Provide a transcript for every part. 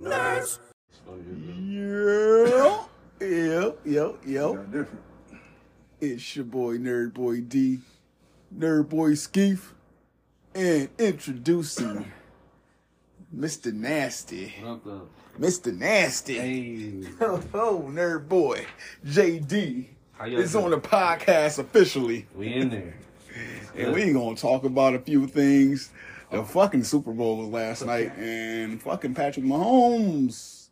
Nerds. Yeah, yeah, yo, yo. It's your boy Nerd Boy D, Nerd Boy Skeef, and introducing Mr. Nasty, What? Mr. Nasty. Hey. Oh, Nerd Boy JD How y'all is doing? on the podcast officially, We in there. and we gonna talk about a few things. The fucking Super Bowl was last night, and fucking Patrick Mahomes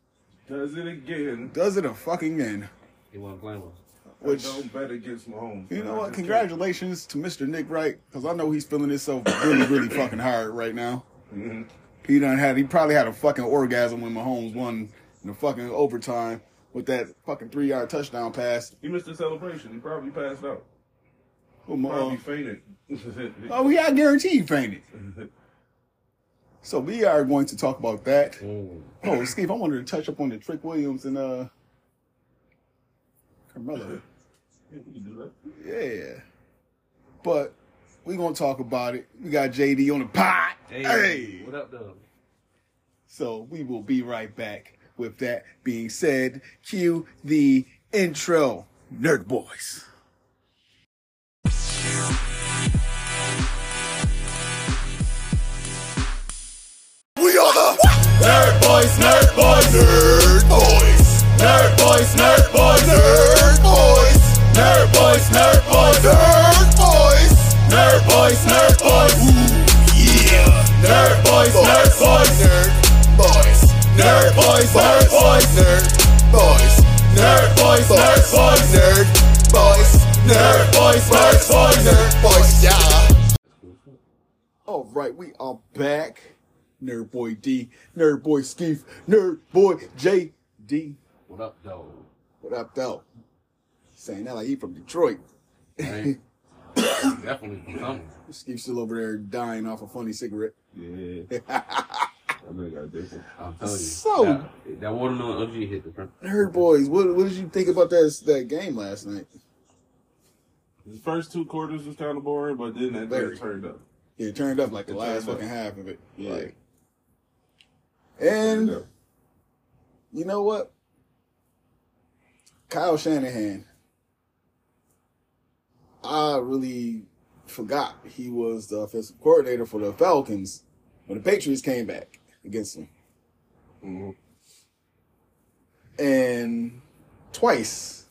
Does it again. does it a fucking end. He wasn't playing with us. Which don't bet against Mahomes. You know I what? just Congratulations to Mr. Nick Wright, because I know he's feeling himself really, really fucking hard right now. can't. Mhm. He done had, he probably had a fucking orgasm when Mahomes won in the fucking overtime with that fucking three yard touchdown pass. He missed the celebration. He probably passed out. Oh, my- Probably fainted. oh, yeah, I guarantee he fainted. So we are going to talk about that. Mm. Oh, Steve, I wanted to touch up on the Trick Williams and uh Carmelo. You can do that. Yeah. But we're gonna talk about it. We got JD on the pot. Hey. hey. What up, though? So we will be right back. With that being said, cue the intro, Nerd Boys. Nerd Boys, Nerd Boys, Nerd Boys, Nerd Boys, Nerd Boys, Nerd Boys, Nerd Boys, Nerd Boys, Nerd Boys, Nerd Boys, Nerd Boys, yeah, Nerd Boys, Nerd Boys, Nerd Boys, Nerd Boys, Nerd Boys, Nerd Boys, Nerd Boys, Nerd Boys, Nerd Boys, Nerd Boys, Nerd Boys, Nerd Boys, yeah. All right, we are back. Nerd Boy D, Nerd Boy Skeef, Nerd Boy JD. What up, though? What up, though? Saying that like he from Detroit. Right? Definitely from something. Skeef still over there dying off a funny cigarette. Yeah. I know you got different. I'm telling you. So- That, that watermelon OG hit the front. Nerd Boys, what, what did you think about that that game last night? The first two quarters was kind of boring, but then that Very. turned up. Yeah, it turned up like the It last up. fucking half of it. Yeah. Like, Turned and you know what? Kyle Shanahan. I really forgot he was the offensive coordinator for the Falcons when the Patriots came back against them. Mhm. And twice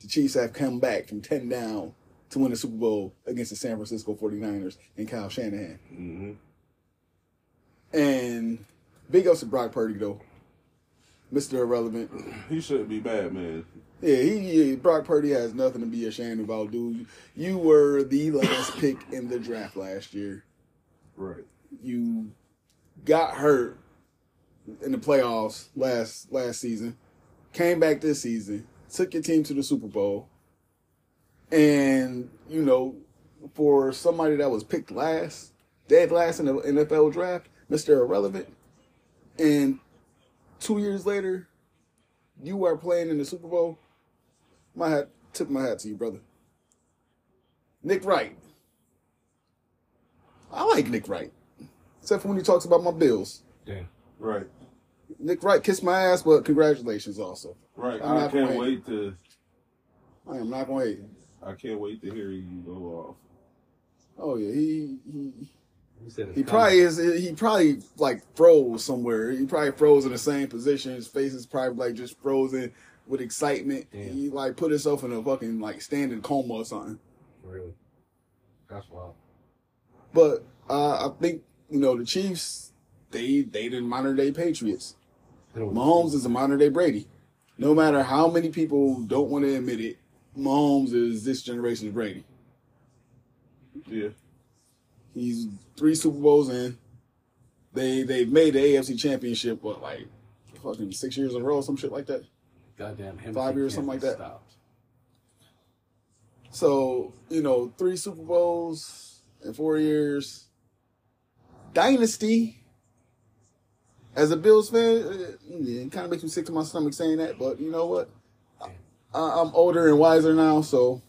the Chiefs have come back from 10 down to win the Super Bowl against the San Francisco 49ers and Kyle Shanahan. Mhm. And big ups to Brock Purdy, though. Mr. Irrelevant. He shouldn't be bad, man. Yeah, he yeah, Brock Purdy has nothing to be ashamed about, dude. You were the last pick in the draft last year. Right. You got hurt in the playoffs last last season. Came back this season, took your team to the Super Bowl. And, you know, for somebody that was picked last, dead last in the NFL draft, Mr. Irrelevant, and two years later, you are playing in the Super Bowl. My hat, tip my hat to you, brother. Nick Wright. I like Nick Wright, except for when he talks about my bills. Yeah. Right. Nick Wright kissed my ass, but congratulations also. Right. I'm I not can't gonna- wait to. I am not going to hate. I can't wait to hear you go off. Oh yeah, he he He said it's he coming. probably is. He probably like froze somewhere. He probably froze in the same position. His face is probably like just frozen with excitement. He like put himself in a fucking like standing coma or something. Really. That's wild. But uh, I think you know the Chiefs. They they the modern day Patriots. Mahomes is a modern day Brady. No matter how many people don't want to admit it, Mahomes is this generation's Brady. Yeah. He's three Super Bowls in. They they've made the AFC Championship what like fucking six years in a row, some shit like that. Goddamn him. Five years, something like that. Stopped. So you know, three Super Bowls in four years. Dynasty. As a Bills fan, uh, it kind of makes me sick to my stomach saying that, but you know what? I, I'm older and wiser now, so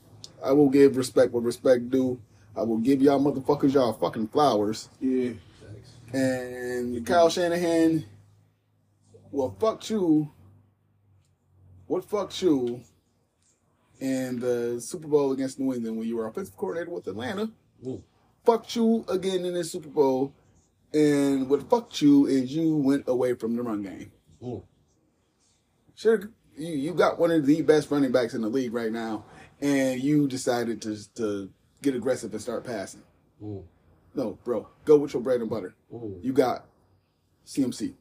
I will give respect what respect due. I will give y'all motherfuckers y'all fucking flowers. Yeah. Thanks. And Kyle Shanahan, Well, fuck you. What fucked you in the Super Bowl against New England when you were offensive coordinator with Atlanta? Ooh. Fucked you again in the Super Bowl. And what fucked you is you went away from the run game. Ooh. Sure, you, you got one of the best running backs in the league right now, and you decided to to get aggressive and start passing. Ooh. No, bro, go with your bread and butter. Ooh. You got CMC.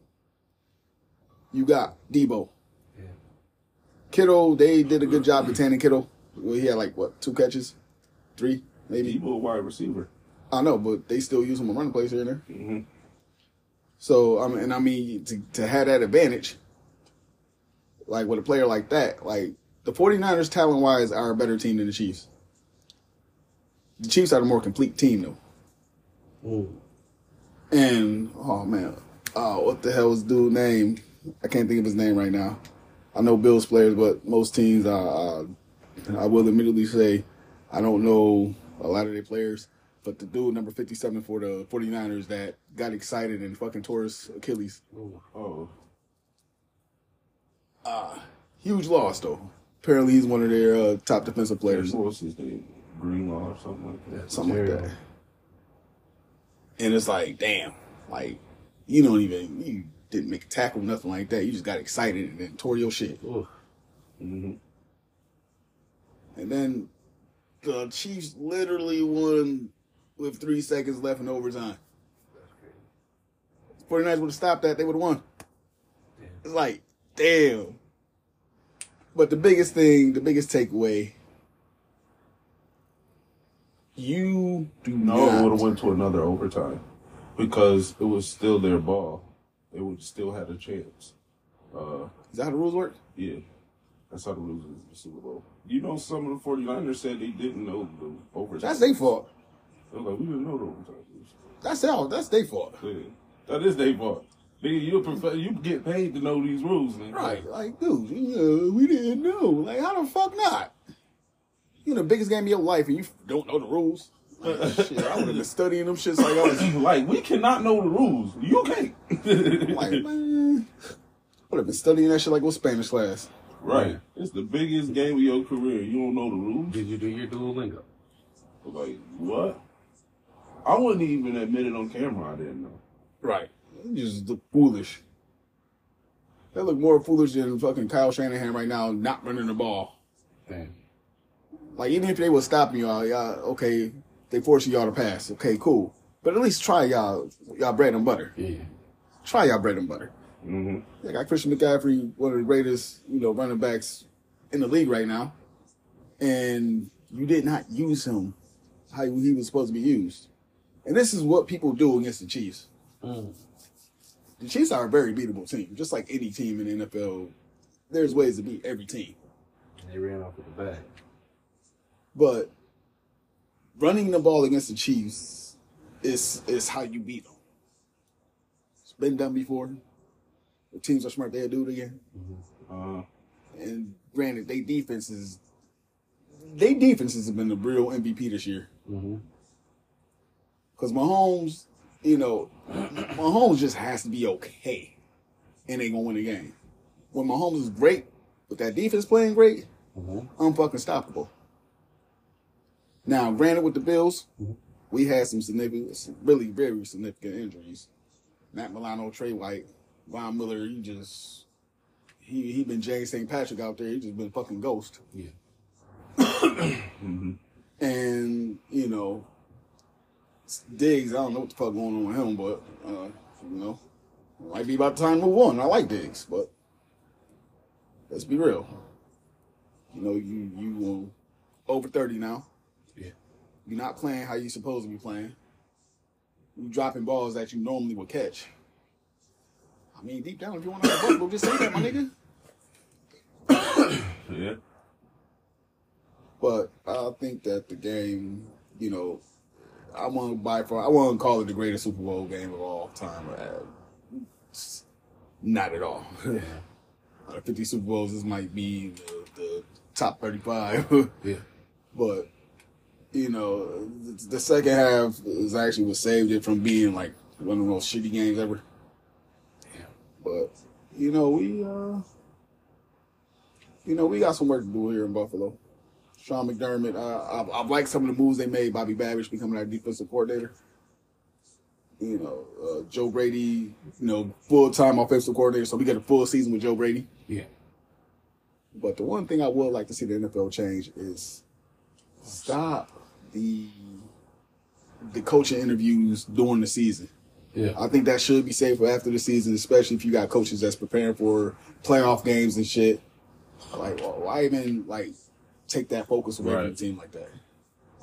You got Deebo. Yeah. Kittle, they did a good job containing Kittle. Well, he had like what two catches, three maybe. Deebo a wide receiver. I know, but they still use him on running plays here and there. hmm So I mean, and I mean to to have that advantage, like with a player like that, like the 49ers talent wise are a better team than the Chiefs. The Chiefs are the more complete team though. Ooh. And oh man, uh, what the hell is dude name? I can't think of his name right now. I know Bills players, but most teams, uh, uh, I will admittedly say, I don't know a lot of their players. But the dude number 57 for the 49ers that got excited and fucking tore his Achilles. Ooh. Oh, Huge loss though. Apparently he's one of their uh, top defensive players. what was his name? Or something like that. Something like that. And it's like, damn, like you don't even you didn't make a tackle, nothing like that. You just got excited and then tore your shit. Ooh. hmm And then the Chiefs literally won with three seconds left in overtime. 49ers would have stopped that, they would have won. Yeah. It's like, damn. But the biggest thing, the biggest takeaway, you do No, it would have went to another overtime because it was still their ball. They would still had a chance. Uh, Is that how the rules work? yeah, that's how the rules is the Super Bowl. You know, some of the 49ers said they didn't know the overtime. That's their fault. They were like, we didn't know the overtime. That's how. That's their fault. Yeah. That is their fault. Nigga, you a you get paid to know these rules, nigga. Right. Like, dude, you know, we didn't know. Like, how the fuck not? You in the biggest game of your life and you don't know the rules. Like, shit, I would have been studying them shits like I was like we cannot know the rules. You can't. like, man. I would have been studying that shit like what Spanish class. right. It's the biggest game of your career. You don't know the rules. Did you do your Duolingo? Like what? I wouldn't even admit it on camera. I didn't know. Right. You just look foolish. They look more foolish than fucking Kyle Shanahan right now not running the ball. Damn. Like even if they were stopping y'all, y'all okay, they forcing y'all to pass. Okay, cool. But at least try y'all y'all bread and butter. Yeah. Try y'all bread and butter. Mm-hmm. They got Christian McCaffrey, one of the greatest, you know, running backs in the league right now. And you did not use him how he was supposed to be used. And this is what people do against the Chiefs. Mm. The Chiefs are a very beatable team, just like any team in the NFL. There's ways to beat every team. And they ran off with the bag. But running the ball against the Chiefs is is how you beat them. It's been done before. The teams are smart; they'll do it again. Uh, And granted, they defenses, they defenses have been the real MVP this year. Mm-hmm. Because Mahomes, you know, Mahomes just has to be okay, and they gonna win the game. When Mahomes is great, with that defense playing great, Mm-hmm. unfucking stoppable. Now, granted, with the Bills, we had some significant, some really very significant injuries. Matt Milano, Trey White, Von Miller. He just he he been James St. Patrick out there. He just been fucking ghost. Yeah. And you know, Diggs. I don't know what the fuck going on with him, but uh, you know, might be about time to move on. I like Diggs, but let's be real. You know, you you uh, over thirty now. Yeah. You're not playing how you're supposed to be playing. You're dropping balls that you normally would catch. I mean, deep down, if you want to have a butt, just say that, my nigga. yeah. But I think that the game, you know, I want to buy for. I want to call it the greatest Super Bowl game of all time. Uh, not at all. Out of 50 Super Bowls, this might be the, the top 35. Yeah. but you know, the, second half is actually what saved it from being like one of the most shitty games ever. Damn. But you know, we uh you know, we got some work to do here in Buffalo. Sean McDermott, uh, I've, liked some of the moves they made. Bobby Babich becoming our defensive coordinator. You know, uh, Joe Brady, you know, full time offensive coordinator. So we get a full season with Joe Brady. Yeah. But the one thing I would like to see the NFL change is stop the the coaching interviews during the season. Yeah. I think that should be safe for after the season, especially if you got coaches that's preparing for playoff games and shit. Like, wh- why even like take that focus away from Right. the team like that?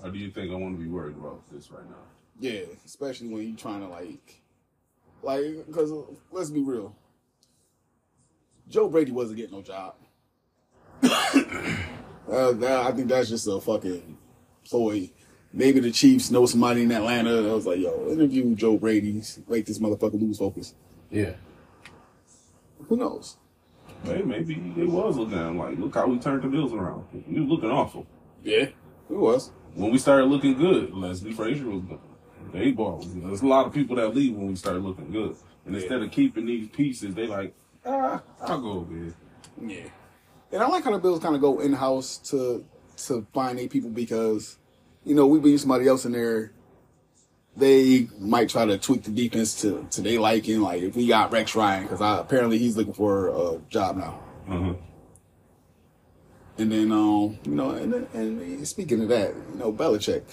Or do you think I want to be worried about this right now? Yeah, especially when you're trying to like, like, because let's be real, Joe Brady wasn't getting no job. uh, that, I think that's just a fucking ploy. Maybe the Chiefs know somebody in Atlanta. I was like, yo, interview Joe Brady's, make this motherfucker lose focus. Yeah. Who knows? Hey, maybe it was looking at him like, look how we turned the Bills around. We was looking awful. Yeah, who was? When we started looking good, Leslie Frazier was gone. They ball. There's a lot of people that leave when we start looking good. And instead of keeping these pieces, they like, ah, I'll go over here. Yeah. And I like how the Bills kind of go in house to to find eight people because, you know, we bring somebody else in there. They might try to tweak the defense to to their liking. Like if we got Rex Ryan, because apparently he's looking for a job now. Uh-huh. And then, um, you know, and and speaking of that, you know, Belichick,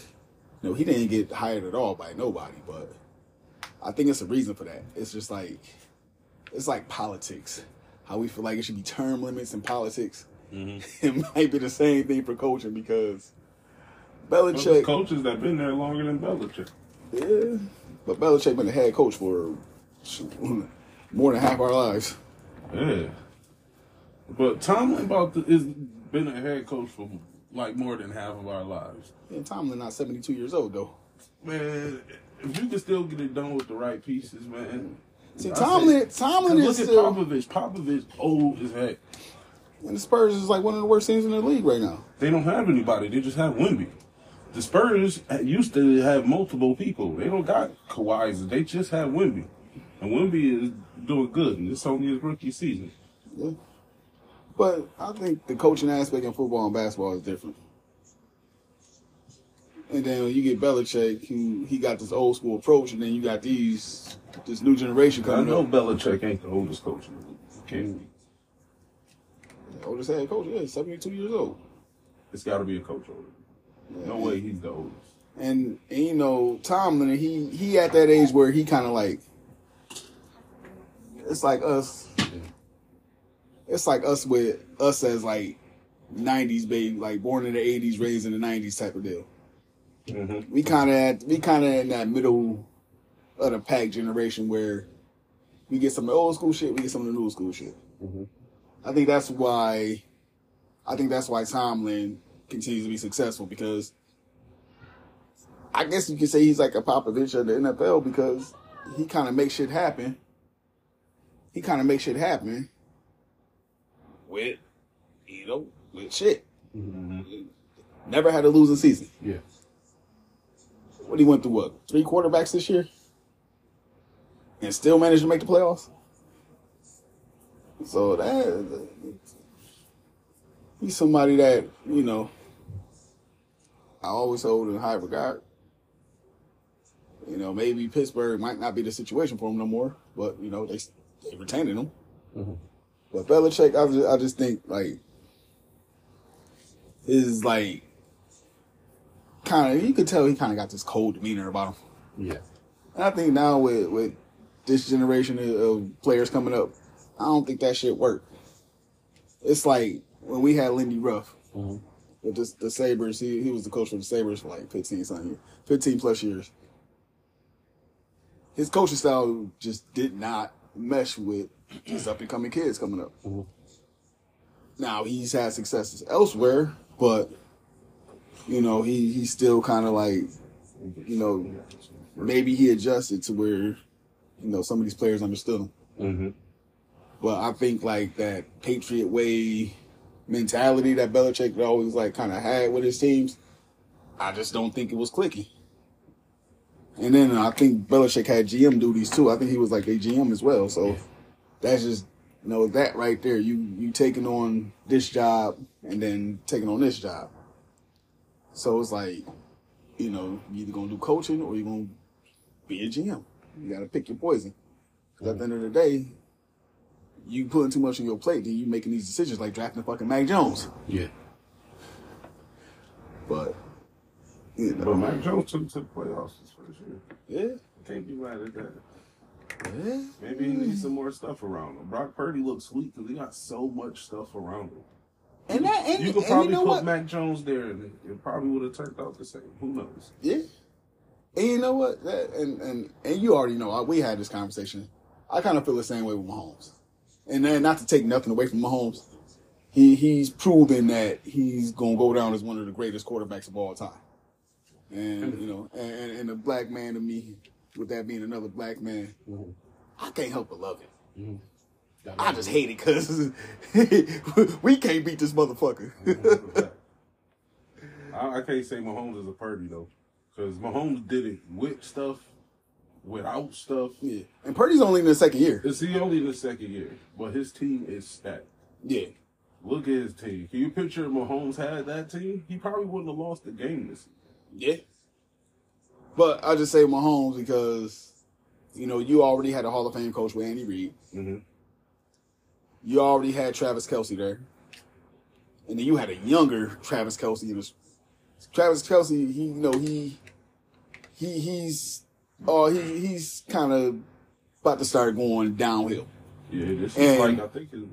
you know, he didn't get hired at all by nobody, but I think it's a reason for that. It's just like, it's like politics. How we feel like it should be term limits in politics. It might be the same thing for coaching because There's Belichick, coaches that been there longer than Belichick. yeah, but Belichick been the head coach for more than half our lives. Yeah. But Tomlin about the, is been a head coach for like more than half of our lives. And Tomlin not 72 years old though. Man, if you can still get it done with the right pieces, man. See, I Tomlin, say- Tomlin look is at still, Popovich. Popovich old as heck. and the Spurs is like one of the worst teams in the league right now. They don't have anybody. They just have Wemby. The Spurs used to have multiple people. They don't got Kawhi's. They just have Wemby. And Wemby is doing good. And it's only his rookie season. Yeah. But I think the coaching aspect in football and basketball is different. And then you get Belichick, who he got this old school approach, and then you got these this new generation coming. I know up. Belichick ain't the oldest coach in the league. Can't be. Oldest head coach, yeah, seventy two years old. It's got to be a coach older. No way he's the oldest. And, and you know, Tomlin, he he at that age where he kind of like, it's like us. It's like us with us as like '90s baby, like born in the '80s, raised in the '90s type of deal. Mm-hmm. we kind of we kind of in that middle of the pack generation where we get some of the old school shit, we get some of the new school shit. I think that's why, I think that's why Tomlin continues to be successful because I guess you could say he's like a Popovich of the NFL because he kind of makes shit happen. He kind of makes shit happen with, you know, with shit. Mm-hmm. Never had a losing season. Yeah. What he went through what three quarterbacks this year, and still managed to make the playoffs. So that he's somebody that you know I always hold in high regard. You know, maybe Pittsburgh might not be the situation for him no more, but you know they they retaining him. Mm-hmm. But Belichick, I just, I just think like his like kind of you could tell he kind of got this cold demeanor about him. Yeah. And I think now with with this generation of, players coming up, I don't think that shit work. It's like when we had Lindy Ruff mm-hmm. With this, the Sabres. He he was the coach for the Sabres for like fifteen something, fifteen plus years. His coaching style just did not mesh with these up and coming kids coming up. Now he's had successes elsewhere, but you know he he's still kind of like you know maybe he adjusted to where you know some of these players understood him. Mm-hmm. But I think like that Patriot way mentality that Belichick always like kind of had with his teams, I just don't think it was clicking. And then I think Belichick had GM duties too. I think he was like a GM as well. So that's just You know that right there. You you taking on this job and then taking on this job. So it's like, you know, you either gonna do coaching or you're gonna be a GM. You gotta pick your poison. Because at the end of the day, you putting too much on your plate, then you making these decisions like drafting fucking Mac Jones. Yeah. But you know, But Mac Jones took to the playoffs this first year. yeah, Can't be mad at that. yeah. Maybe he needs some more stuff around him. Brock Purdy looks sweet because he got so much stuff around him. And that and, You could probably you know put what? Mac Jones there and it, it probably would have turned out the same. Who knows? Yeah. And you know what? That, and and and you already know. We had this conversation. I kind of feel the same way with Mahomes. And then not to take nothing away from Mahomes, he he's proven that he's gonna go down as one of the greatest quarterbacks of all time. And you know, and, and, a black man to me, with that being another black man, I can't help but love it. Mm-hmm. I just hate it because we can't beat this motherfucker. I, I can't say Mahomes is a Purdy though, because Mahomes did it with stuff, without stuff. yeah. And Purdy's only in the second year. Is he only in the second year? But his team is stacked. Yeah. Look at his team. Can you picture if Mahomes had that team? He probably wouldn't have lost the game this year. Yeah. But I just say Mahomes because, you know, you already had a Hall of Fame coach with Andy Reid. Mhm. You already had Travis Kelce there. And then you had a younger Travis Kelce. Travis Kelce, he you know, he he he's oh he he's kind of about to start going downhill. Yeah, this is And- like I think uh, his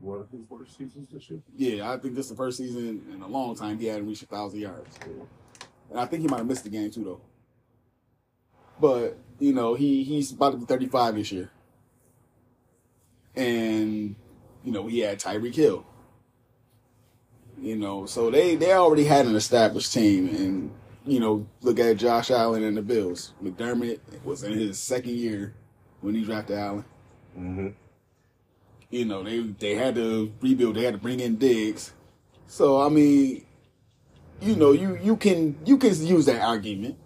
one of his worst seasons this year. Yeah, I think this is the first season in a long time he hadn't reached a thousand yards. And I think he might have missed the game too though. But, you know, he he's about to be 35 this year. And, you know, he had Tyreek Hill. You know, so they they already had an established team and you know, look at Josh Allen and the Bills. McDermott was in his second year when he drafted Allen. Mm-hmm. You know, they they had to rebuild, they had to bring in Diggs. So I mean, you know, you you can you can use that argument.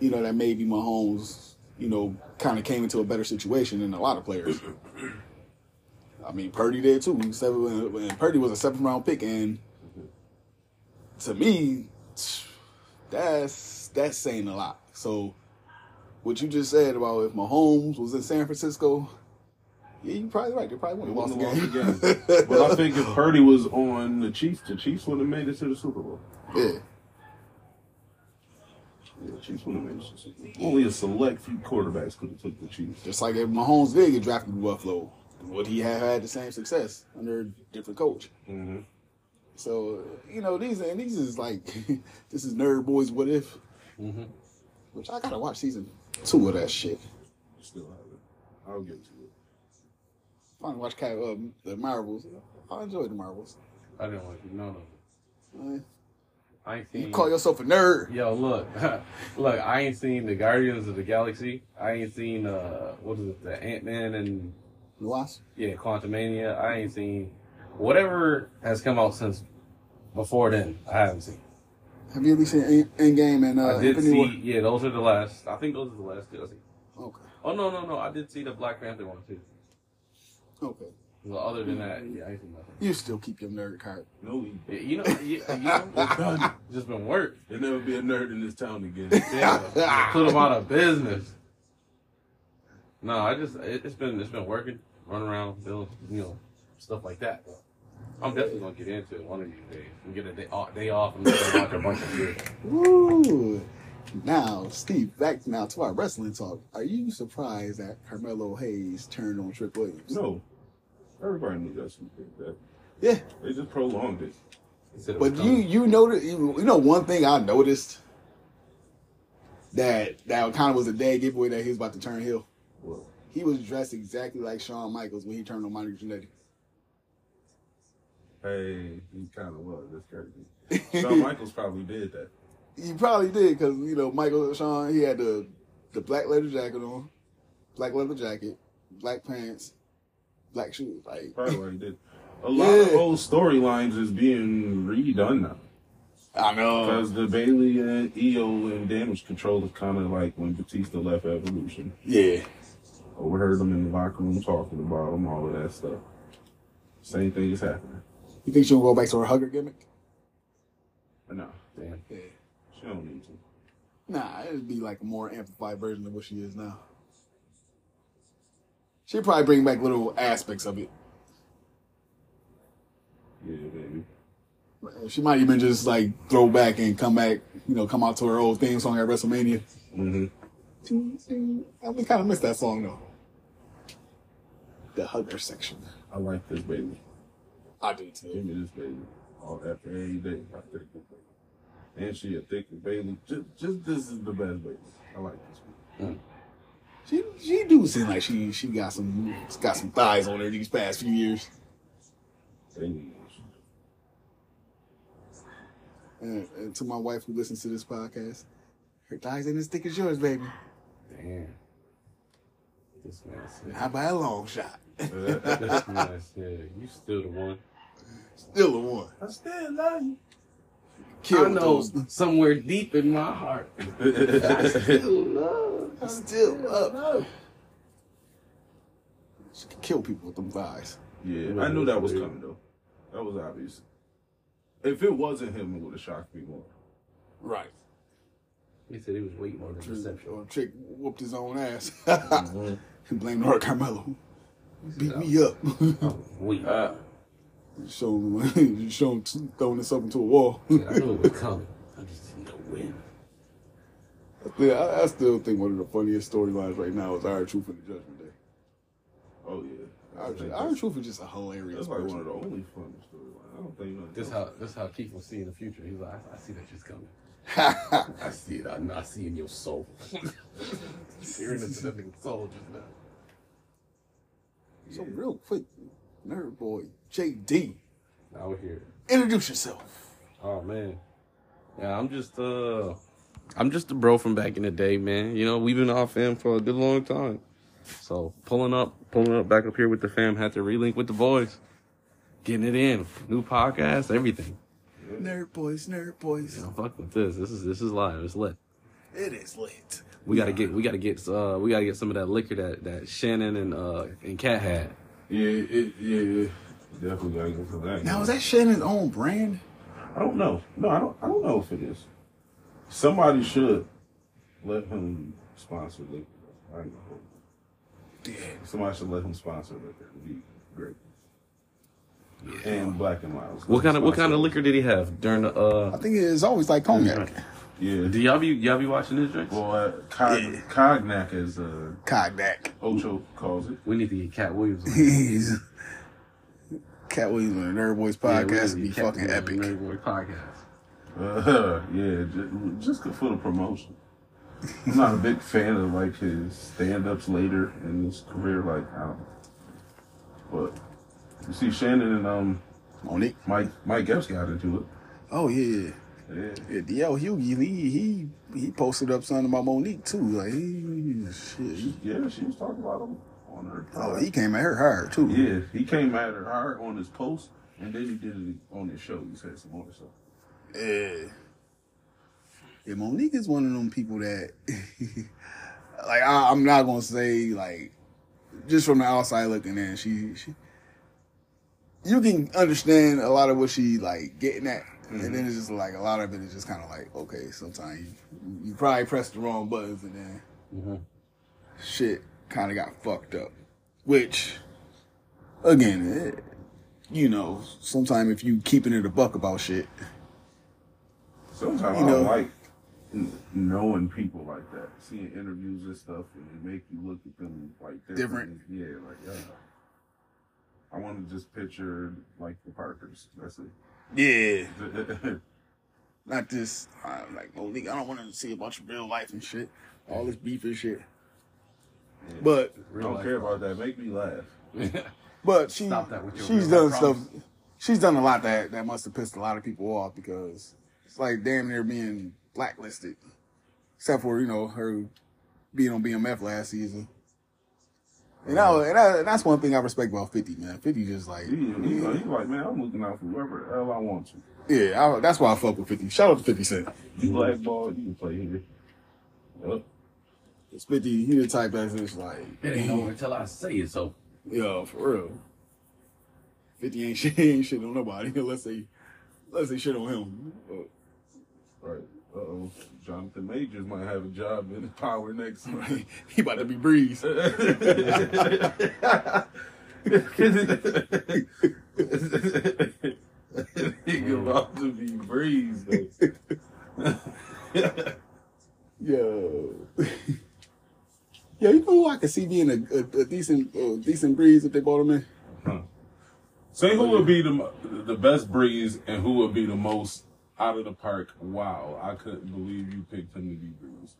You know, that maybe Mahomes, you know, kind of came into a better situation than a lot of players. I mean, Purdy did too. Seven, and Purdy was a seventh round pick, and to me, that's that's saying a lot. So, what you just said about if Mahomes was in San Francisco, yeah, you're probably right. They probably wouldn't have lost the game. game. but I think if Purdy was on the Chiefs, the Chiefs would have made it to the Super Bowl. yeah. Yeah, the Chiefs would have made it to the Super Bowl. Only a select few quarterbacks could have took the Chiefs. Just like if Mahomes did get drafted to Buffalo, would he have had the same success under a different coach? Mm-hmm. So you know these and these is like this is nerd boys. What if? Mm-hmm. Which I gotta watch season two of that shit. Still have it. I'll get to it. Finally watch Cat, um, the Marvels. I enjoy the Marvels. I didn't want none of no. Uh, I ain't seen. you call yourself a nerd? Yo, look, look. I ain't seen the Guardians of the Galaxy. I ain't seen uh, what is it, the Ant Man and the watch? yeah, Quantumania. I ain't seen whatever has come out since before then. I haven't seen. Have you at least seen Endgame and uh, I did Infinity see. War? Yeah, those are the last. I think those are the last two I seen. Okay. Oh no, no, no! I did see the Black Panther one too. Okay. Well, other than that, yeah, I ain't seen nothing. You still keep your nerd card. No, he Yeah, you know, yeah, you know, It's just been work. There'll never be a nerd in this town again. Yeah, put them out of business. No, I just it, it's been it's been working, run around, build, you know, stuff like that. I'm definitely gonna get into it one of these days and get a day off, day off and watch a bunch of shit. Woo! Now, Steve, back now to our wrestling talk. Are you surprised that Carmelo Hayes turned on Trick Williams? no. Everybody knew that's who did that. Yeah, They just prolonged it. Instead but a you you noticed you, you know one thing I noticed that that kind of was a dead giveaway that he was about to turn heel. Well, He was dressed exactly like Shawn Michaels when he turned on Monica Jannetty. Hey, he kind of was. That's crazy. Shawn Michaels probably did that. He probably did because you know Michael Shawn he had the the black leather jacket on, black leather jacket, black pants, black shoes. Like Probably why he did. A lot of old storylines is being redone now. I know. Because the Bayley and EO and damage control is kind of like when Batista left Evolution. Yeah. Overheard them in the locker room talking about him, all of that stuff. Same thing is happening. You think she'll go back to her hugger gimmick? No, Damn. Yeah. she don't need to. Nah, it'd be like a more amplified version of what she is now. She'd probably bring back little aspects of it. Yeah, baby. She might even just like throw back and come back, you know, come out to her old theme song at WrestleMania. Mm-hmm. I we kind of missed that song though. The hugger section. I like this baby. I do too. Give me this baby. All after every day. I take this baby. And she a thick baby. Just, just this is the best baby. I like this one. Mm. She she do seem like she she got some got some thighs on her these past few years. And, and to my wife who listens to this podcast, her thighs ain't as thick as yours, baby. Damn. This man said. Not by a long shot. this man said, you still the one. Still a one. I still love you. Kill I know those. somewhere deep in my heart. I still love. I still up. She can kill people with them thighs. Yeah, I knew that was coming though. That was obvious. If it wasn't him, it would have shocked me more. Right. He said he was waiting on the reception. Or chick whooped his own ass. and blamed her Carmelo. Beat me up. Wait. Uh, show him, You show him throwing himself into a wall. I knew it was coming. I just didn't know when. Yeah, I, I still think one of the funniest storylines right now is R-Truth and the Judgment Day. oh yeah. I Iron, think R-Truth is just a hilarious that's like one of the only funny storylines. I don't think nothing This else. how this how Keith will see in the future. He's like, I, I see that shit's coming. I see it. I, I see in your soul. Hearing into that nigga's soul just now. So real quick, nerd boy JD, Now we're here. introduce yourself. Oh man. Yeah, I'm just uh I'm just a bro from back in the day, man. You know, we've been off fam for a good long time. So pulling up, pulling up back up here with the fam, had to relink with the boys. Getting it in. New podcast, everything. Nerd boys, nerd boys. You know, fuck with this. This is this is live. It's lit. It is lit. We gotta get we gotta get uh we gotta get some of that liquor that, that Shannon and uh and Katt had. Yeah, it, yeah, definitely gotta go for that. Now is that Shannon's own brand? I don't know. No, I don't. I don't know if it is. Somebody should let him sponsor liquor. I know. Yeah. Somebody should let him sponsor liquor. It'd be great. And Black and Miles. What kind of what kind of liquor did he have during the uh I think it's always like cognac. Yeah. do y'all be y'all be watching this drinks? Well, uh, cog- Yeah. cognac, as uh, Cognac. Ocho calls it. We need to get Katt Williams. on. He's Katt Williams on the Nerd Boys podcast need would be Katt fucking Williams epic. on Nerd Boy podcast. Uh, yeah, just, just for the promotion. I'm not a big fan of like his stand-ups later in his career. Like, I don't. But you see, Shannon and um Mo'Nique. Mike Mike Epps got into it. Oh yeah. Yeah, Yeah, DL Hughes, he he he posted up something about Mo'Nique too. Like he, shit. he- yeah, she was talking about him on her. oh, he came at her hard too. Yeah, he came at her hard on his post, and then he did it on his show. He said some more stuff. Yeah. Yeah, Mo'Nique is one of them people that, like, I, I'm not gonna say like, just from the outside looking in, she, she, you can understand a lot of what she like getting at, and mm-hmm. then it's just like a lot of it is just kind of like, okay, sometimes you, you probably pressed the wrong buttons, and then mm-hmm. shit kind of got fucked up, which, again, it, you know, sometimes if you keeping it a buck about shit. Sometimes You I don't like knowing people like that, seeing interviews and stuff, and it make you look at them like Different. Yeah, like yeah. I want to just picture like the Parkers. That's Yeah. it. not this uh, like Mo'Nique. I don't want to see about your real life and shit, all this beef and shit. But I don't care about that. Make me laugh. but she Stop that with your she's real done life stuff. She's done a lot that that must have pissed a lot of people off because it's like damn near being blacklisted, except for you know her being on BMF last season. And, I, and, I, and that's one thing I respect about Fifty man. Fifty just like He, he, he like, man, I'm looking out for whoever the hell I want to. yeah. I, that's why I fuck with Fifty. Shout out to Fifty Cent. You blackball, you can play here. Yup. It's Fifty. He the type that's just like It ain't over until I say it. So Yo, for real. 50 ain't shit, ain't shit on nobody unless they, unless they shit on him. But, Right. Uh oh. Jonathan Majors might have a job in power next month. he about to be breeze. Nigga about to be breeze. Yo. yeah, you know who I could see being a, a, a decent, uh, decent breeze if they bought him in. Say who would be the the best breeze and who would be the most out of the park. Wow, I couldn't believe you picked him to be breeze.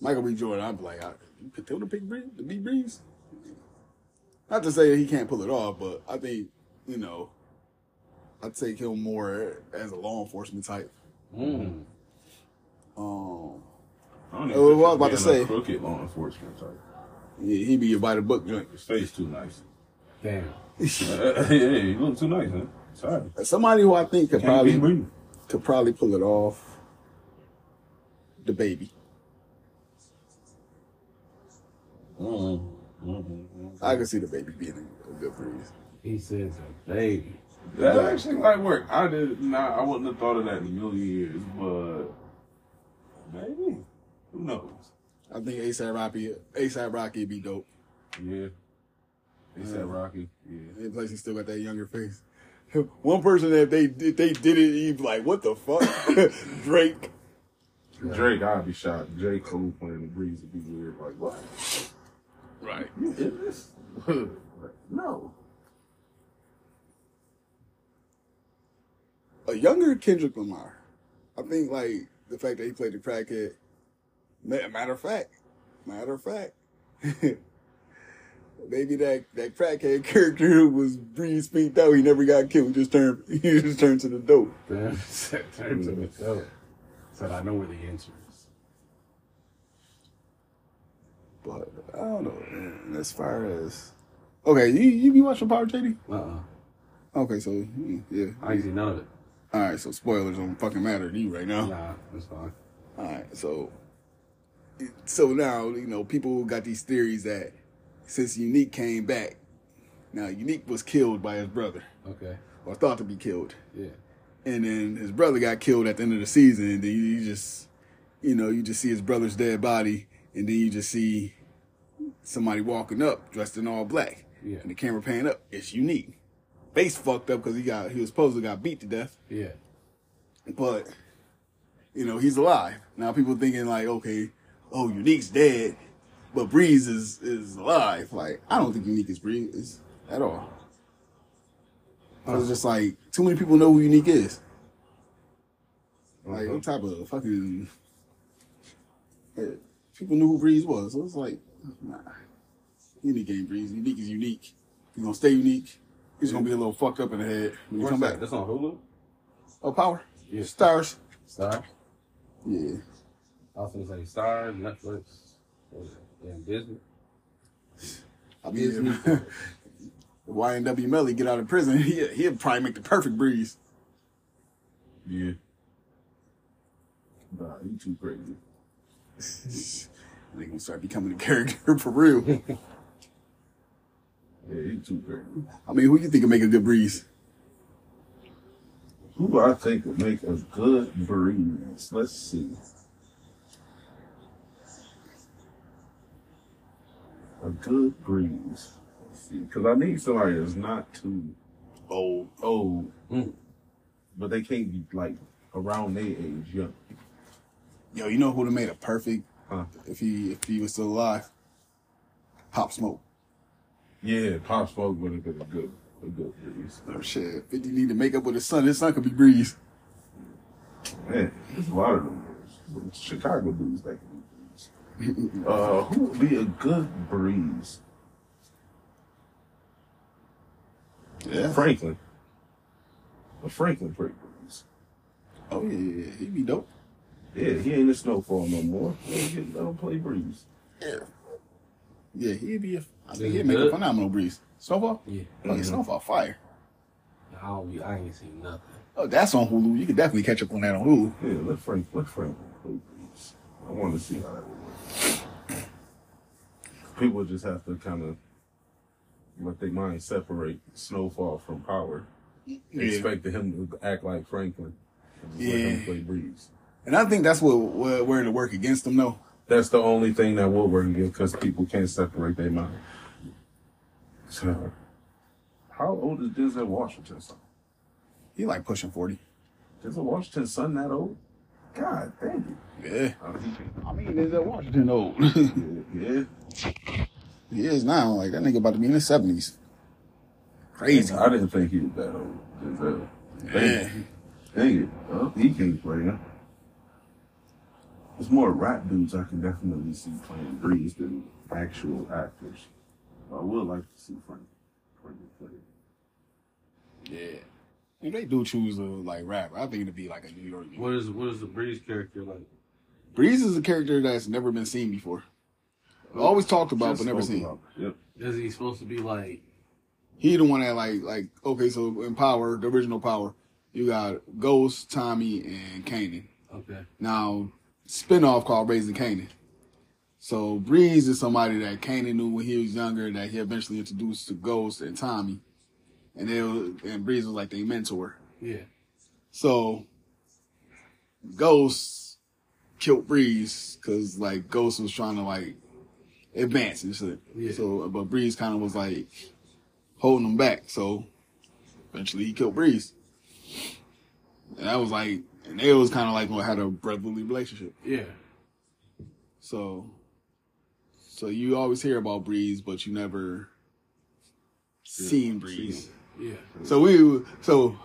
Michael B. Jordan, I'd be like, I, you picked him to pick breeze, to be breeze. Not to say that he can't pull it off, but I think you know, I'd take him more as a law enforcement type. Mm. Um, I don't Oh, even what I was about to say. he's crooked law enforcement type. yeah, he'd be a by the book joint. His face too nice. Damn. hey, you look too nice, man. Sorry. Somebody who I think could Can't probably could probably pull it off. The baby. Mm-hmm. Mm-hmm. I can see the baby being a, a good breeze. He says a baby. That actually might work. I did not. I wouldn't have thought of that in a million years, but maybe. Who knows? I think ASAP Rocky, ASAP Rocky would be dope. Yeah. They said Rocky. Yeah. And plus, he still got that younger face. One person that they did, they did it, he'd be like, "What the fuck?" Drake. Drake, I'd be shocked. J. Cole playing the breeze would be weird. Like, what? Right. You in this? No. A younger Kendrick Lamar. I think like the fact that he played the crackhead. Matter of fact, matter of fact, maybe that that crackhead character was Breeze speaked out. He never got killed. Just turned. He just turned to the dope. Damn. Turn to the show. Said I know where the answer is. But I don't know. man. As far as okay, you you be watching Power JD? Uh uh Okay, so mm, yeah. I ain't seen none of it. All right, so spoilers don't fucking matter to you right now. Nah, it's fine. All right, so so now you know people got these theories that since Unique came back, now Unique was killed by his brother Okay. or thought to be killed, Yeah. and then his brother got killed at the end of the season, and then you, just you know you just see his brother's dead body, and then you just see somebody walking up dressed in all black, Yeah. and the camera pan up. It's Unique. Face fucked up because he got he was supposed to got beat to death Yeah. but you know he's alive now. People thinking like, okay, oh, Unique's dead, but Breeze is is alive. Like I don't think Unique is Breeze at all. I was just like too many people know who Unique is. Like what type of fucking people knew who Breeze was. So it's like, nah, Unique ain't Breeze. Unique is unique. He's gonna stay unique. He's gonna be a little fucked up in the head when you come that? back. That's on Hulu? Oh, power. Yeah. Stars. Star? Yeah. I was gonna say Star, Netflix? Damn Disney. I mean, if YNW Melly get out of prison, he, he'll probably make the perfect breeze. Yeah. Nah, you too crazy. They gonna start becoming a character for real. Yeah, you too crazy. I mean, who you think will make a good breeze? Who do I think would make a good breeze? Let's see. A good breeze. Because I need somebody that's not too Oh, old, Mm. but they can't be like around their age young. yo, you know who would have made a perfect Huh? if he if he was still alive? Pop Smoke. Yeah, Pop Smoke would have been a good, a good breeze. Oh shit, Fifty need to make up with his son. His son could be breeze. Man, there's a lot of them. Chicago dudes that can be breeze. Uh, who would be a good breeze? Yeah. Franklin. A Franklin pretty breeze. Oh yeah, yeah, yeah. he'd be dope. Yeah, he ain't a snowfall no more. He get let him play breeze. Yeah. Yeah, he'd be. A, I Is think he he'd make a phenomenal breeze. Snowfall. Yeah. Oh yeah, Snowfall fire. I don't be, I ain't seen nothing. Oh, that's on Hulu. You could definitely catch up on that on Hulu. Yeah, let Frank let Franklin play breeze. I want to see how that would work. People just have to kind of let their mind separate Snowfall from Power. They Yeah. expected him to act like Franklin. and just Let Yeah. him play Breeze. And I think that's what, what where to work against them though. That's the only thing that will work against because people can't separate their mind. So, how old is Denzel Washington? Son? He like pushing forty. Is Denzel Washington's son that old? God thank you. Yeah. it. Uh, he- I mean, is that Washington old. yeah, yeah. he is now. Like that nigga about to be in his seventies. Crazy. I didn't think he was that old. Denzel. Dang, Yeah. dang it. Well, he can't play, huh? There's more rap dudes I can definitely see playing Breeze than actual actors. I would like to see Frank. Frank play. Yeah. If they do choose to like rap, I think it'd be like a New York. What is what is the Breeze character like? Breeze is a character that's never been seen before. Always oh, talked about, but never seen. about. Yep. Is he supposed to be like? He the one that like like okay, so in Power, the original Power, you got Ghost, Tommy, and Kanan. Okay, Now, spinoff called Raising Kanan. So Breeze is somebody that Kanan knew when he was younger that he eventually introduced to Ghost and Tommy, and they were, and Breeze was like their mentor. yeah, So Ghost killed Breeze because like Ghost was trying to like advance and shit. Yeah. So but Breeze kind of was like holding him back. So eventually he killed Breeze. And that was like, and they was kind of like had a brotherly relationship. yeah. So, so you always hear about Breeze, but you never seen Breeze. Yeah. So we, so,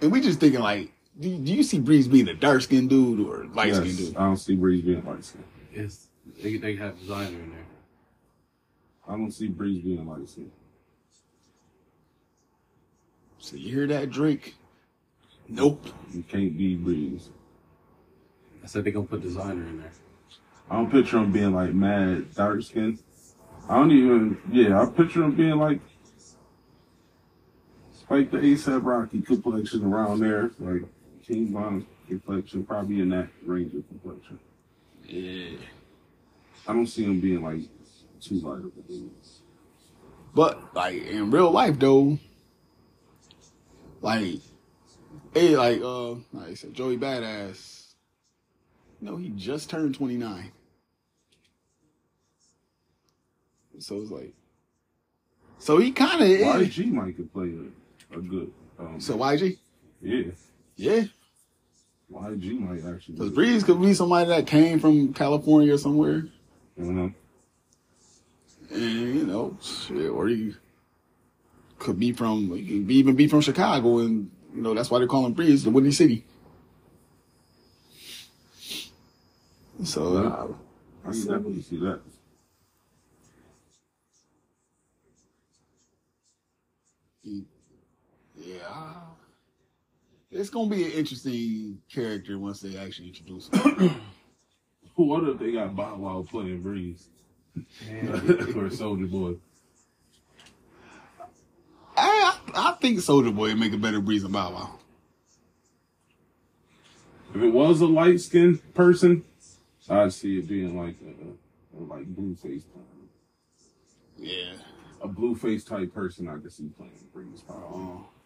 and we just thinking like, do, do you see Breeze being a dark skinned dude or light skinned Yes, dude? I don't see Breeze being light skinned. It's they they have Desiigner in there. I don't see Breeze being light skinned. So you hear that, Drake? Nope. You can't be Breeze. I said they gonna put Desiigner in there. I don't picture him being like mad dark skinned. I don't even. Yeah, I picture him being like like the ASAP Rocky complexion around there, like King Von complexion, probably in that range of complexion. Yeah. I don't see him being like too light of a dude. But like in real life though, like, hey, like uh, like I said, Joey Badass. You know, he just turned twenty nine. So it's like, so he kind of is. YG might could play a, a good. Um, So YG, yeah, yeah, YG might actually. because Breeze could be somebody that came from California or somewhere, Mhm. and you know, shit, or he could be from, he could be, even be from Chicago, and you know that's why they call him Breeze, the Windy City. So uh, I can definitely see that. Yeah, it's gonna be an interesting character once they actually introduce him. What if they got Bow Wow playing Breeze or Soulja Boy? I, I I think Soulja Boy would make a better Breeze than Bow Wow. If it was a light skinned person, I'd see it being like a, a like Blueface Yeah. a Blueface type person. I could see playing Breeze Power. Uh,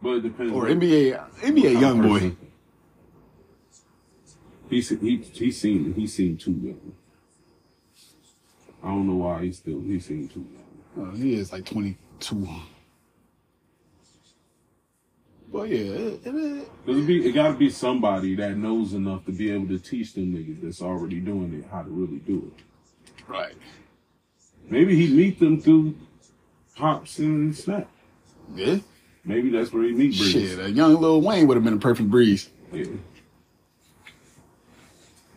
But it depends. or on NBA NBA YoungBoy. He he he seemed he seemed too young. I don't know why he still he seemed too young. Uh, he is like 22. But yeah, it, it, it, be, it gotta be somebody that knows enough to be able to teach them niggas that's already doing it how to really do it. right. Maybe he meet them through pops and snap. Yeah. Maybe that's where he meet Breeze. Shit, a young Lil Wayne would have been a perfect Breeze. Yeah.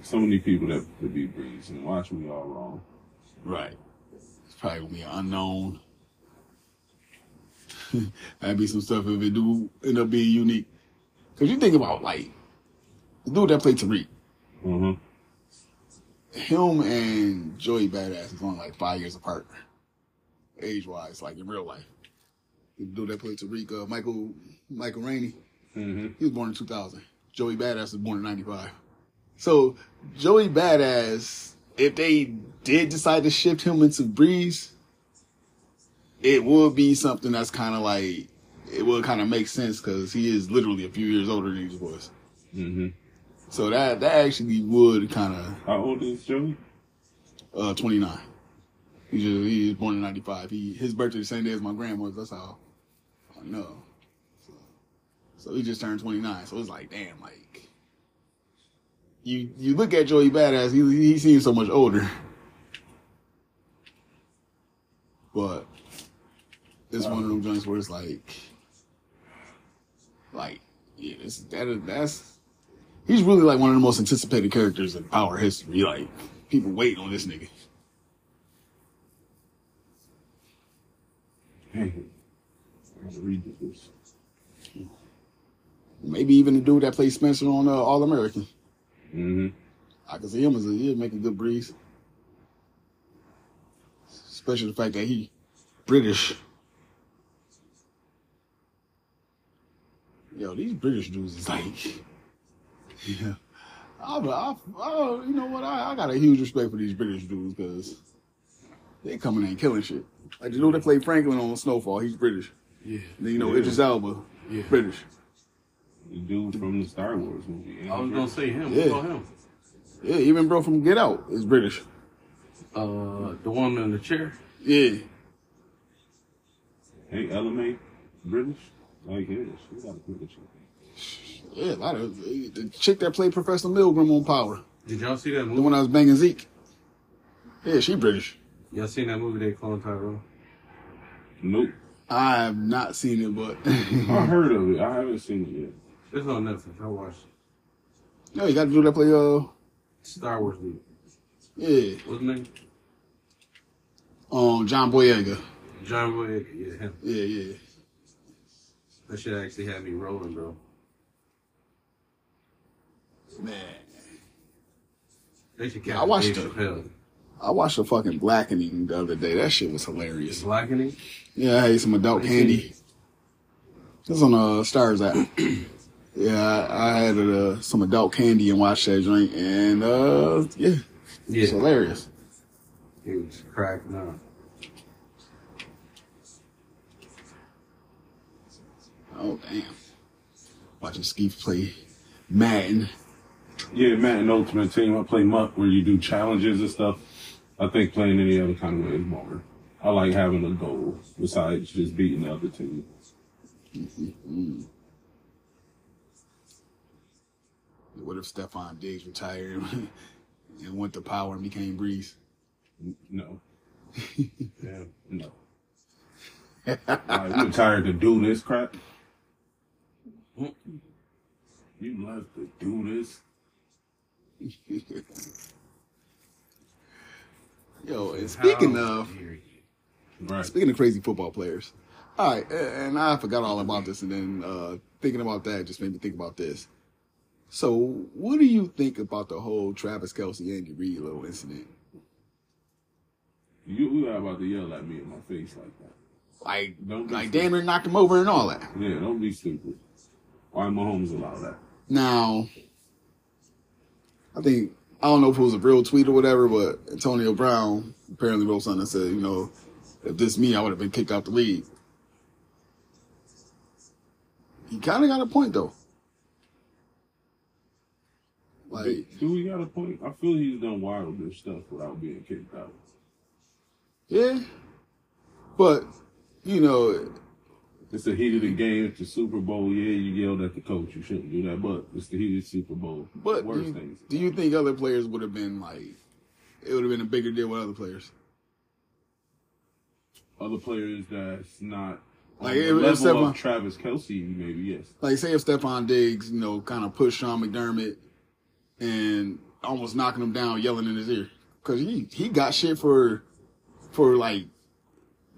So many people that could be Breeze and watch me all wrong. Right. It's probably gonna be unknown. That'd be some stuff if it do end up being unique. Cause you think about like the dude that played Tariq, Uh-huh. him and Joey Badass is only like five years apart, age wise, like in real life. The dude that played Tariq, uh, Michael Michael Rainey, Mm-hmm. he was born in 2000. Joey Badass was born in 95. So Joey Badass, if they did decide to shift him into Breeze, it would be something that's kind of like it would kind of make sense because he is literally a few years older than he was. Mm-hmm. So that that actually would kind of How old is Joey? uh 29. He just he was born in 95. He his birthday the same day as my grandma's. That's how Know. So, so he just turned 29. So it's like damn, like you you look at Joey Badass, he he seems so much older. But it's one of them joints where it's like, like, yeah, this, that that's, he's really like one of the most anticipated characters in power history. Like, people waiting on this nigga. Hey, I gotta read this. Maybe even the dude that plays Spencer on uh, All American. Mm-hmm. I can see him as a, he'll make a good breeze. Especially the fact that he British. Yo, these British dudes is like, yeah. I, I, I, you know what? I, I got a huge respect for these British dudes because they coming in and killing shit. Like the dude that played Franklin on Snowfall, he's British. Yeah. Then, you know, Yeah. Idris Elba, Yeah. British. The dude from the Star Wars movie. I was gonna say him. Yeah. Him? Yeah, even bro from Get Out is British. Uh, the woman in the chair. Yeah. Hey, LMA, British? Like, yeah, she got a British. Yeah, a lot of the chick that played Professor Milgram on Power, Did y'all see that movie? the movie? one that was banging Zeke. Yeah, she British. Y'all seen that movie they cloned Tyrone? Nope. I have not seen it, but I heard of it. I haven't seen it yet. It's on Netflix. I watched it. no, you got to do that play. Uh, Star Wars lead. yeah, What's his name? um, John Boyega. John Boyega. Yeah, him. Yeah, yeah. That shit actually had me rolling, bro. Man, They should I watched it. I watched the fucking Blackening the other day. That shit was hilarious. Blackening. Yeah, I ate some adult What you candy. It's on uh, Starz app. yeah, I, I had uh, some adult candy and watched that drink, and uh, yeah, Yeah. it's hilarious. He was cracking up. Oh damn! Watching Skeef play Madden. Yeah, Madden Ultimate Team. I play Muck where you do challenges and stuff. I think playing any other kind of way is boring. I like having a goal besides just beating the other team. Mm-hmm. What if Stefon Diggs retired and went to power and became Breeze? No, Yeah. no. Like, you tired to do this crap? You left to do this? Yo, and speaking How of dare you. Right. speaking of crazy football players, all right, and I forgot all about this, and then uh, thinking about that just made me think about this. So, what do you think about the whole Travis Kelce Andy Reid little incident? You, you are about to yell at me in my face like that. Like, Don't like damn near knocked him over and all that. Yeah, don't be stupid. Why Mahomes allow that? Now, I think I don't know if it was a real tweet or whatever, but Antonio Brown apparently wrote something that said, you know, if this me, I would have been kicked out the league. He kind of got a point though. Like, Do we got a point? I feel he's done wilder stuff without being kicked out. yeah, but you know, It's the heat of the game. It's the Super Bowl. Yeah, you yelled at the coach. You shouldn't do that. But it's the heat of the Super Bowl. but do you, things. do you think other players would have been like, it would have been a bigger deal with other players? Other players that's not Like, on the if- if Stefon- of Travis Kelce, maybe yes. like say if Stefon Diggs, you know, kind of pushed Sean McDermott and almost knocking him down, yelling in his ear, because he he got shit for for like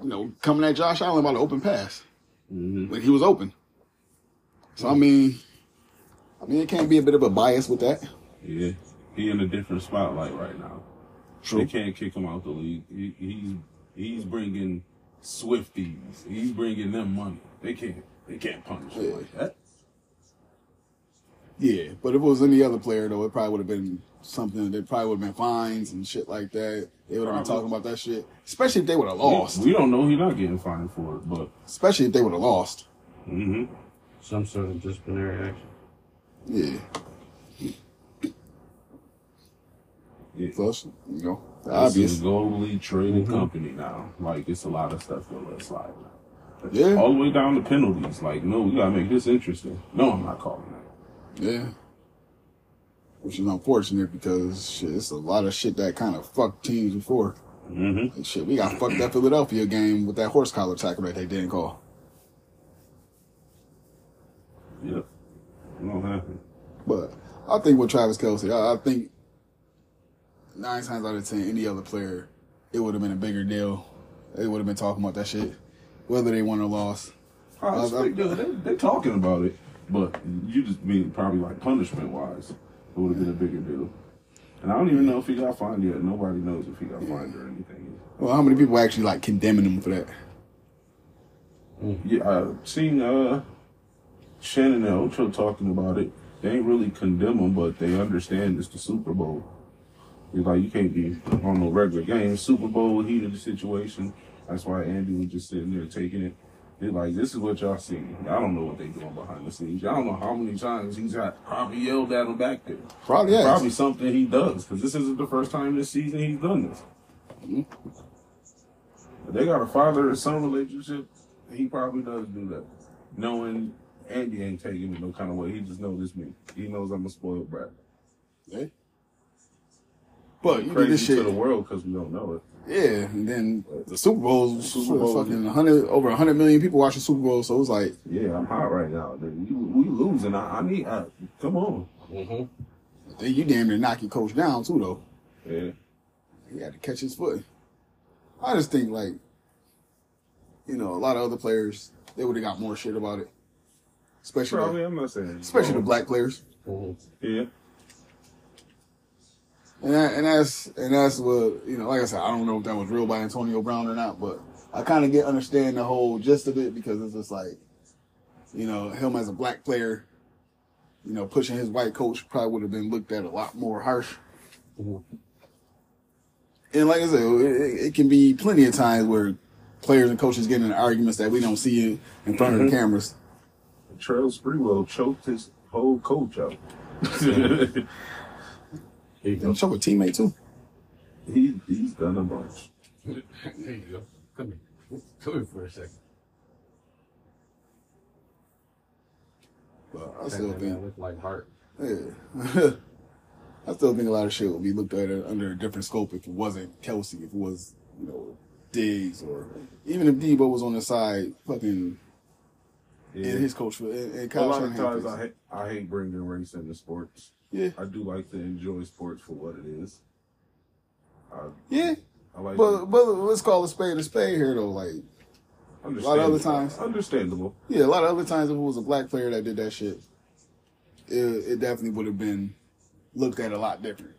you know coming at Josh Allen about an open pass hmm when he was open. So I mean, I mean it can't be a bit of a bias with that. Yeah, he in a different spotlight right now. True. They can't kick him out the league. He, he's he's bringing Swifties. He's bringing them money. They can't they can't punish him Yeah. like that. Yeah, but if it was any other player though, it probably would have been something. There probably would have been fines and shit like that. They would have been talking about that shit. Especially if they would have We- lost. We, don't know he's not getting fined for it, but Especially if they would have lost. mm-hmm. Some sort of disciplinary action. Yeah. yeah. Plus, you know, the This is a globally traded company now. Like it's a lot of stuff that let slide. Yeah. All the way down to penalties. Like, no, we gotta make this interesting. No, I'm not calling that. Yeah. Which is unfortunate because shit, it's a lot of shit that kind of fucked teams before. Mm-hmm. Like, shit, we got fucked that Philadelphia game with that horse collar tackle that they didn't call. Yep. It don't happen. But I think with Travis Kelce, I, I think nine times out of ten, any other player, it would have been a bigger deal. They would have been talking about that shit, whether they won or lost. It's I- I- big deal. They, they talking about it, but you just mean probably like punishment wise, it would have been a bigger deal. And I don't even know if he got fined yet. Nobody knows if he got fined or anything. Well, how many people actually like condemning him for that? Yeah, I've seen uh Shannon and Ocho talking about it. They ain't really condemn him, but they understand it's the Super Bowl. It's like you can't be on no regular game. Super Bowl heat of the situation. That's why Andy was just sitting there taking it. They're like, this is what y'all see. I don't know what they doing behind the scenes. I don't know how many times he's got probably yelled at him back there. Probably. Probably something he does because this isn't the first time this season he's done this. If they got a father and son relationship. He probably does do that, knowing Andy ain't taking it no kind of way. He just knows this me. He knows I'm a spoiled brat. Yeah. But you did Crazy this shit. to the world because we don't know it. Yeah, and then the Super Bowl, Super Bowl, fucking 100, over 100 million people watching Super Bowl, so it was like, Yeah, I'm hot right now. Dude. We, we losing. I, I need. I, come on. Mm-hmm. then you damn near knock your coach down too, though. Yeah. He had to catch his foot. I just think like, you know, a lot of other players they would have got more shit about it, especially Probably. the, I'm not saying. especially the black players. Mm-hmm. Yeah. And that, and that's and that's what you know. Like I said, I don't know if that was real by Antonio Brown or not, but I kind of get understand the whole gist of it because it's just like, you know, him as a black player, you know, pushing his white coach probably would have been looked at a lot more harsh. Mhm. And like I said, it, it can be plenty of times where players and coaches get in arguments that we don't see in, in front of the cameras. Trail Sprewell choked his whole coach out. Here you go. And choke a teammate too. he he's done a bunch. There you go. Come here. Come here for a second. But I still think look like heart. Yeah. I still think a lot of shit would be looked at under a different scope if it wasn't Kelce, if it was, you know, Diggs or even if Deebo was on the side, fucking Yeah. and his coach and, and a Kyle lot of times I it. hate, I hate bringing race into sports. Yeah, I do like to enjoy sports for what it is. I, yeah. I like But but let's call a spade a spade here though. Like a lot of other times- Understandable. yeah, a lot of other times if it was a black player that did that shit, it, it definitely would have been looked at a lot different.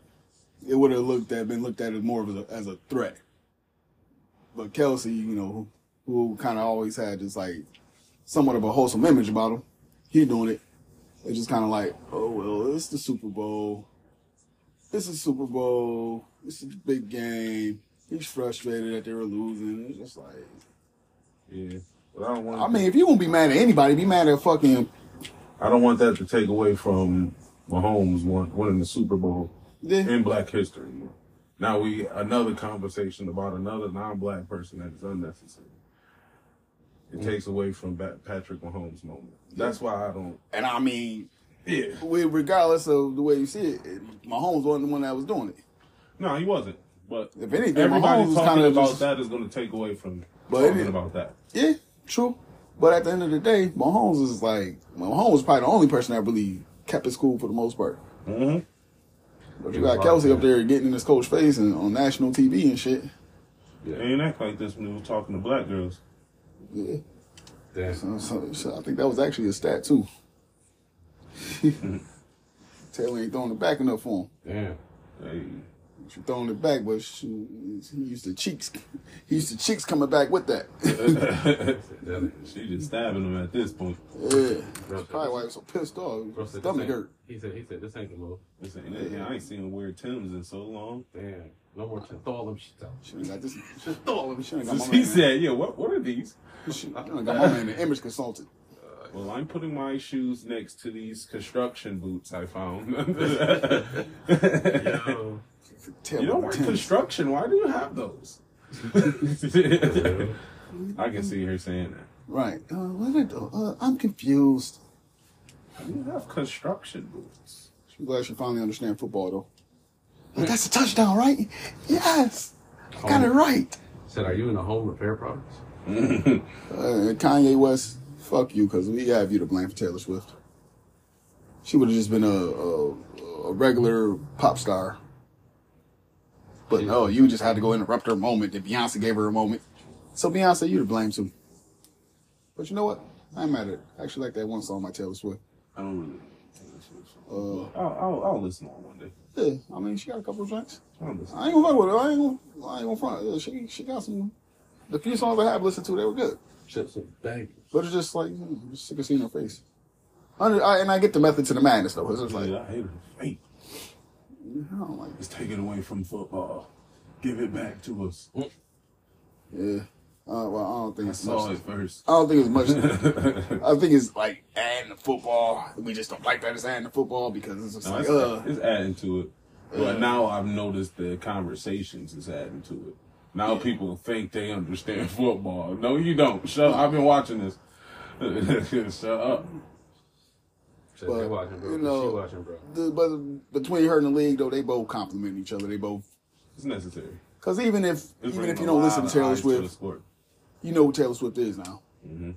It would have looked at been looked at as more of a, as a threat. But Kelce, you know, who, who kind of always had this like somewhat of a wholesome image about him, he doing it. It's just kind of like, oh well, it's the Super Bowl. It's the Super Bowl. It's a big game. He's frustrated that they were losing. It's just like, Yeah. But I don't want I mean, if you gonna be mad at anybody, be mad at fucking I don't want that to take away from Mahomes winning the Super Bowl yeah. in Black history. Now we another conversation about another non-black person that is unnecessary. It takes away from Patrick Mahomes' moment. That's why I don't. And I mean, Yeah. we- regardless of the way you see it, it- Mahomes wasn't the one that was doing it. No, he wasn't. But If anything, everybody Mahomes was talking kinda about just- that is going to take away from But it talking is- about that. Yeah, true. But at the end of the day, Mahomes is like Mahomes was probably the only person that really kept his cool for the most part. Mm-hmm. But you got Kelce up there getting in his coach face and on national TV and shit. Yeah, ain't act like this when he was talking to black girls. Yeah. Damn. So, so, so I think that was actually a stat too. Taylor ain't throwing it back enough for him. Damn. Hey, She throwing it back, but she, he used to cheeks. He used to cheeks coming back with that. she just stabbing him at this point. yeah. Bro, Probably why he was so pissed off. Bro said, Stomach hurt. He said, he said, this ain't the move. This ain't it. I ain't seen him wear Timbs in so long. Damn. No more. Just throw all them shit out. Should have got this. Should throw all of it. Should have got my he man. said, "Yeah, what what are these?" Should have got my man an image consultant. Well, I'm putting my shoes next to these construction boots I found. Yo. You don't my work construction. Why do you have those? I can see her saying that. Right. Uh, what did I do? Uh, I'm confused. You have construction boots. I'm glad she finally understands football, though. But that's a touchdown, right? Yes. I got it right. Said, are you in the home repair products? Uh, Kanye West, fuck you, because we have you to blame for Taylor Swift. She would have just been a, a, a regular pop star. But no, you just had to go interrupt her moment that Beyonce gave her a moment. So Beyonce, you to blame too. But you know what? I'm mad at it. I actually like that one song by Taylor Swift. I don't really. Uh, I'll, I'll, I'll listen on one day. Yeah, I mean, she got a couple of drinks. I'll. I ain't gonna fuck with her. I ain't gonna, I ain't gonna front. Yeah, she, she got some. The few songs I have listened to, they were good. Chips and bangers. But it's just like, hmm, just sick of seeing her face. Under, I, and I get the method to the madness though. It's just like, Yeah, I hate her. Fate I don't like It's taken away from football. Give it back to us. Yeah. Uh, well, I don't think I it's saw much. it first. I don't think it's much. I think it's like adding the football. We just don't like that it's adding the football because it's just No, like, it's, uh, it's adding to it. But Uh. now I've noticed the conversations is adding to it. Now people think they understand football. No, you don't. Shut up. I've been watching this. Shut up. But, they watching, bro. you know, she watching, bro. the, but between her and the league though, they both compliment each other. They both It's necessary. because even if It's even if you don't listen to Taylor eyes to Swift, sport. You know who Taylor Swift is now. Mm-hmm.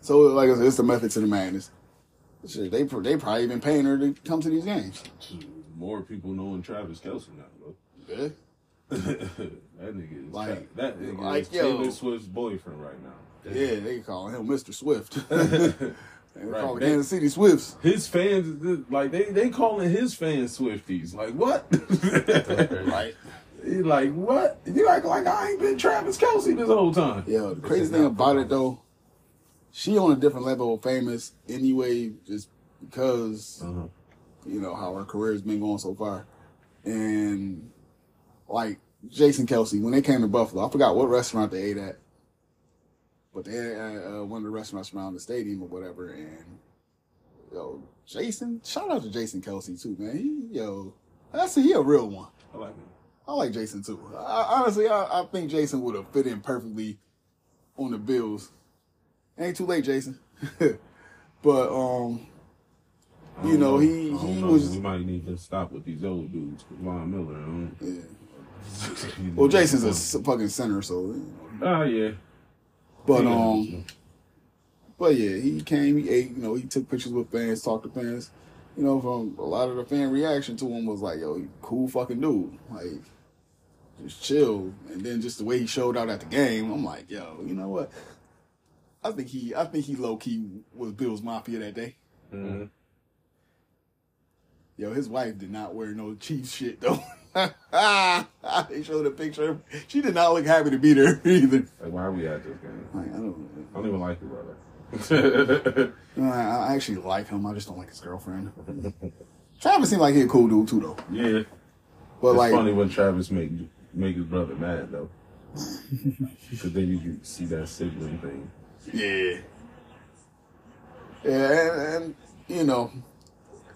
So like I said, it's the method to the madness. Shit, they they probably been paying her to come to these games. More people knowing Travis Kelce now, though. Yeah. that nigga is Like- that nigga like, is yo. Taylor Swift's boyfriend right now. Yeah, they call him Mr. Swift. they Right. call Kansas City Swifts. His fans, like they they calling his fans Swifties. Like what? Right. Like what? You act like I ain't been Travis Kelce this whole time. Yeah, the crazy thing about it though, she on a different level of famous anyway, just because Uh-huh. you know how her career has been going so far, and like Jason Kelce when they came to Buffalo, I forgot what restaurant they ate at, but they ate at uh, one of the restaurants around the stadium or whatever, and yo, Jason, shout out to Jason Kelce too, man. He, yo, that's a, he a real one. I like him. I like Jason too. I, honestly, I, I think Jason would have fit in perfectly on the Bills. Ain't too late, Jason. but um, you don't know, he he know. was. We might need to stop with these old dudes. Von Miller. I don't- Yeah. Well, Jason's a fucking center, so. know. Oh yeah. But Yeah. um, but yeah, he came, he ate. You know, he took pictures with fans, talked to fans. You know, from a lot of the fan reaction to him was like, "Yo, cool fucking dude." Like, just chill. And then just the way he showed out at the game, I'm like, "Yo, you know what?" I think he, I think he low key was Bill's mafia that day. hmm Yo, his wife did not wear no Chiefs shit though. they showed a picture. She did not look happy to be there either. Like why are we at this game? Like, I don't. I don't even like it, brother. I, I actually like him. I just don't like his girlfriend. Travis seemed like he a cool dude too, though. yeah. But it's like, funny when Travis make make his brother mad though. Because then you can see that sibling thing. yeah, yeah, and, and you know,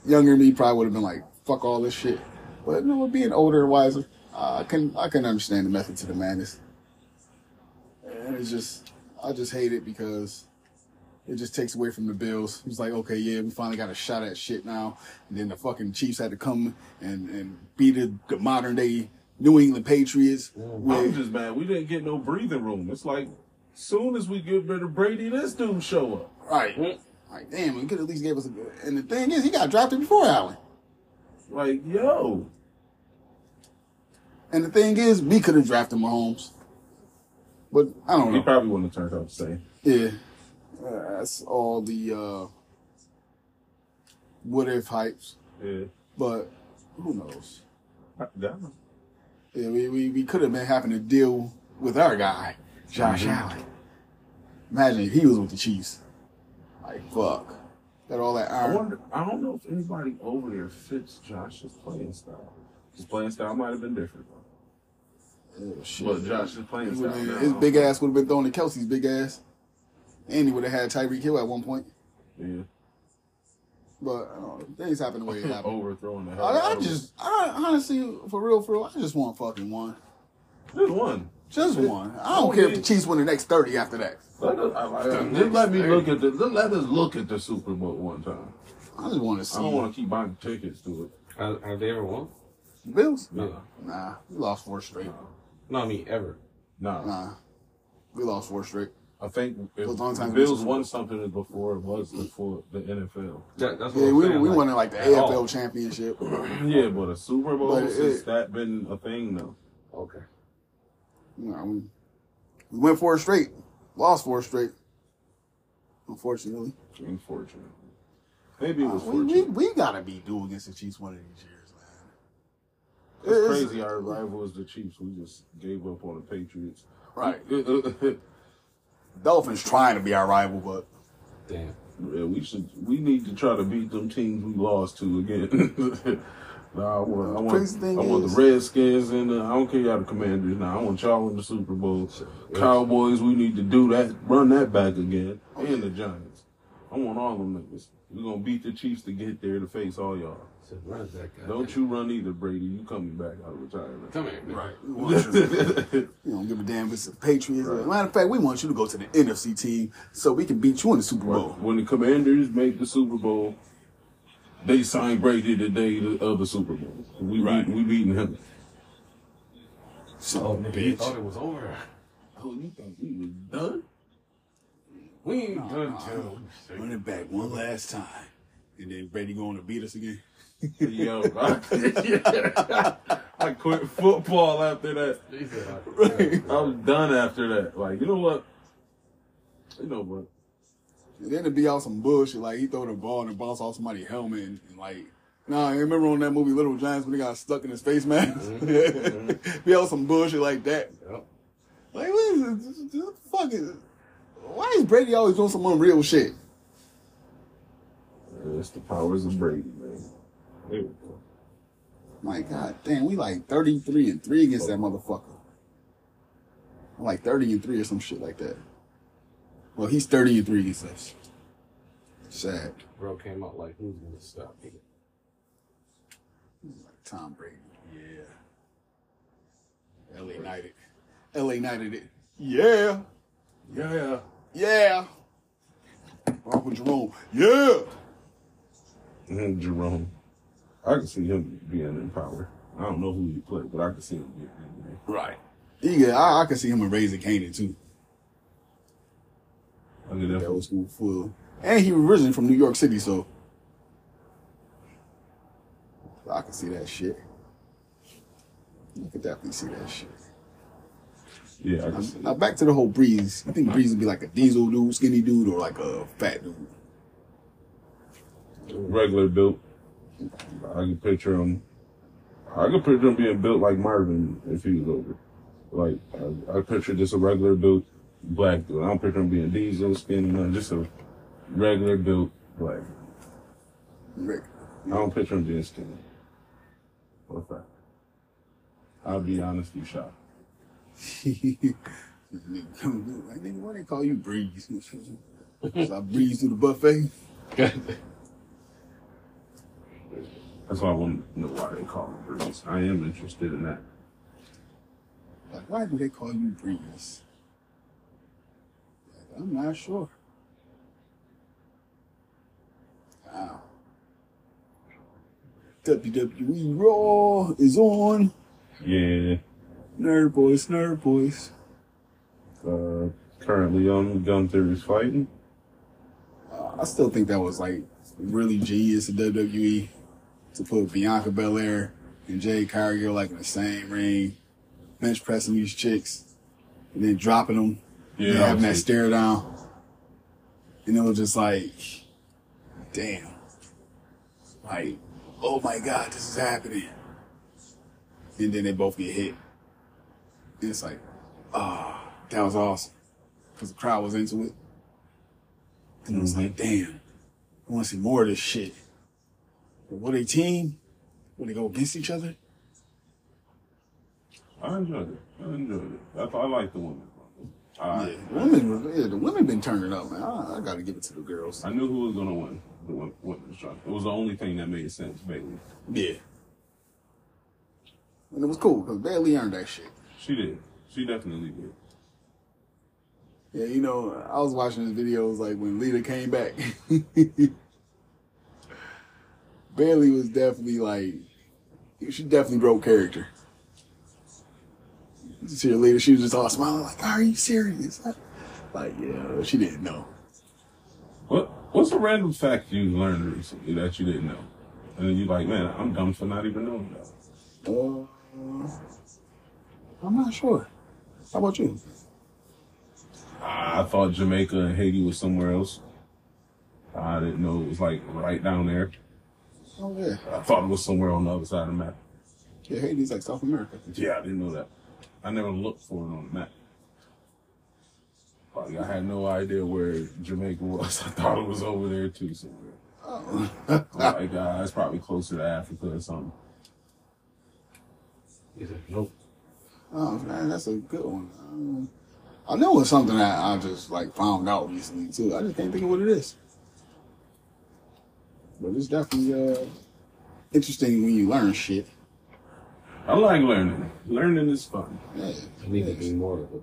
younger me probably would have been like, "Fuck all this shit." But you know, being older and wiser, I can I can understand the method to the madness. And it's just, I just hate it because it just takes away from the Bills. It's like, okay, yeah, we finally got a shot at shit now. And then the fucking Chiefs had to come and, and beat the, the modern day New England Patriots. I'm just mad we didn't get no breathing room. It's like soon as we get rid of Brady, this dude show up. right. Like, damn, we could at least give us a good. And the thing is, he got drafted before Allen. Like, yo. And the thing is, we could have drafted Mahomes. But I don't know. He probably wouldn't have turned out the same. Yeah. Uh, that's all the uh, what if hypes. Yeah. But who knows? I- that- Yeah, we, we, we could have been having to deal with our guy, Josh mm-hmm. Allen. Imagine if he was with the Chiefs. Like, fuck. Got all that I wonder. I don't know if anybody over there fits Josh's playing style. His playing style might have been different. Oh, shit. But Josh is playing style now. his big ass would have been thrown to Kelce's big ass. And he would have had Tyreek Hill at one point. Yeah. But uh, things happen the way it happened. Overthrowing the hell I, I just, I honestly, for real, for real, I just want fucking one. Just one. Just one. I don't care if the Chiefs win the next 30 after that. Let us, I, I, just let me look at the. Let us look at the Super Bowl one time. I just want to see. I don't want to keep buying tickets to it. Have, have they ever won? Bills? No, Nah, we lost four straight. No, I mean ever. no. Nah, we lost four straight. I think if was a long the time Bills ago. won something before it was before the NFL. That, that's what Yeah, I'm we, saying, we like, won in like the at all. AFL championship. Yeah, but a Super Bowl But it- since that been a thing though. Okay. Nah, we, we went four straight, lost four straight. Unfortunately, Unfortunately, maybe it uh, was we, we, we gotta be due against the Chiefs one of these years, man. It's It's- crazy. Our rival is the Chiefs. We just gave up on the Patriots. Right. yeah, Dolphins trying to be our rival, but Damn. we should. We need to try to beat them teams we lost to again. nah, I want. I want, thing I want is- the Redskins and uh, I don't care y'all the Commanders. Now I want y'all in the Super Bowl. Cowboys. We need to do that. Run that back again. And the Giants. I want all them niggas. We're gonna beat the Chiefs to get there to face all y'all. So run that guy. Don't you run either, Brady. You coming back out of retirement. Come here, man. right, we want you to, you don't give a damn if it's the Patriots. Matter of fact, we want you to go to the NFC team so we can beat you in the Super Bowl. When the Commanders make the Super Bowl, they signed Brady the day of the Super Bowl. We Right. beat, we beating him. So, Oh, nigga, you bitch. thought it was over. Oh, you thought we was done? We ain't done till. Run it back one last time, and then Brady going to beat us again. Yo, I, I quit football after that. He said, I- Right. I was done after that. Like, you know what? You know what? And then it'd be out some bullshit, like he throw the ball and it bounce off somebody's helmet, and, and like, nah, I remember on that movie Little Giants when he got stuck in his face mask. Mm-hmm, mm-hmm. be out some bullshit like that. Yep. Like, what is this? This- this fuck is? Why is Brady always doing some unreal shit? It's the powers of Brady, man. My God, damn, we like thirty three and three against that motherfucker. I'm like thirty and three or some shit like that. Well, he's thirty and three against us. Sad. Bro came out like, who's gonna stop me? Like Tom Brady. Yeah. LA United. LA United it. Yeah. Yeah. Yeah. Uncle Jerome. Yeah. And Jerome. I can see him being in power. I don't know who he put, but I can see him getting in there. Right. Yeah, I, I can see him and Raising Kanan too. I can That definitely was cool full. And he originally from New York City, so I can see that shit. I can definitely see that shit. Yeah, I can see Now back to the whole Breeze. You think Breeze would be like a diesel dude, skinny dude, or like a fat dude? regular built. I can picture him. I can picture him being built like Marvin if he was over. Like I, I picture just a regular built black dude. I don't picture him being diesel skinny, no, just a regular built black. Rick. I don't picture him being skinny. For a fact. I'll be honest, you shocked. like, nigga, why they call you Breeze? So I breeze through the buffet. That's why I want to know why they call me Breeze. I am interested in that. Like, why do they call you Breeze? Like, I'm not sure. Wow. WWE Raw is on. Yeah. Nerd boys, nerd boys. Uh, currently on Gunther is fighting. Uh, I still think that was like really genius of WWE to put Bianca Belair and Jade Cargill like in the same ring, bench pressing these chicks, and then dropping them, Yeah, and having that stare down. And it was just like, damn. Like, oh my God, this is happening. And then they both get hit. And it's like, ah, that was awesome. Because the crowd was into it. And it was like, damn, I want to see more of this shit. But what they team? Will they go against each other? I enjoyed it. I enjoyed it. I thought I liked the women. I, Yeah, the women, yeah, the women been turning up, man. I, I got to give it to the girls. I knew who was gonna win the wom- women's shot. It was the only thing that made sense, Bayley. Yeah, and it was cool because Bayley earned that shit. She did. She definitely did. Yeah, you know, I was watching his videos like when Lita came back. Bayley was definitely like, she definitely broke character. See her later, she was just all smiling like, "Are you serious?" Like, yeah, she didn't know. What What's a random fact you learned recently that you didn't know? And then you're like, man, I'm dumb for not even knowing that. Uh, I'm not sure. How about you? I thought Jamaica and Haiti was somewhere else. I didn't know it was like right down there. Oh yeah, I thought it was somewhere on the other side of the map. yeah, Haiti's like South America. Yeah, I didn't know that. I never looked for it on the map. Like, I had no idea where Jamaica was. I thought it was over there too somewhere. Oh. Like, uh, it's probably closer to Africa or something. He said, nope. Oh man, that's a good one. Um, I know it's something that I just like found out recently too. I just can't think of what it is. But it's definitely uh, interesting when you learn shit. I like learning. Learning is fun. Yeah. I need to be more of it.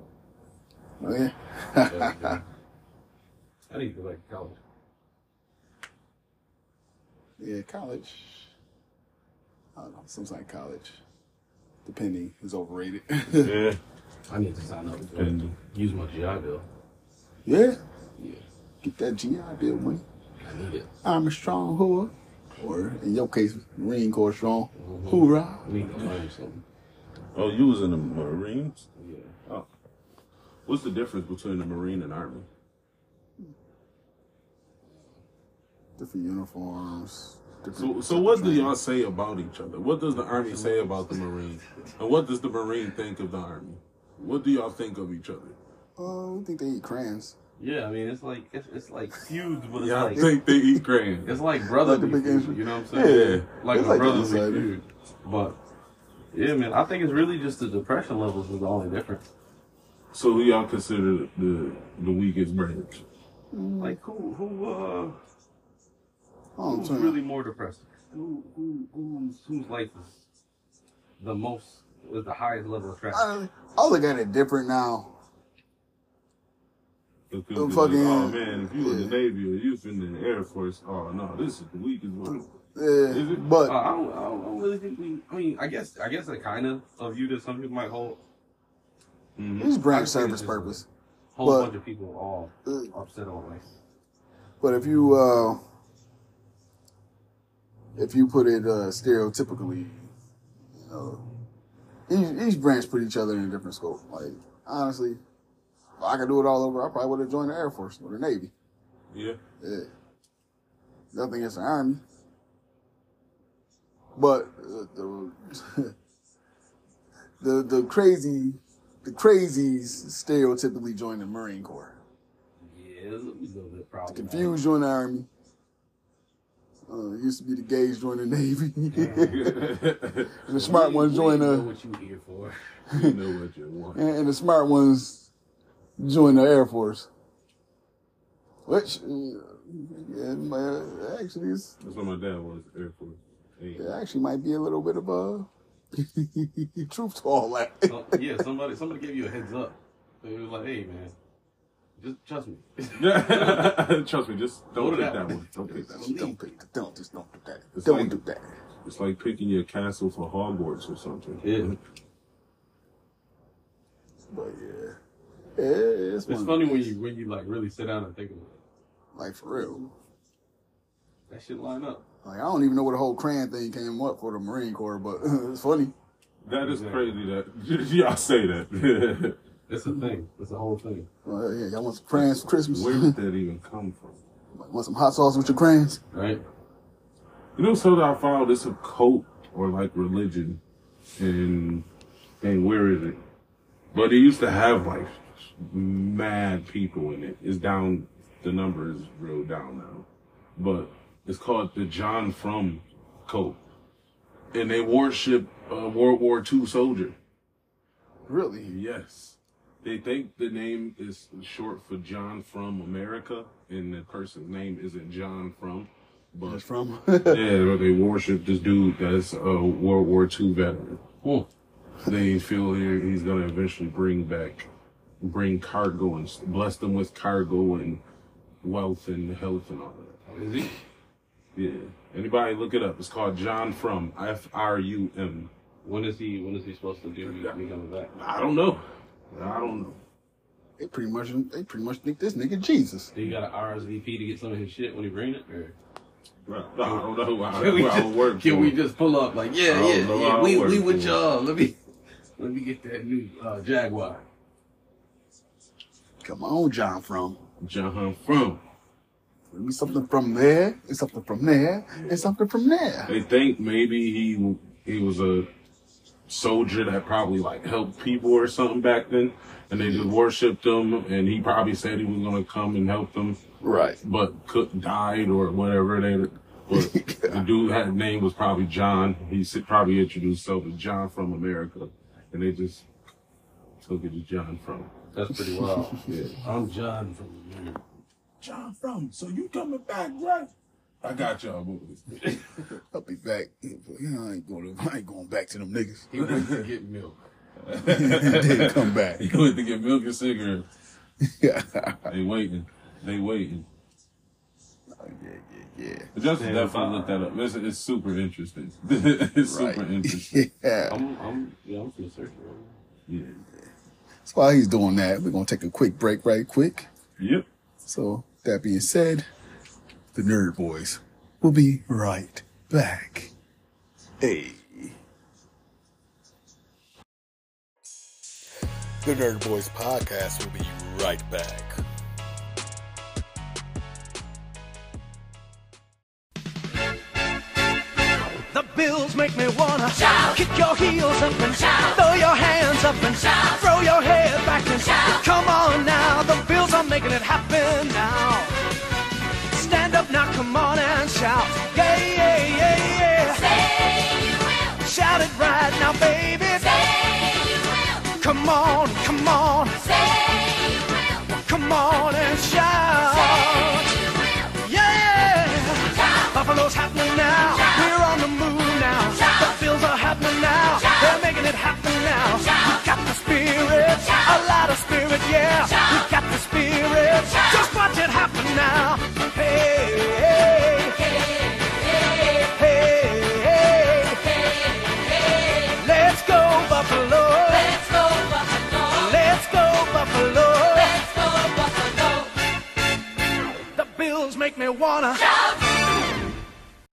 Oh yeah. Yeah. I need to go back to college. yeah, college. I don't know, sometimes college, depending, is overrated. Yeah. I need to sign up Depending. use my GI Bill. yeah, Yeah, get that GI Bill money. I need it. I'm a strong whore. Or in your case, Marine Corps strong. Mm-hmm. Hoorah. I need to learn something. Oh, you was in the Marines? Yeah. Oh. What's the difference between the Marine and Army? Different uniforms. So, Different so what do y'all say about each other? What does the Army say about the Marine? And what does the Marine think of the Army? What do y'all think of each other? Uh, oh, I think they eat crayons. Yeah, I mean it's like it's, it's like feuds, but it's Y'all like think they eat grain? it's like brotherly Like the big feud, you know what I'm saying? Yeah. Like It's a like brotherly insider. feud. But yeah, man, I think it's really just the depression levels is the only difference. So who y'all consider the the weakest branch? Like who who uh Oh, who's I'm really more depressing? Who who who's whose life is the most with the highest level of tragedy? I, I look at it different now. Because The fucking- oh man, if you in the. Navy or you in the Air Force, oh no, this is the weakest one. Yeah, it? but Uh, I, don't, I don't I don't really think we. I mean, I guess I guess a kind of a view that some people might hold. Mhm. it's just service purpose. Whole But- bunch of people all Uh, upset all. But if you uh if you put it uh stereotypically, you know, each, each branch put each other in a different scope. Like honestly, I could do it all over, I probably would have joined the Air Force or the Navy. Yeah. Yeah. Nothing against the Army. But uh, the the the crazy the crazies stereotypically join the Marine Corps. Yeah, it's a little bit problem. Confused join the Army. Uh, it used to be the gays join the Navy. and the smart ones join the. know what you here for. you know what you want. and, and the smart ones join the Air Force. Which uh, yeah, my- actually is That's what my dad was, Air Force. Hey. There actually might be a little bit of a truth to all that. So, yeah, somebody somebody gave you a heads up. They was like, "Hey, man, just trust me." Trust me, just don't take that that one. Don't take that one. don't pick, don't just don't do that. It's don't like- do that. It's like picking your castle for Hogwarts or something. Yeah. But yeah, yeah it's, It's funny when you when you like really sit down and think about it. like for real. That shit line up. Like I don't even know where the whole crayon thing came up for the Marine Corps, but it's funny. That is Exactly. crazy that y'all say that. It's a thing. It's a whole thing. Uh, yeah, y'all want some crayons for Christmas? Where did that even come from? want some hot sauce with your crayons? Right? You know, something I found it's a cult or like religion, and and where is it? But it used to have like mad people in it. It's down. The number is real down now, but it's called the John Frum cult, and they worship a World War II soldier. Really? Yes. They think the name is short for John from America, and the person's name isn't John from. But That's from. yeah, they worship this dude that's a World War II veteran. Hmm. They feel he's gonna eventually bring back, bring cargo and bless them with cargo and wealth and health and all that. Is he? Yeah. Anybody look it up. It's called John Frum. F R U M. When is he? When is he supposed to do? Me coming back? I don't know. I don't know. they pretty much they pretty much think this nigga Jesus. Do you got an RSVP to get some of his shit when he bring it? Or I don't know who I, can we who just, work can we just pull up like yeah yeah yeah we we with y'all. Let me let me get that new uh, Jaguar. Come on, John. From. John Frum. Give me something from there, and something from there, and something from there. They think maybe he he was a soldier that probably like helped people or something back then, and they just worshipped him. And he probably said he was gonna come and help them, Right. but could died or whatever. They but the dude had name was probably John. He probably introduced himself as John from America, and they just took it as John from. That's pretty wild. Yeah. I'm John from. America. John from. So you coming back, right? I got y'all boys. I'll be back. Yeah, I ain't going. To, I ain't going back to them niggas. He went to get milk. they come back. He went to get milk and cigarettes. yeah, They waiting. They waiting. Oh, yeah, yeah. But Justin Yeah, definitely fine. looked that up. It's, it's super interesting. it's Right. super interesting. yeah. I'm I'm yeah I'm from the search. Yeah. So while he's doing that, we're gonna take a quick break, right quick. Yep. So that being said, the Nerd Boyz will be right back. Hey. The Nerd Boyz podcast will be right back. Make me wanna shout. Kick your heels up and shout. Throw your hands up and shout. Throw your head back and shout. Come on now, the bills are making it happen now. Stand up now, come on and shout. Yeah, yeah, yeah, yeah. Say you will, Shout it right now, baby. say you will, Come on, come on, say you will, come on and shout. say you will. Yeah. Shout. Buffalo's happening now. Making it happen now. We got the spirit, a lot of spirit, yeah. We got the spirit. Just watch it happen now. Hey, hey, hey, hey. Let's go Buffalo. Let's go Buffalo, Let's go Buffalo. let's go Buffalo. The Bills make me wanna. Shout.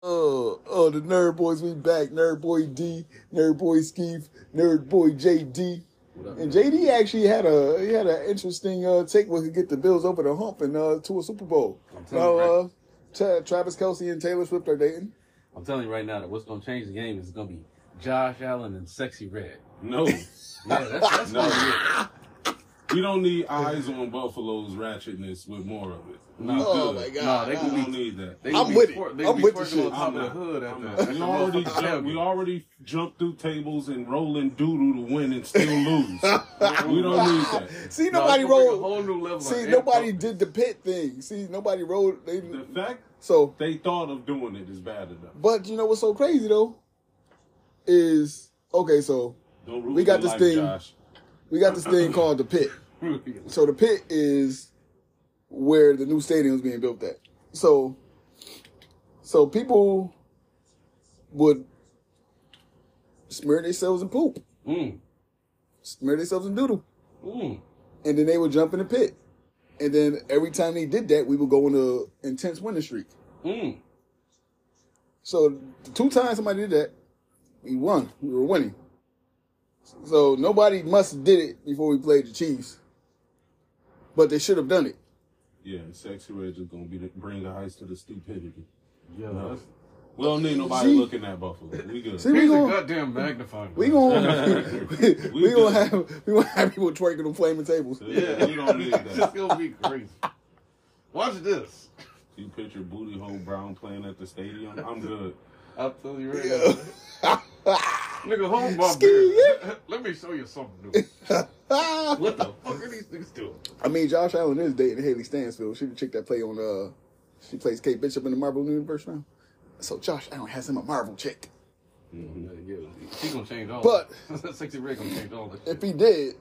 Oh, oh, the Nerd Boyz, we back. Nerd Boy D, Nerd Boy Skeef, Nerd Boy JD. And JD actually had a he had an interesting uh, take where he could get the Bills over the hump and uh, to a Super Bowl. telling Now, you, uh, Tra- Travis Kelce and Taylor Swift are dating. I'm telling you right now that what's gonna change the game is gonna be Josh Allen and Sexyy Red. No. Yeah, that's that's No. we don't need eyes on Buffalo's ratchetness with more of it. We Oh good. my. God. Nah, they We gonna don't be. need that. They I'm gonna be with it. twer- They I'm be with the shit. on top I'm of the hood at I'm the. not. at the We already jumped, we already jumped through tables and rolling doodle to win and still lose. we don't need that. See, nobody it's gonna a rolled. whole new level. See, nobody info. did the pit thing. See, nobody rolled. They The fact so, they thought of doing it is bad enough. but you know what's so crazy though is okay. So We got this life, thing- Josh. we got this thing called the pit. So the pit is where the new stadium is being built at. So, so people would smear themselves in poop, Mm, smear themselves in doodle, mm. and then they would jump in the pit. And then every time they did that, we would go on a intense winning streak. Mm. So the two times somebody did that, we won. We were winning. So nobody must have did it before we played the Chiefs, but they should have done it. Yeah, sexy red is gonna be the, bring the ice to the stupidity. Yeah, No. We don't need nobody See? looking at Buffalo. We good. See, we he's a gonna goddamn magnifying. we glass. gonna we, We gonna have we gonna have people twerking on flaming tables. yeah, we don't need It's that. gonna be crazy. Watch this. You picture booty hole Brown playing at the stadium. I'm good. I'll tell you right now. Nigga, hold my beer. Let me show you something new. What the fuck are these niggas doing? I mean, Josh Allen is dating Hailee Steinfeld. She the chick that play on uh, she plays Kate Bishop in the Marvel universe now. So Josh Allen has him a Marvel chick. Yeah, she gonna change all. But- that. sexy red gonna change all that. If he did,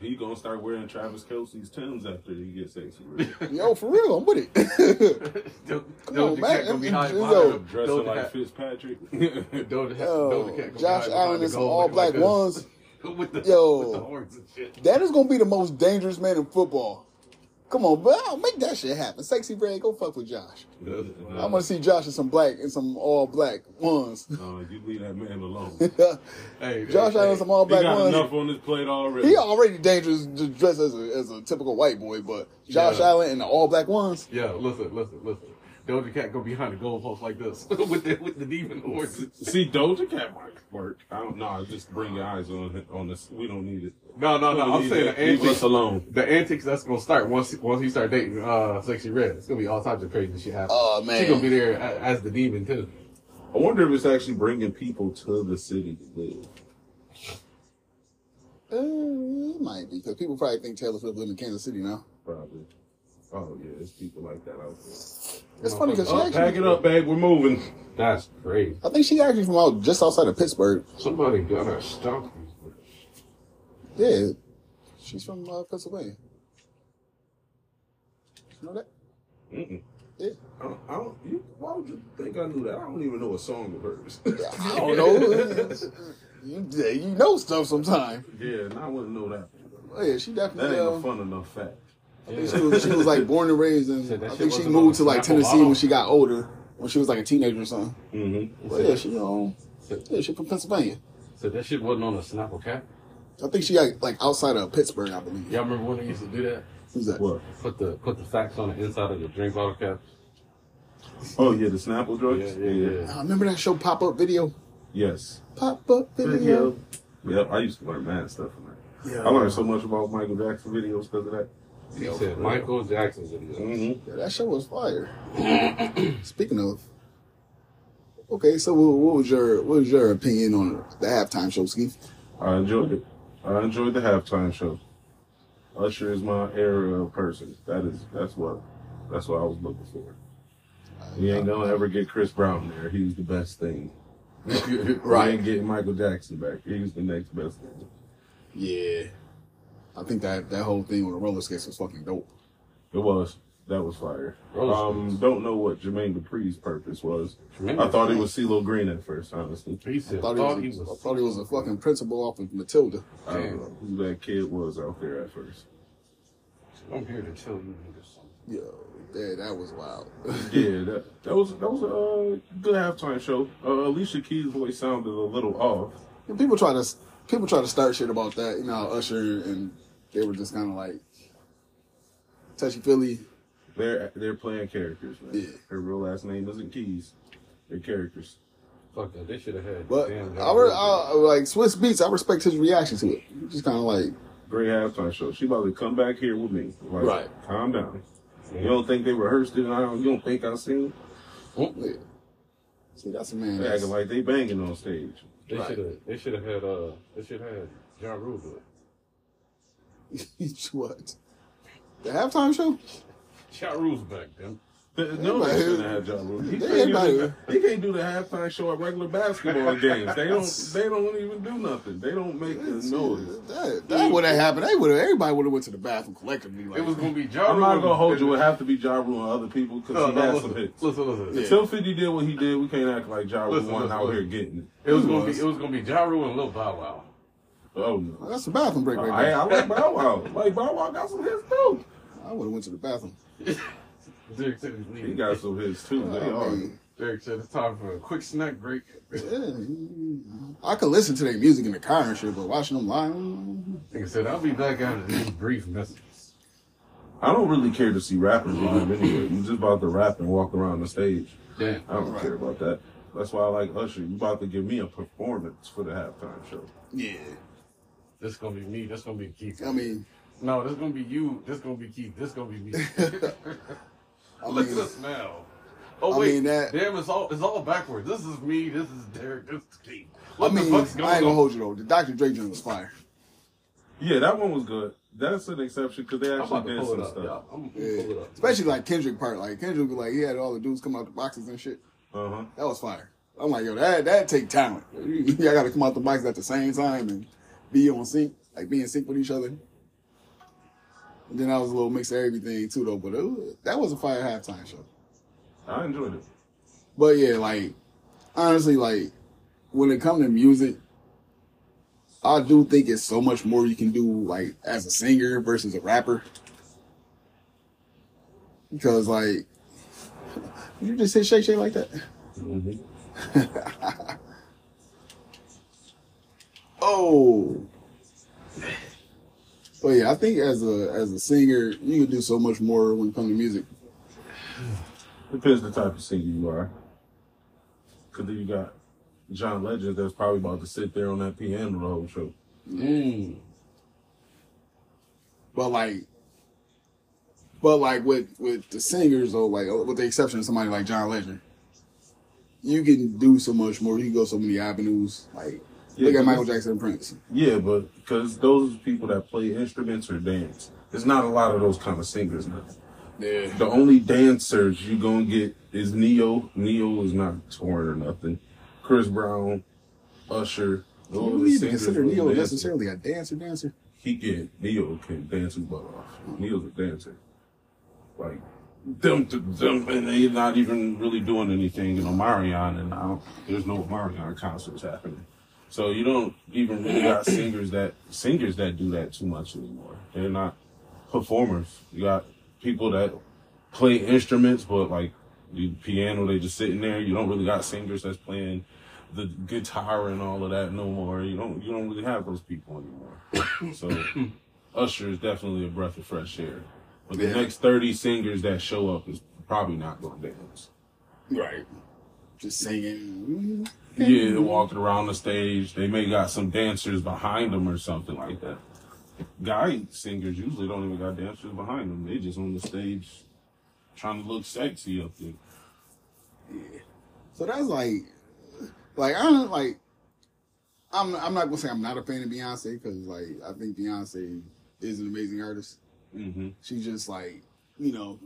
He gonna start wearing Travis Kelce's Tims after he gets sexy. Right? yo, for real, I'm with it. Do- Come Doja on, Cat man. gonna be hiding Yo. behind. Dressing Doja like Cat- Fitzpatrick. Doja Cat- Yo, Doja Cat gonna be Josh Allen behind in the some all black like ones. with the Yo. with the horns and shit. That is gonna be the most dangerous man in football. Come on, bro, I'll make that shit happen. Sexyy Red, go fuck with Josh. I want to see Josh in some black and some all black ones. No, you leave that man alone. Hey, Josh hey, Allen in hey. some all black ones. enough on his plate already. He already dangerous to dress as a, as a typical white boy, but Josh Yeah. Allen in the all black ones. Yeah, listen, listen, listen. Doja Cat go behind the goalpost like this with the with the demon horns. See, Doja Cat might work. I don't know. Just bring your eyes on it, on this. We don't need it. No, no, no. I'm saying it- the leave us alone. The antics that's gonna start once once he start dating uh sexy red. It's gonna be all types of crazy shit happening. Oh, man. she gonna be there a- as the demon too. I wonder if it's actually bringing people to the city to live. Uh, it might be because people probably think Taylor Swift lives in Kansas City now. Probably. Oh yeah, there's people like that out there. It's funny because she Oh, actually, pack it up, babe. We're moving. That's crazy. I think she actually from out just outside of Pittsburgh. Somebody got her these. Yeah, she's from uh, Pennsylvania. You know that? Mm-mm. Yeah. I don't, I don't, you, why would you think I knew that? I don't even know a song of hers. I don't know. you, you know stuff sometimes. yeah, and I wouldn't know that. Oh, yeah, she definitely. That ain't Uh, a fun enough fact. I think she, was, she was like born and raised, in. Said I think she moved to like Tennessee Auto. when she got older, when she was like a teenager or something. Mm-hmm. But yeah, she um, yeah, she from Pennsylvania. So that shit wasn't on a Snapple cap. I think she got like outside of Pittsburgh, I believe. Y'all remember when they used to do that? Who's that? What? Put the put the facts on the inside of the drink bottle caps. Oh yeah, the Snapple drugs. Yeah, yeah, yeah. I remember that show pop up video. Yes. Pop up video. Yep, I used to learn mad stuff from that. Yeah. I learned so much about Michael Jackson videos because of that. He said Michael Jackson video. Mm-hmm. Yeah, that show was fire. Speaking of, okay, so what, what was your what was your opinion on the halftime show, Ski? I enjoyed it. I enjoyed the halftime show. Usher is my era of person. That is that's what that's what I was looking for. We ain't gonna ever get Chris Brown there. He's the best thing. We ain't getting Michael Jackson back. He's the next best thing. Yeah, I think that that whole thing on the roller skates was fucking dope. It was. That was fire. Um, don't know what Jermaine Dupri's purpose was. Jermaine I thought it was CeeLo Green at first, honestly. He said, I thought, he was, I thought he was a fucking principal off of Matilda. I don't know who that kid was out there at first. I'm here to tell you niggas something. Yo, yeah, that was wild. Yeah, that that was that was a uh, good halftime show. Uh, Alicia Keys' voice sounded a little off. And people try to people try to start shit about that. You know, Usher and they were just kind of like touchy feely. They're they're playing characters, man. Yeah. Her real last name isn't Keys. They're characters. Fuck that. They should have had. But damn I, re- I like Swizz Beatz. I respect his reaction to it. He Just kind of like Great halftime show. She about to come back here with me. Like, Right. Calm down. You don't think they rehearsed it? And I don't. You don't think I seen? it? yeah. See, that's a man. They That's, acting like they banging on stage. They Right. should have. They should have had. Uh. They should have had Ja Rule do it. what? The halftime show? Ja Rule's back then. The- No, Everybody- they shouldn't have Ja Rule. He They- can't, do the, he can't do the halftime show at regular basketball games. They don't. They don't even do nothing. They don't make the noise. That, that would have happened. They would have. Everybody would have went to the bathroom collectively. Like, It was gonna be Ja I'm not gonna hold you. It would have to be Ja Rule and other people because No, he no, had listen, some hits. listen, listen. Until 50 did what he did, we can't act like Ja Rule Listen, wasn't listen, here getting it. It was gonna be. It was gonna be Ja Rule and Lil Bow Wow. Oh no. that's a bathroom break right I, there. I like Bow Wow. Like Bow Wow got some hits too. I would have went to the bathroom. Derek said he's He got some hits too. They oh, are. Derek said it's time for a quick snack break. yeah, I could listen to their music in the car and shit, but watching them live, Like I said I'll be back after these brief messages. I don't really care to see rappers live anyway. You just about to rap and walk around the stage. Yeah. I don't care about that. That's why I like Usher. You about to give me a performance for the halftime show. yeah. This gonna be me. This gonna be Keith. I mean, no, this gonna be you. This gonna be Keith. This gonna be me. I Look mean, at us now. Oh I wait, mean, that- damn! It's all it's all backwards. This is me. This is Derek. This is Keith. What I the mean, fuck's going I ain't gonna on? hold you though. The Dr. Dre joint was fire. Yeah, that one was good. That's an exception because they actually did some stuff. y'all. I'm gonna Yeah. pull it up. Especially like Kendrick part. Like Kendrick was like he had all the dudes coming out the boxes and shit. Uh huh. That was fire. I'm like, yo, that that take talent. Y'all gotta come out the boxes at the same time and be on sync, like be in sync with each other. And then I was a little mix of everything too though, but it was, that was a fire halftime show. I enjoyed it. But yeah, like honestly, like when it comes to music, I do think it's so much more you can do like as a singer versus a rapper. Because like you just say shake shake like that. Mm-hmm. oh. But yeah, I think as a as a singer, you can do so much more when it comes to music. Depends the type of singer you are. Because then you got John Legend that's probably about to sit there on that piano the whole show. Mm. But like, but like with with the singers though, like with the exception of somebody like John Legend, you can do so much more. You can go so many avenues. Like Yeah, look at Michael Jackson and Prince. Yeah, but because those people that play instruments or dance, there's not a lot of those kind of singers now. Yeah, The only dancers you gonna get is Ne-Yo. Ne-Yo is not touring or nothing. Chris Brown, Usher. you Those don't even consider Ne-Yo necessarily a dancer. Dancer. He can. Ne-Yo can dance his butt off. Ne-Yo's a dancer. Like them, them, and they're not even really doing anything. You know, Marion and now there's no Marion concerts happening. So you don't even really got singers that singers that do that too much anymore. They're not performers. You got people that play instruments, but like the piano, they just sitting there. You don't really got singers that's playing the guitar and all of that no more. You don't you don't really have those people anymore. so Usher is definitely a breath of fresh air. But the Yeah. next thirty singers that show up is probably not gonna dance. Right. Just singing. Yeah, walking around the stage. They may got some dancers behind them or something like that. Guy singers usually don't even got dancers behind them. They just on the stage trying to look sexy up there. Yeah. So that's like, like I don't like. I'm I'm not gonna say I'm not a fan of Beyonce because like I think Beyonce is an amazing artist. hmm She's just like, you know,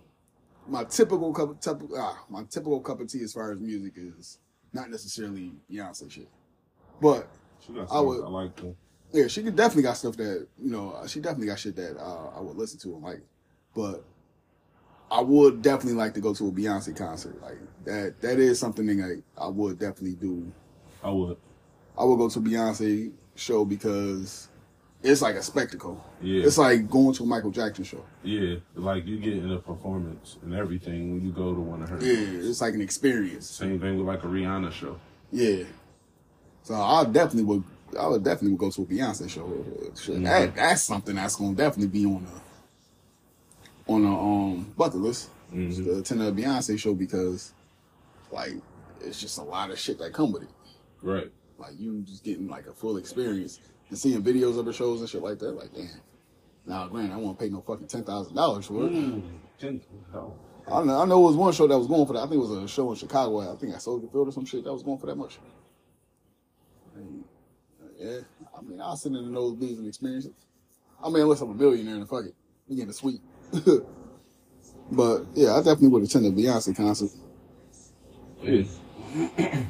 my typical cup, typ, ah, my typical cup of tea as far as music is not necessarily Beyonce shit. But I would- I like them. yeah, she could definitely got stuff that you know. She definitely got shit that uh, I would listen to and like. But I would definitely like to go to a Beyonce concert. Like that. That is something that like, I would definitely do. I would. I would go to Beyonce show because it's like a spectacle. Yeah. It's like going to a Michael Jackson show. Yeah, like you get in a performance and everything when you go to one of her. Yeah, it's like an experience. Same thing with like a Rihanna show. Yeah. So I definitely would. I would definitely go to a Beyonce show. Mm-hmm. That that's something that's gonna definitely be on the on the um bucket list Mhm. to attend a Beyonce show because like it's just a lot of shit that come with it. Right. Like you just getting like a full experience and seeing videos of the shows and shit like that. Like damn. Now, granted, I won't pay no fucking ten thousand dollars for it. Mm. Oh. I know, I know it was one show that was going for that. I think it was a show in Chicago. I think I Soldier Field or some shit that was going for that much. And, uh, yeah, I mean, I'll sit in the nosebleeds and experience it. I mean, unless I'm a millionaire and fuck it, we get a suite. but yeah, I definitely would attend a Beyonce concert. Yeah.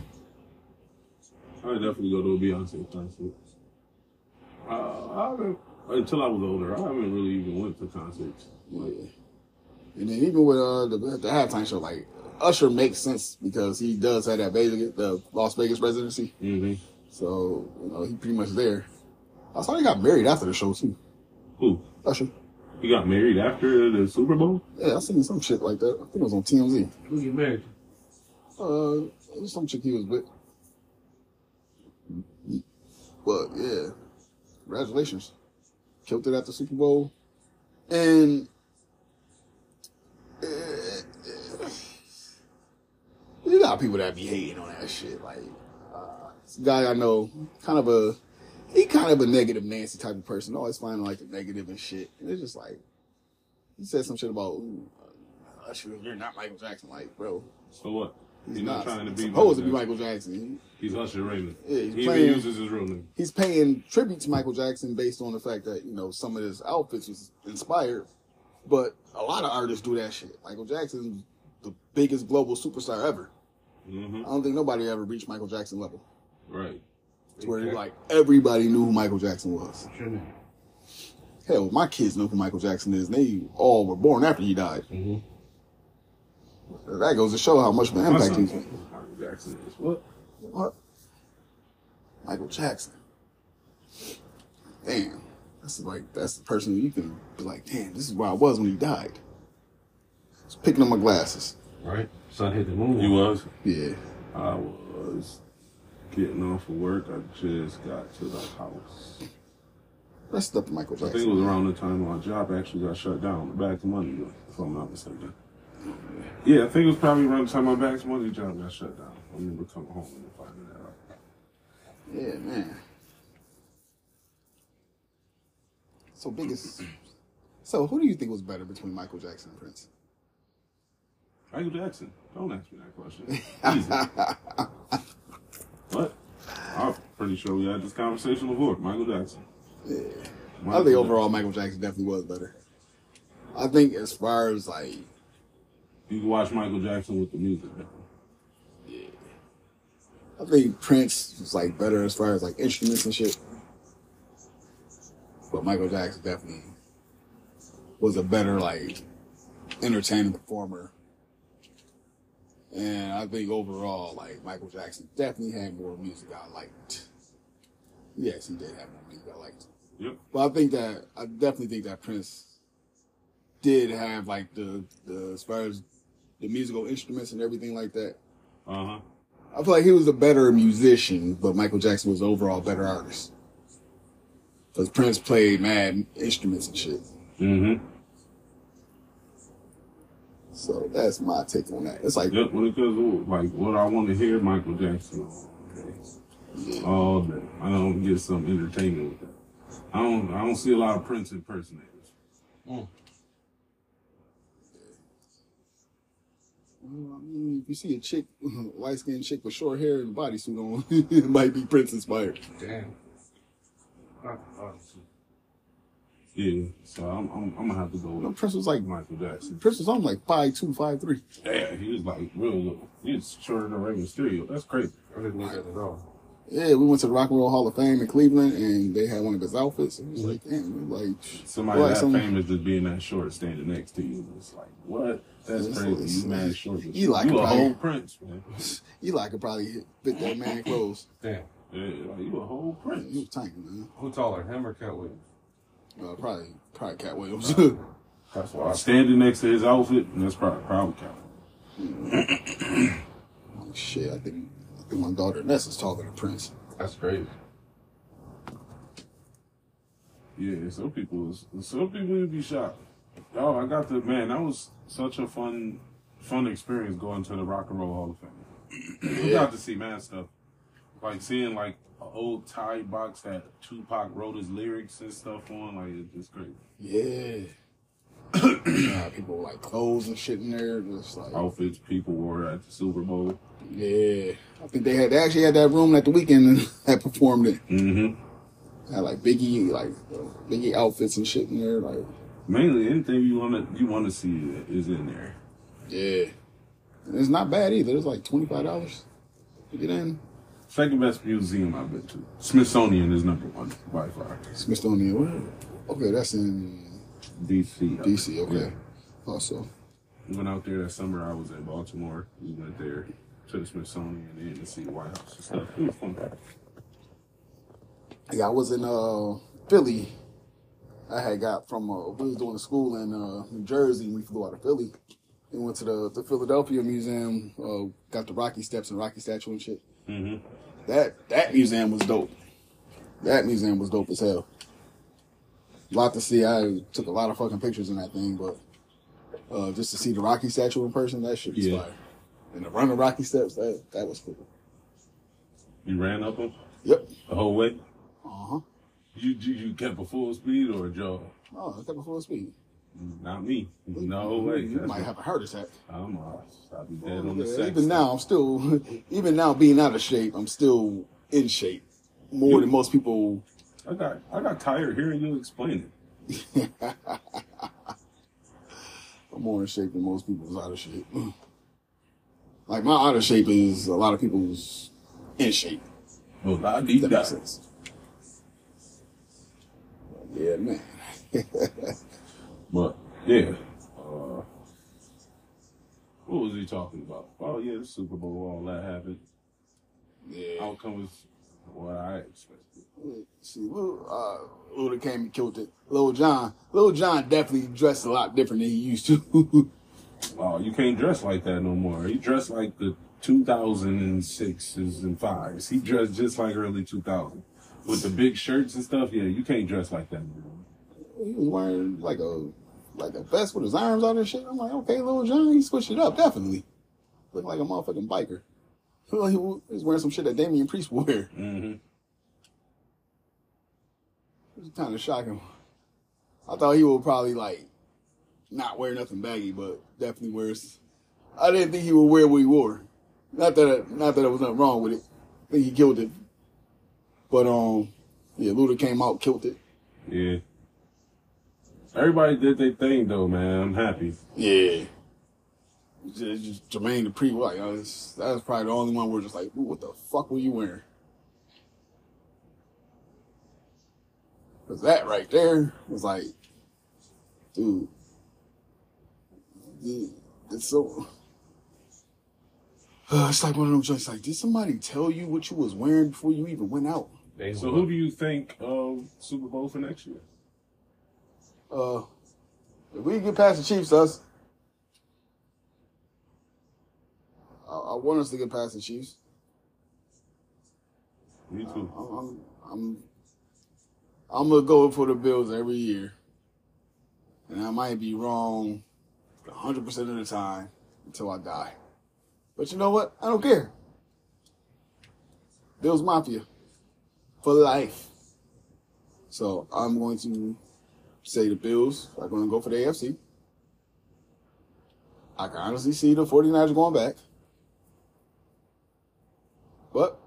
I definitely go to a Beyonce concert. Uh, I until I was older, I haven't really even went to concerts. Yeah. And then even with uh, the, the halftime show, like Usher makes sense because he does have that Vegas, the Las Vegas residency. Mm-hmm. So you know he pretty much there. I saw he got married after the show too. Who? Usher. He got married after the Super Bowl? Yeah, I seen some shit like that. I think it was on TMZ. Who you married? Uh, it was some chick he was with. But yeah, congratulations. Killed it at the Super Bowl. And uh, you got people that be hating on that shit. Like, uh, this guy I know, kind of a, he kind of a negative Nancy type of person, always finding like the negative and shit. And it's just like, he said some shit about, Usher, you're not Michael Jackson. Like, bro, So what? He's He's not not trying to be supposed to be Michael Michael Jackson. He's Usher Raymond. Yeah, he's he even playing- uses his real name. He's paying tribute to Michael Jackson based on the fact that you know some of his outfits was inspired, but a lot of artists do that shit. Michael Jackson's the biggest global superstar ever. hmm I don't think nobody ever reached Michael Jackson level. Right. To where like everybody knew who Michael Jackson was. What's your name? Hell, my kids know who Michael Jackson is. and They all were born after he died. Mhm. That goes to show how much of an impact son he's knows who Michael Jackson is. What? What? Michael Jackson. Damn. That's like that's the person you can be like, damn, this is where I was when he died. Just picking up my glasses. Right? Sun hit the moon. He was. Yeah. I was getting off of work. I just got to the house. Rest up to Michael I think it was around the time my job actually got shut down. The back to money, if I'm not mistaken. Yeah, I think it was probably around the time my back to money job got shut down. I remember coming home and finding that out. Yeah, man. So biggest So who do you think was better between Michael Jackson and Prince? Michael Jackson. Don't ask me that question. Easy. what? I'm pretty sure we had this conversation before. Michael Jackson. Yeah. I Michael think overall Michael Jackson definitely was better. I think as far as like You can watch Michael Jackson with the music. Yeah. I think Prince was like better as far as like instruments and shit. But Michael Jackson definitely was a better like entertaining performer. And I think overall, like Michael Jackson definitely had more music I liked. Yes, he did have more music I liked. Yep. But I think that I definitely think that Prince did have like the the as far as the musical instruments and everything like that. Uh huh. I feel like he was a better musician, but Michael Jackson was overall a better artist. Because Prince played mad instruments and shit. Mm-hmm. So that's my take on that. It's like, Yep. When it comes to like what I want to hear Michael Jackson on, okay. all day. I don't get some entertainment with that. I don't. I don't see a lot of Prince impersonators. Well, I mean, if you see a chick, light skinned chick with short hair and a bodysuit on, it might be Prince inspired. Damn. Yeah. So I'm. I'm, I'm gonna have to go You know, Prince was like, Michael Jackson. Prince was on like five two, five three. Yeah, he was like real little. He was shorter than Rey Mysterio. That's crazy. I didn't know that at all. Yeah, we went to the Rock and Roll Hall of Fame in Cleveland, and they had one of his outfits. And It was like, damn, like Somebody like that some- famous just being that short standing next to you. It's like what? That's crazy. it's- You mad short. as you you a probably- whole prince, man. Eli could probably fit that man clothes. Damn. Yeah, like you a whole prince. was tiny, man. Who taller, him or Katt Williams? Uh, probably, probably Katt Williams. That's why Standing next to his outfit, that's probably probably Calvin. Oh, shit, I think, My daughter Nessa's taller than Prince. That's crazy. Yeah, some people, some people would be shocked. Oh, I got the man. That was such a fun, fun experience going to the Rock and Roll Hall of Fame. We got to see mad stuff, like seeing like an old tie box that Tupac wrote his lyrics and stuff on. Like it's just crazy. Yeah. Yeah, people like clothes and shit in there, just like Outfits people wore at the Super Bowl. yeah. I think they had they actually had that room at the weekend and had performed it. Mm-hmm. Had like Biggie like uh, Biggie outfits and shit in there, like Mainly, anything you want to you want to see is in there. yeah. And it's not bad either. It's like twenty five dollars to get in. Second best museum I've been to. Smithsonian is number one by far. Smithsonian. Okay, that's in DC. DC. Okay. Yeah. Also, went out there that summer. I was in Baltimore. We went there to the Smithsonian and to see the White House and stuff. It was fun. yeah, I was in uh Philly. I had got from uh, we was doing a school in uh, New Jersey. and We flew out of Philly and went to the the Philadelphia Museum. Uh, got the Rocky Steps and Rocky statue and shit. Mm-hmm. That that museum was dope. That museum was dope as hell. A lot to see. I took a lot of fucking pictures in that thing, but uh, just to see the Rocky statue in person, that shit was Yeah. fire. And to run the Rocky Steps, that that was cool. You ran up them Yep. the whole way. Uh huh. You, you you kept a full speed or a jog? Oh, I kept a full speed. Not me. No way. You might have a heart attack. I'm, uh, I'll be dead on the Yeah, sex. even now, I'm still, even now being out of shape, I'm still in shape more than most people. I got I got tired hearing you explain it. I'm more in shape than most people's out of shape. Like my out of shape is a lot of people's in shape. Well, need that that. makes sense. Yeah, man. But yeah. Uh, what was he talking about? Oh yeah, the Super Bowl, all that happened. Yeah. Outcome was what I expected. See, Lil, uh, Luda came and killed it. Lil Jon, Lil Jon definitely dressed a lot different than he used to. Oh, you can't dress like that no more. He dressed like the 2006s and fives. He dressed just like early 2000 with the big shirts and stuff. Yeah, you can't dress like that. anymore. he was wearing like a like a vest with his arms out and shit. I'm like, okay, Lil Jon, he switched it up, definitely. Looking like a motherfucking biker. He was wearing some shit that Damian Priest wore. Mm-hmm. Was kind of shocking. I thought he would probably like not wear nothing baggy, but definitely wears. I didn't think he would wear what he wore. Not that not that there was nothing wrong with it. I think he killed it. But um, yeah, Luda came out, killed it. Yeah. Everybody did their thing though, man. I'm happy. Yeah. Just, just Jermaine Dupri, like that's, that's probably the only one where just like, what the fuck were you wearing? Cause that right there was like, dude, dude, it's so. Uh, it's like one of those joints. Like, did somebody tell you what you was wearing before you even went out? They So who do you think of Super Bowl for next year? Uh, if we get past the Chiefs, us. I, I want us to get past the Chiefs. Me too. I'm, I'm, I'm, I'm gonna go for the Bills every year, and I might be wrong 100 percent of the time until I die. But you know what? I don't care. Bills Mafia for life. So I'm going to say the Bills are going to go for the AFC. I can honestly see the 49ers going back. But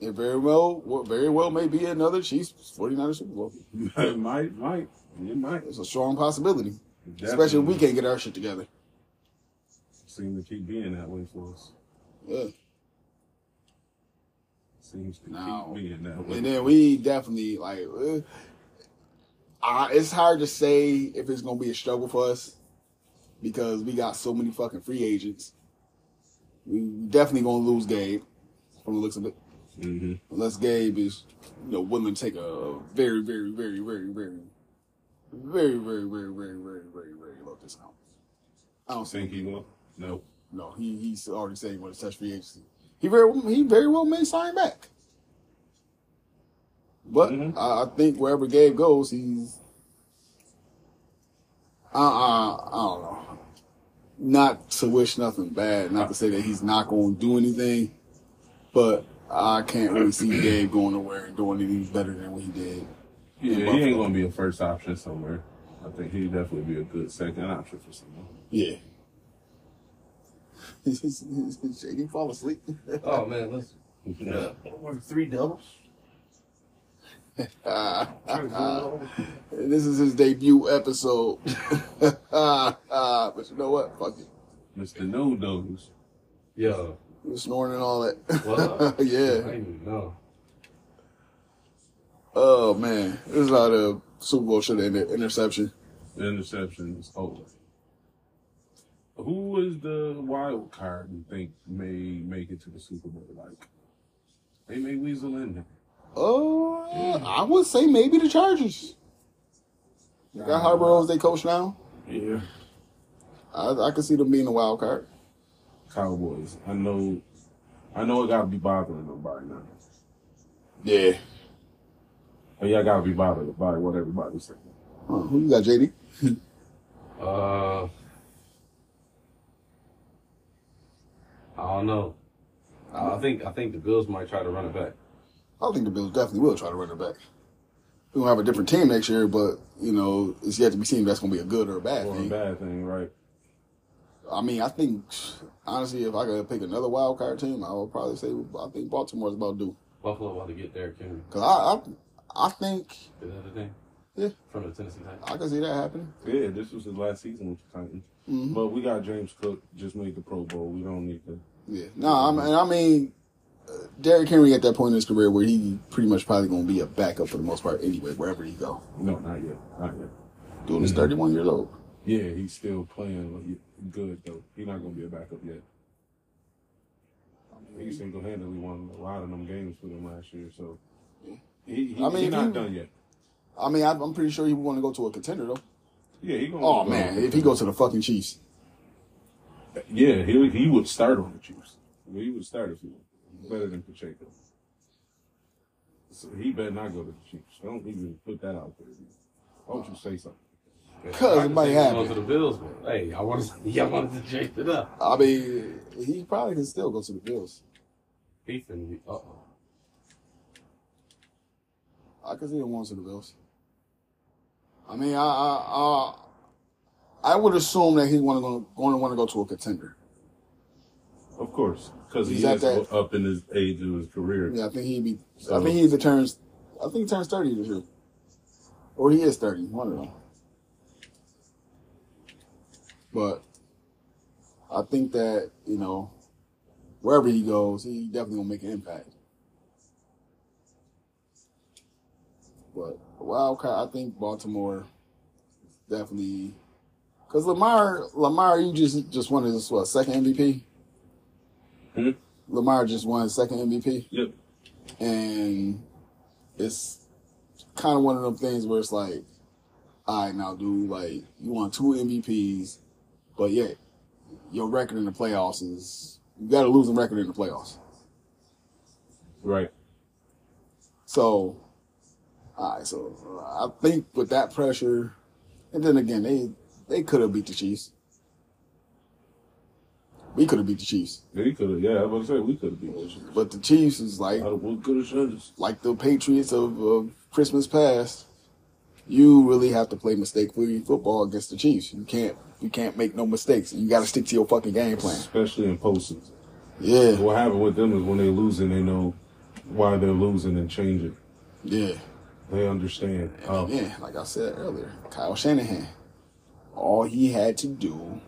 it very well well, very well may be another Chiefs 49ers Super Bowl. it might, might, it might. It's a strong possibility. Especially if we can't get our shit together. Seems to keep being that way for us. Yeah. Seems to Now, keep being that way. And then we definitely like uh, uh, it's hard to say if it's gonna be a struggle for us because we got so many fucking free agents. We definitely gonna lose Gabe from the looks of it. Hmm Unless Gabe is, you know, willing to take a very, very, very, very, very, very, very, very, very, very, very, very low discount. I don't Think he will? No. no, he he's already saying he wants to touch free agency. He very he very well may sign back. But Mhm. I, I think wherever Gabe goes, he's uh, uh, I don't know. Not to wish nothing bad, not to say that he's not going to do anything, but I can't really see Gabe going nowhere and doing anything better than what he did. Yeah, he ain't gonna be a first option somewhere. I think he'd definitely be a good second option for someone. Yeah. Shaking fall asleep. Oh man, let's yeah. work three doubles. this is his debut episode. but you know what? Fuck it. Mr. No Dose. Yo, He was snoring and all that. what? I yeah. didn't even know. Oh man. there's a lot of Super Bowl should have ended. Interception. The interception is over. Who is the wild card you think may make it to the Super Bowl? Like, they may weasel in there. Uh, I would say maybe the Chargers. They got Harbaugh as their coach now. Yeah. I, I could see them being a wild card. Cowboys. I know. I know it gotta be bothering them by now. Yeah. But yeah, I gotta be bothered by what everybody's saying. Huh, who you got, JD? Uh, I don't know. I think I think the Bills might try to run it back. I think the Bills definitely will try to run it back. we're gonna have a different team next year, but you know, it's yet to be seen if that's gonna be a good or a bad Or a thing. bad thing, right? I mean, I think honestly, if I could pick another wild card team, I would probably say I think Baltimore's about due. Buffalo about to get Derrick Henry. Cause I, I, I think Is that the thing? Yeah. From the Tennessee Titans. I can see that happening. Yeah, this was his last season with the Titans. Mhm. But we got James Cook, just made the Pro Bowl. We don't need to. Yeah. No, I mean, I mean, uh, Derrick Henry at that point in his career where he pretty much probably gonna be a backup for the most part anyway, wherever he go. No, not yet. Not yet. Dude is 31 years old. Yeah, he's still playing like, good, though. He's not going to be a backup yet. He single handedly won a lot of them games for them last year, so. He, he, I mean, he not you- done yet. I mean, I, I'm pretty sure he would want to go to a contender though. Yeah, he going Oh man, if he goes to the fucking Chiefs, Yeah, he, he would start on the Chiefs. He would start if he better than Pacheco. So he better not go to the Chiefs. Don't even put that out there. Why don't you say something? Cause it might Going happen. to the Bills, but hey, I wanted, y'all wanted to change it up. I mean, he probably can still go to the Bills. He finna be, uh-oh. I can see him going to the Bills. I mean, I I I, I would assume that he's want to going to want to go to a contender. Of course, because he He's at is that- up in his age of his career. Yeah, I think he'd be. I think he either turns. I think he turns thirty this year, or he is thirty. One of them. But I think that you know, wherever he goes, he definitely gonna make an impact. But wild card, I think Baltimore definitely because Lamar, Lamar, you just just won his what second MVP. Hmm? Lamar just won second MVP Yep. and it's kind of one of them things where it's like, all right, now, dude, like you won two MVPs, but yeah, your record in the playoffs is you got to lose a losing record in the playoffs. Right. So, all right, so I think with that pressure, and then again, they they could have beat the Chiefs. We could have beat the Chiefs, he could have. Yeah, I was about to say we could have beat the Chiefs. but the Chiefs is like Out of what could have should have. like the Patriots of, of Christmas past, you really have to play mistake-free football against the Chiefs. You can't you can't make no mistakes. You got to stick to your fucking game plan. Especially in postseason. Yeah, What happened with them is when they're losing, they know why they're losing and change it. yeah. They understand. Yeah, like I said earlier, Kyle Shanahan, all he had to do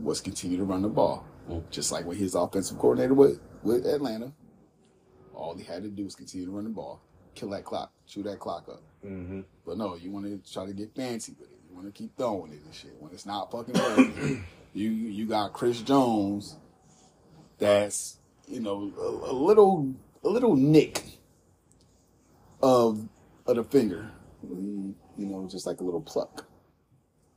was continue to run the ball, just like with his offensive coordinator with with Atlanta. All he had to do was continue to run the ball, kill that clock, chew that clock up. hmm But no, you want to try to get fancy with it. Want to keep throwing it and shit. When it's not fucking working, you you got Chris Jones. That's you know a, a little a little nick of of the finger. You know, just like a little pluck.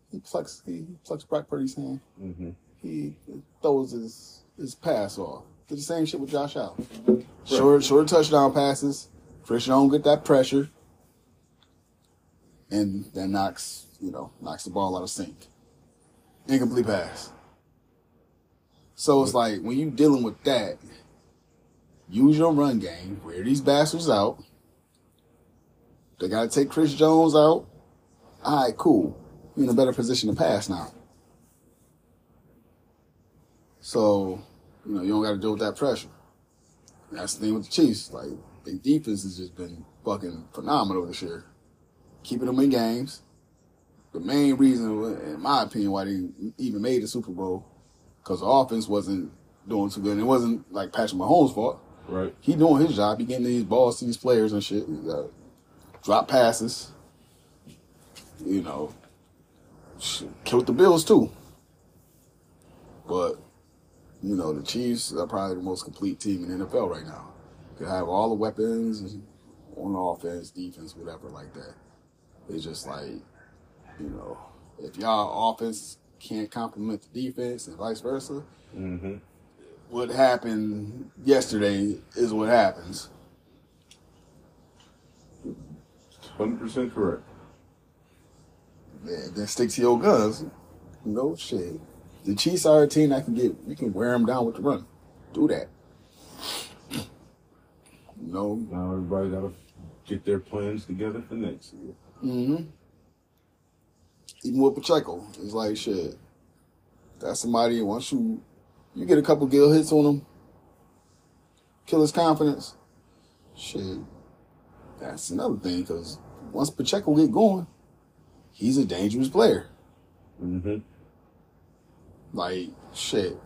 He plucks he plucks Brock Purdy's hand. hmm He throws his his pass off. Did the same shit with Josh Allen. Short short touchdown passes. Chris Jones get that pressure and that knocks, you know, knocks the ball out of sync. Incomplete pass. So it's like when you dealing with that, use your run game, wear these bastards out. They gotta take Chris Jones out. All right, cool. You're in a better position to pass now. So, you know, you don't gotta deal with that pressure. That's the thing with the Chiefs. Like, their defense has just been fucking phenomenal this year keeping them in games. The main reason, in my opinion, why they even made the Super Bowl, because the offense wasn't doing too good. And it wasn't like Patrick Mahomes' fault. Right. He doing his job. He getting these balls to these players and shit. Got drop passes. You know, shit, killed the Bills too. But you know, the Chiefs are probably the most complete team in the NFL right now. They have all the weapons on offense, defense, whatever like that. It's just like, you know, if y'all offense can't complement the defense and vice versa, hmm what happened yesterday is what happens. Hundred percent correct. Yeah, then stick to your guns. No shit. The Chiefs are a team that can get, you can wear them down with the run. Do that. No, Now everybody got to get their plans together for next year. Mm-hmm. Even with Pacheco, it's like shit. That's somebody. Once you you get a couple gill hits on him, kill his confidence. Shit, that's another thing. Because once Pacheco get going, he's a dangerous player. Mm-hmm. Like shit.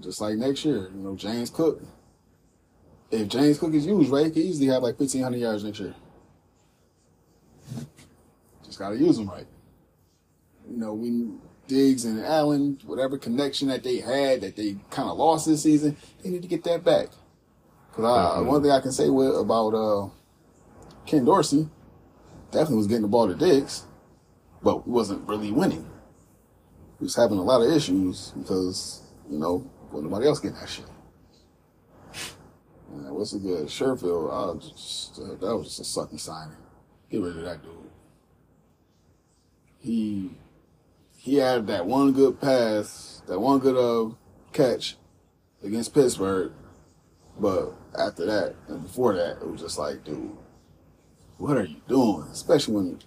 Just like next year, you know, James Cook. If James Cook is used right, he could easily have like fifteen hundred yards next year. Just gotta use them right. You know, when Diggs and Allen, whatever connection that they had that they kind of lost this season, they need to get that back. Because I, one thing I can say with, about uh, Ken Dorsey, definitely was getting the ball to Diggs, but wasn't really winning. He was having a lot of issues because, you know, well, nobody else getting that shit. Yeah, what's a good Sherfield? I just, uh, that was just a sucking signing. Get rid of that dude. He he had that one good pass, that one good uh, catch against Pittsburgh, but after that and before that, it was just like, dude, what are you doing? Especially when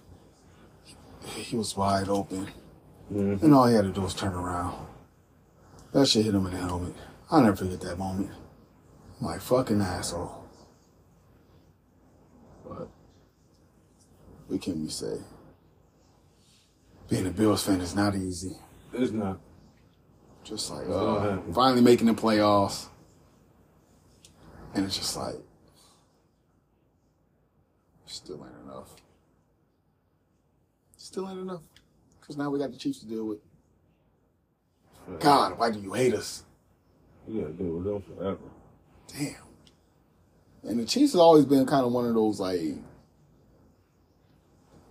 he was wide open, and all he had to do was turn around. That shit hit him in the helmet. I'll never forget that moment. I'm like, fucking asshole. But what can we say? Being a Bills fan is not easy. It's not. Just like uh, finally making the playoffs, and it's just like still ain't enough. Still ain't enough because now we got the Chiefs to deal with. God, why do you hate us? You gotta deal with them forever. Damn. And the Chiefs has always been kind of one of those like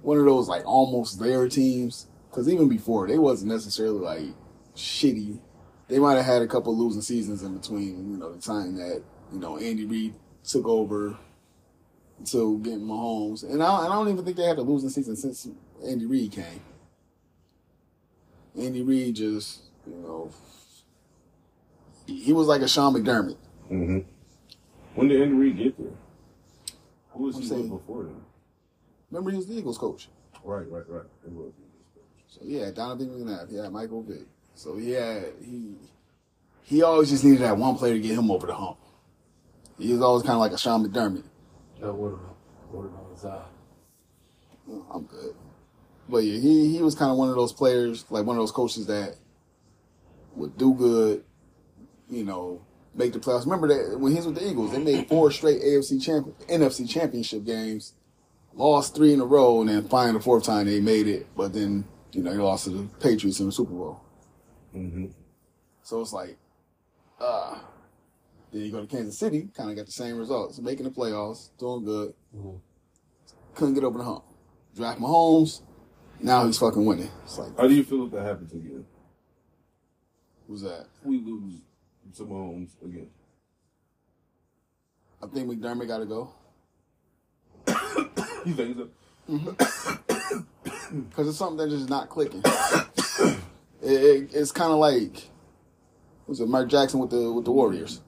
one of those like almost there teams. Because even before they wasn't necessarily like shitty. They might have had a couple losing seasons in between. You know the time that you know Andy Reid took over until getting Mahomes, and I, and I don't even think they had a losing season since Andy Reid came. Andy Reid just you know he he was like a Sean McDermott. Mm-hmm. When did Andy Reid get there? Who was I'm he saying- before then? Remember he was the Eagles coach. Right, right, right. It was. So yeah, Donovan McNabb, yeah, Michael Vick. So yeah, he he always just needed that one player to get him over the hump. He was always kind of like a Sean McDermott. That word, word on his eye. I'm good. But yeah, he he was kind of one of those players, like one of those coaches that would do good, you know, make the playoffs. Remember that when he was with the Eagles, they made four straight AFC champion, NFC championship games, lost three in a row, and then finally the fourth time they made it. But then you know they lost to the Patriots in the Super Bowl. Mm-hmm. So it's like, uh, then you go to Kansas City, kind of got the same results, making the playoffs, doing good. Couldn't get over the hump. Draft Mahomes, now he's fucking winning. It's like, How do you feel if that happens again? who's that? We lose to Mahomes again. I think McDermott got to go You think so? Mm-hmm. because it's something that's just not clicking. it, it- it's kind of like, was it Mark Jackson with the with the Warriors?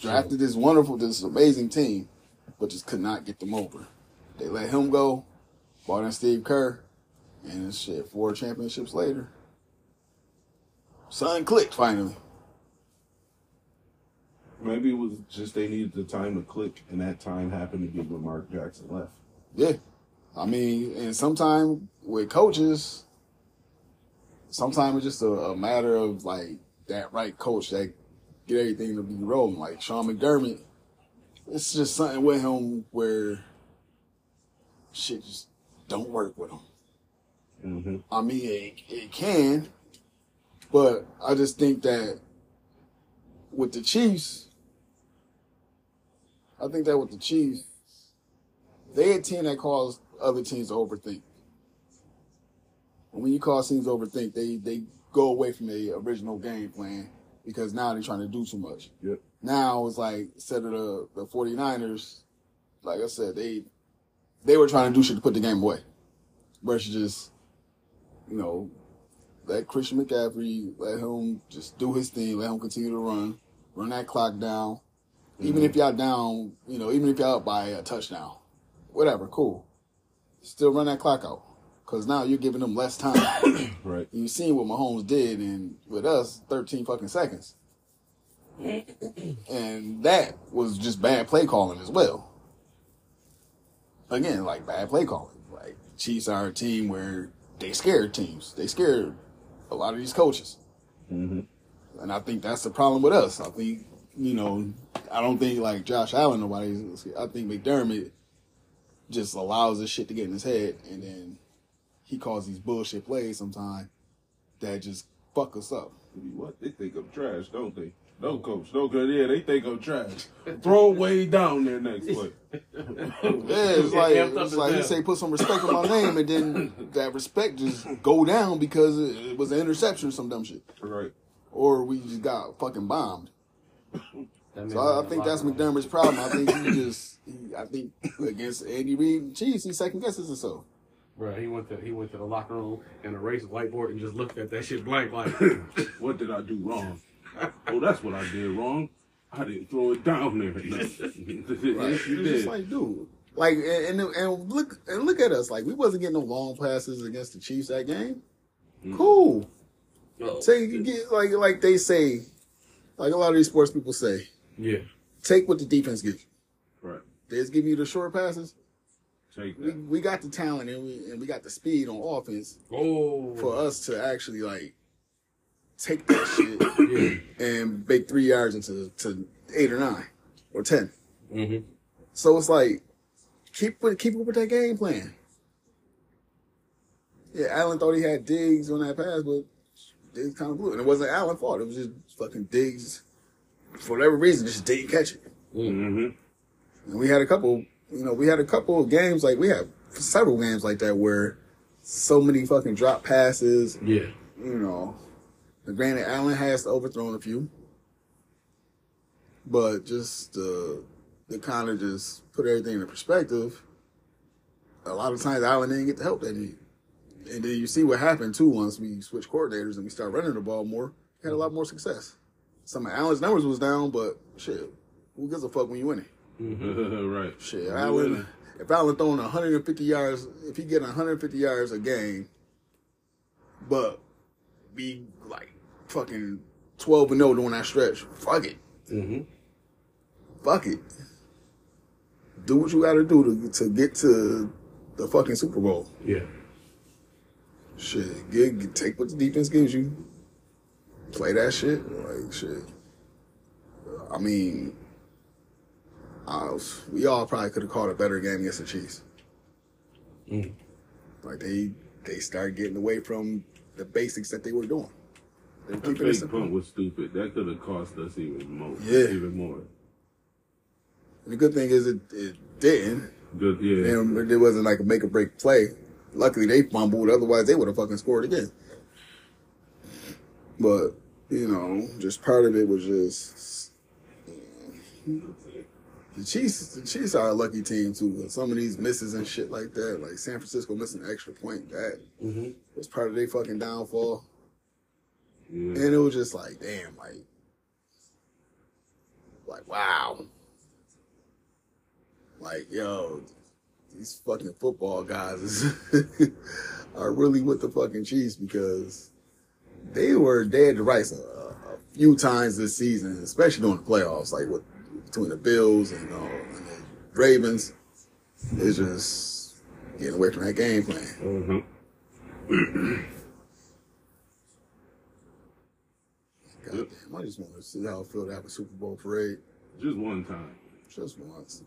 Drafted this wonderful, this amazing team, but just could not get them over. They let him go, bought in Steve Kerr, and it's shit. Four championships later, something clicked finally. Maybe it was just they needed the time to click, and that time happened to be when Mark Jackson left. Yeah. I mean, and sometimes with coaches, sometimes it's just a, a matter of like that right coach that get everything to be rolling. Like Sean McDermott, it's just something with him where shit just don't work with him. Mm-hmm. I mean, it, it can, but I just think that with the Chiefs, I think that with the Chiefs, they a team that cause other teams to overthink. And when you cause teams to overthink, they they go away from the original game plan because now they're trying to do too much. Yep. Now it's like instead of the, the 49ers, like I said, they they were trying to do shit to put the game away. Versus just, you know, let Christian McCaffrey, let him just do his thing, let him continue to run, run that clock down, Even if y'all down, you know, even if y'all up by a touchdown, whatever, cool. Still run that clock out. Because now you're giving them less time. Right. You've seen what Mahomes did, and with us, 13 fucking seconds. and that was just bad play calling as well. Again, like bad play calling. Like Chiefs are a team where they scared teams. They scared a lot of these coaches. Mm-hmm. And I think that's the problem with us. I think, you know, I don't think like Josh Allen, nobody, I think McDermott just allows this shit to get in his head and then he calls these bullshit plays sometimes that just fuck us up. What they think I'm trash, don't they? No, coach. No, good. Yeah, they think I'm trash. Throw it way down there next play. Yeah, it's like, amped it's like he hell. say put some respect on my name and then that respect just go down because it, it was an interception or some dumb shit. right. Or we just got fucking bombed. That man So I, I think that's locker room. McDermott's problem. I think he just, he, I think against Andy Reid and Chiefs, he second guesses himself. Bro, he went to he went to the locker room and erased the whiteboard and just looked at that shit blank like What did I do wrong? oh, that's what I did wrong. I didn't throw it down there. yes, you It's did. just like, dude, like, and, and and look and look at us. Like, we wasn't getting no long passes against the Chiefs that game. Mm. Cool. So you get like like they say, like a lot of these sports people say, Yeah. take what the defense gives you. right. They just give you the short passes. Take We, that. we got the talent and we and we got the speed on offense Oh for us to actually like take that shit Yeah. and bake three yards into to eight or nine or ten. Mm-hmm. So it's like keep with keep up with that game plan. Yeah, Allen thought he had Diggs on that pass, but Diggs kind of blew it. And it wasn't Allen's fault. It was just fucking Diggs, for whatever reason, just didn't catch it. Mm-hmm. And we had a couple, you know, we had a couple of games like we had several games like that where so many fucking drop passes. Yeah. You know, granted, Allen has overthrown a few, but just uh, to kind of just put everything in perspective, a lot of times Allen didn't get the help that he needed. And then you see what happened too once we switched coordinators and we started running the ball more. Had a lot more success. Some of Allen's numbers was down, but shit, who gives a fuck when you winning? right. Shit, Allen, winning. if Allen throwing 150 yards, if he get 150 yards a game, but be like fucking 12 and 0 during that stretch, fuck it. Mm-hmm. Fuck it. Do what you got to do to to get to the fucking Super Bowl. Yeah. Shit, get, get- take what the defense gives you. Play that shit. Like shit. I mean, I was, we all probably could have called a better game against the Chiefs. Mm. Like they they started getting away from the basics that they were doing. They were That keeping it fake punt was stupid. That could have cost us even more. Yeah. Even more. And the good thing is it, it didn't. Good. Yeah. And it wasn't like a make or break play. Luckily they fumbled, otherwise they would have fucking scored again. But, you know, just part of it was just the Chiefs the Chiefs are a lucky team too. Some of these misses and shit like that, like San Francisco missing an extra point, that Mm-hmm. was part of their fucking downfall. Yeah. And it was just like, damn, like, like wow, like yo, these fucking football guys are really with the fucking Chiefs because they were dead to rights a, a few times this season, especially during the playoffs, like with between the Bills and, uh, and the Ravens. It's just getting away from that game plan. Mm-hmm. God damn, I just want to see how it feel to have a Super Bowl parade. Just one time. Just once.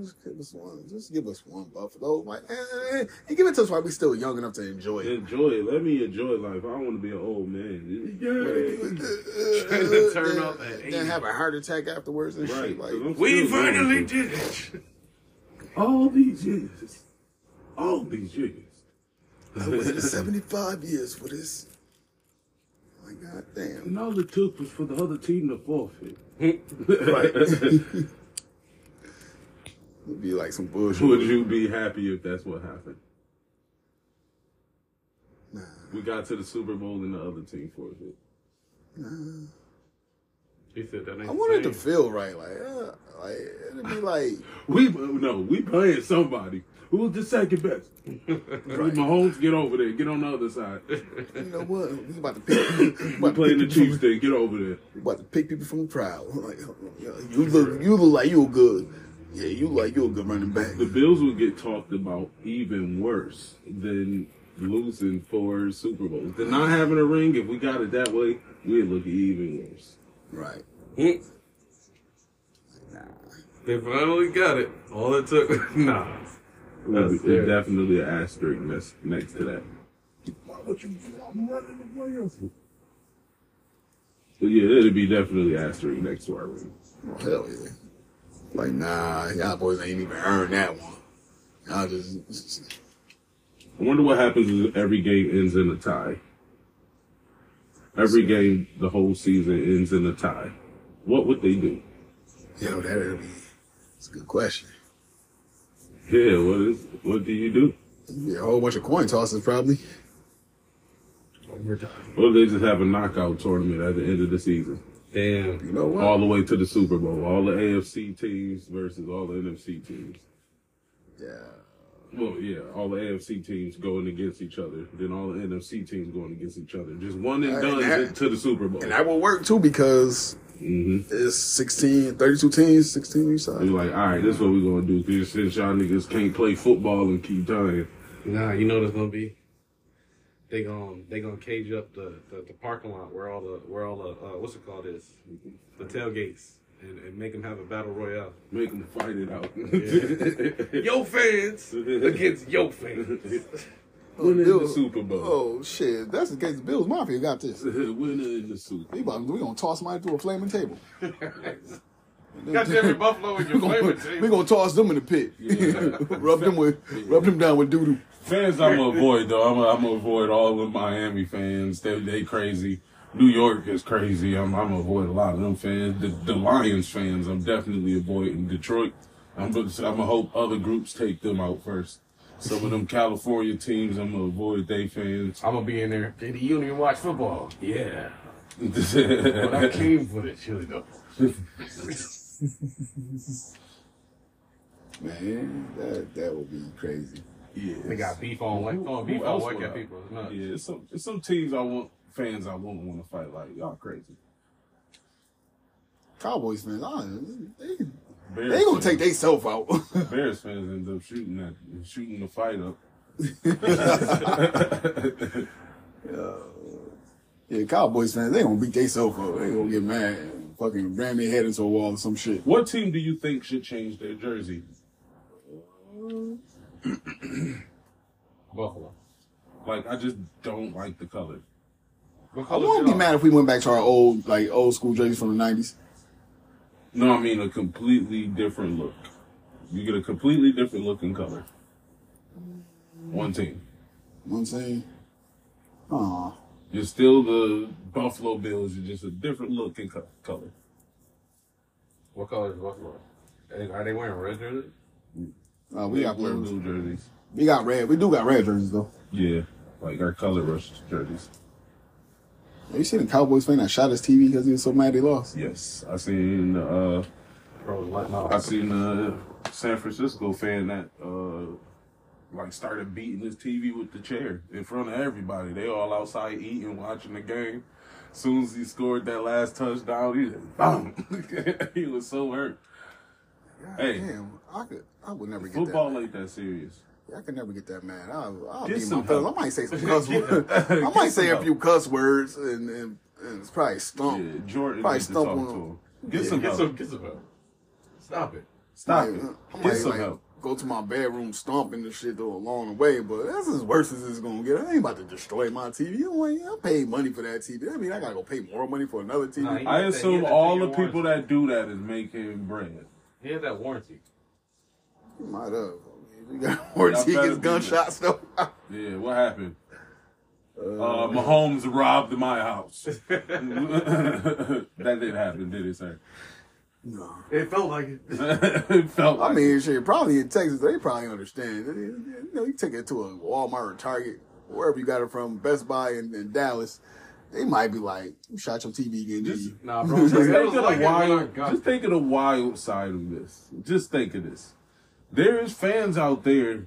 Just give us one. Just give us one Buffalo. Like, eh, eh, eh, and give it to us while we still young enough to enjoy it. Enjoy it. Let me enjoy life. I don't want to be an old man. Yeah. Trying to turn then, up at then have a heart attack afterwards and Right. shit. 'cause Like, We finally through did it. All these years. All these years. I waited 75 years for this. Like, god damn. And all it took was for the other team to forfeit. right. It'd be like some bullshit. Would you be happy if that's what happened? Nah. We got to the Super Bowl and the other team forfeit. He said that ain't I wanted to feel right, like, uh, like it'd be like, We no, we playing somebody. Who's the second best? Right. Mahomes, get over there. Get on the other side. you know what? We about to pick. We We about to playing the pick people Chiefs. from- get over there. we about to pick people from the crowd. Like, you look, you look like you a good. Yeah, you look like you a good running back. The Bills would get talked about even worse than losing four Super Bowls. Than not having a ring. If we got it that way, we'd look even worse. Right. They finally got it. All it took. nah. It would That's be- definitely an asterisk next, next to that. But yeah, it'd be definitely asterisk next to our ring. Oh, Hell yeah. Like, nah, y'all boys ain't even earned that one. Y'all just. I wonder what happens if every game ends in a tie. Every game, the whole season ends in a tie. What would they do? Yo, that'd be. It's a good question. Yeah, what is? What do you do? Yeah, a whole bunch of coin tosses probably. Overtime. Or they just have a knockout tournament at the end of the season, Damn. You know what? all the way to the Super Bowl. All the AFC teams versus all the NFC teams. yeah. Well, yeah, all the AFC teams going against each other. Then all the NFC teams going against each other. Just one and Uh, done that- to the Super Bowl. And that will work too because hmm it's 16, 32 teams, 16 each side. You're like, all right, this is what we're gonna do. Cause since y'all niggas can't play football and keep dying, Nah, you know what it's gonna be. They gon' they gonna cage up the, the, the parking lot where all the where all the uh, what's it called is the tailgates and, and make them have a battle royale. make them fight it out. Yo fans against yo fans. Winning Bill- the Super Bowl. Oh shit, that's the case. Bills Mafia got this. Winner in the Super. We about we gonna toss somebody through a flaming table. Got Jimmy Buffalo in your we flavor gonna, we gonna toss them in the pit. rub them with rub them down with doo doo. Fans, I'm gonna avoid though. I'm gonna, I'm gonna avoid all the Miami fans. They they crazy. New York is crazy. I'm I'm gonna avoid a lot of them fans. The, the Lions fans, I'm definitely avoiding. Detroit, I'm gonna, I'm gonna hope other groups take them out first. Some of them California teams, I'm gonna avoid they fans. I'm gonna be in there. Did you even watch football? Yeah. But I came for the chili though. Man, that that would be crazy. Yeah, they got beef on like on oh, beef on else white would cat people. It's nuts. it's some it's some teams I want fans I wouldn't want to fight like y'all crazy. Cowboys fans, I, they, Bears they gonna fans- take they self out. Bears fans end up shooting that shooting the fight up. yeah, yeah, Cowboys fans, they gonna beat they self up. They gonna get mad, and fucking ram their head into a wall or some shit. What team do you think should change their jersey? Buffalo. Like I just don't like the color. I wouldn't be mad if we went back to our old like old school jerseys from the nineties. No, I mean a completely different look. You get a completely different looking color. One team. You know what I'm saying? Aw. You're still the Buffalo Bills. You're just a different looking co- color. What color is Buffalo? Are they- Are they wearing red jerseys? Uh, we They got wear blue jerseys. We got red. We do got red jerseys though. Yeah, like our color rush jerseys. Have you seen a Cowboys fan that shot his TV because he was so mad he lost? Yes, I seen. uh Bro. I seen a San Francisco fan that uh like started beating his TV with the chair in front of everybody. They all outside eating, watching the game. Soon as he scored that last touchdown, he just bam. he was so hurt. Hey. Damn, I could. I would never get Football that. ain't that serious. I could never get that mad. I'll, I'll Get be some my feelings. help. I might say some cuss words. I might say some a few cuss words and, and, and it's probably Yeah. Jordan Probably needs to talk on to him. him. Get Yeah, some Get help. some, get some help. Stop it. Stop Like, it. I Get might some like help. Go to my bedroom stomping the shit though along the way, but that's as worse as it's gonna get. I ain't about to destroy my TV. I, don't want- I paid money for that TV. I mean, I gotta go pay more money for another TV. Nah, I assume that all the ten-year people that do that is making bread. He had that warranty. Might have. We got more Y'all better tickets, be gunshots though. Yeah, what happened? Uh, Mahomes robbed my house. that didn't happen, did it, sir? No. It felt like it. it felt I like mean, shit, probably in Texas, they probably understand. You know, you take it to a Walmart or Target, wherever you got it from, Best Buy in, in Dallas. they might be like, "You shot your TV again, did you?" Nah, bro. Just think of like the it when I wild. Just think of the wild side of this. Just think of this. There is fans out there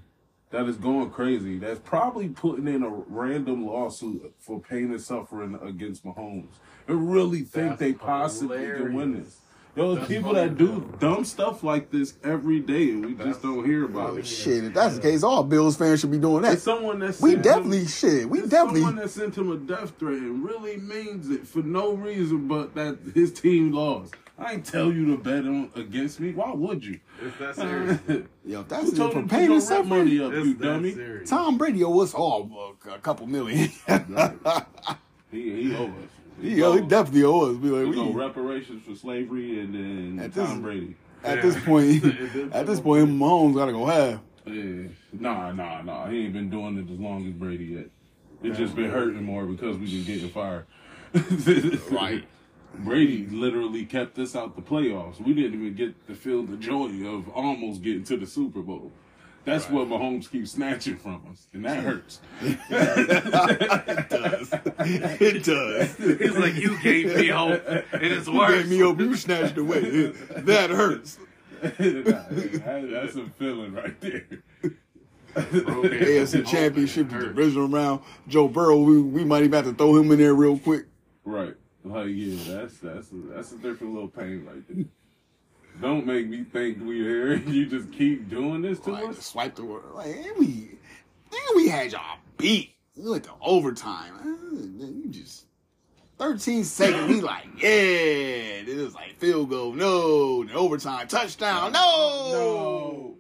that is going crazy. That's probably putting in a random lawsuit for pain and suffering against Mahomes. And really think That's they possibly can win this. Yo, That's people that do dumb. dumb stuff like this every day, and we That's just don't hear about funny. it. Shit, if that's the case, all Bills fans should be doing It's that. someone that's We definitely shit. We definitely. someone that sent him a death threat and really means it for no reason but that his team lost. I ain't tell you to bet on against me. Why would you? It's that serious. Yo, if that's Who it told for him to pain put and your rent money up, you It's that dummy? serious. Tom Brady owes us all a couple million. He, he owes us. he, he definitely owes. Be like, We go reparations for slavery and then At Tom this- Brady. at Yeah. this point, at this so point, Mahomes gotta go half. Yeah. Nah, nah, nah. He ain't been doing it as long as Brady yet. It's just been hurting more because we been getting fired. Right. Brady literally kept us out the playoffs. We didn't even get to feel the joy of almost getting to the Super Bowl. That's what Mahomes keeps snatching from us, and that hurts. It does. It does. He's like, you gave me hope, and it's You worse. gave me hope. You snatched away. That hurts. That- that's a feeling right there. AFC Championship, the divisional round. Joe Burrow, we, we might even have to throw him in there real quick. Right. Like yeah, that's that's a, that's a different little pain right there. Don't make me think we here. You just keep doing this to Like, us. swipe the world. Like, hey, we, man, we had y'all beat. We went to overtime. You just 13 seconds. We like, yeah. Then it was like field goal, no. Then overtime, touchdown, no. No.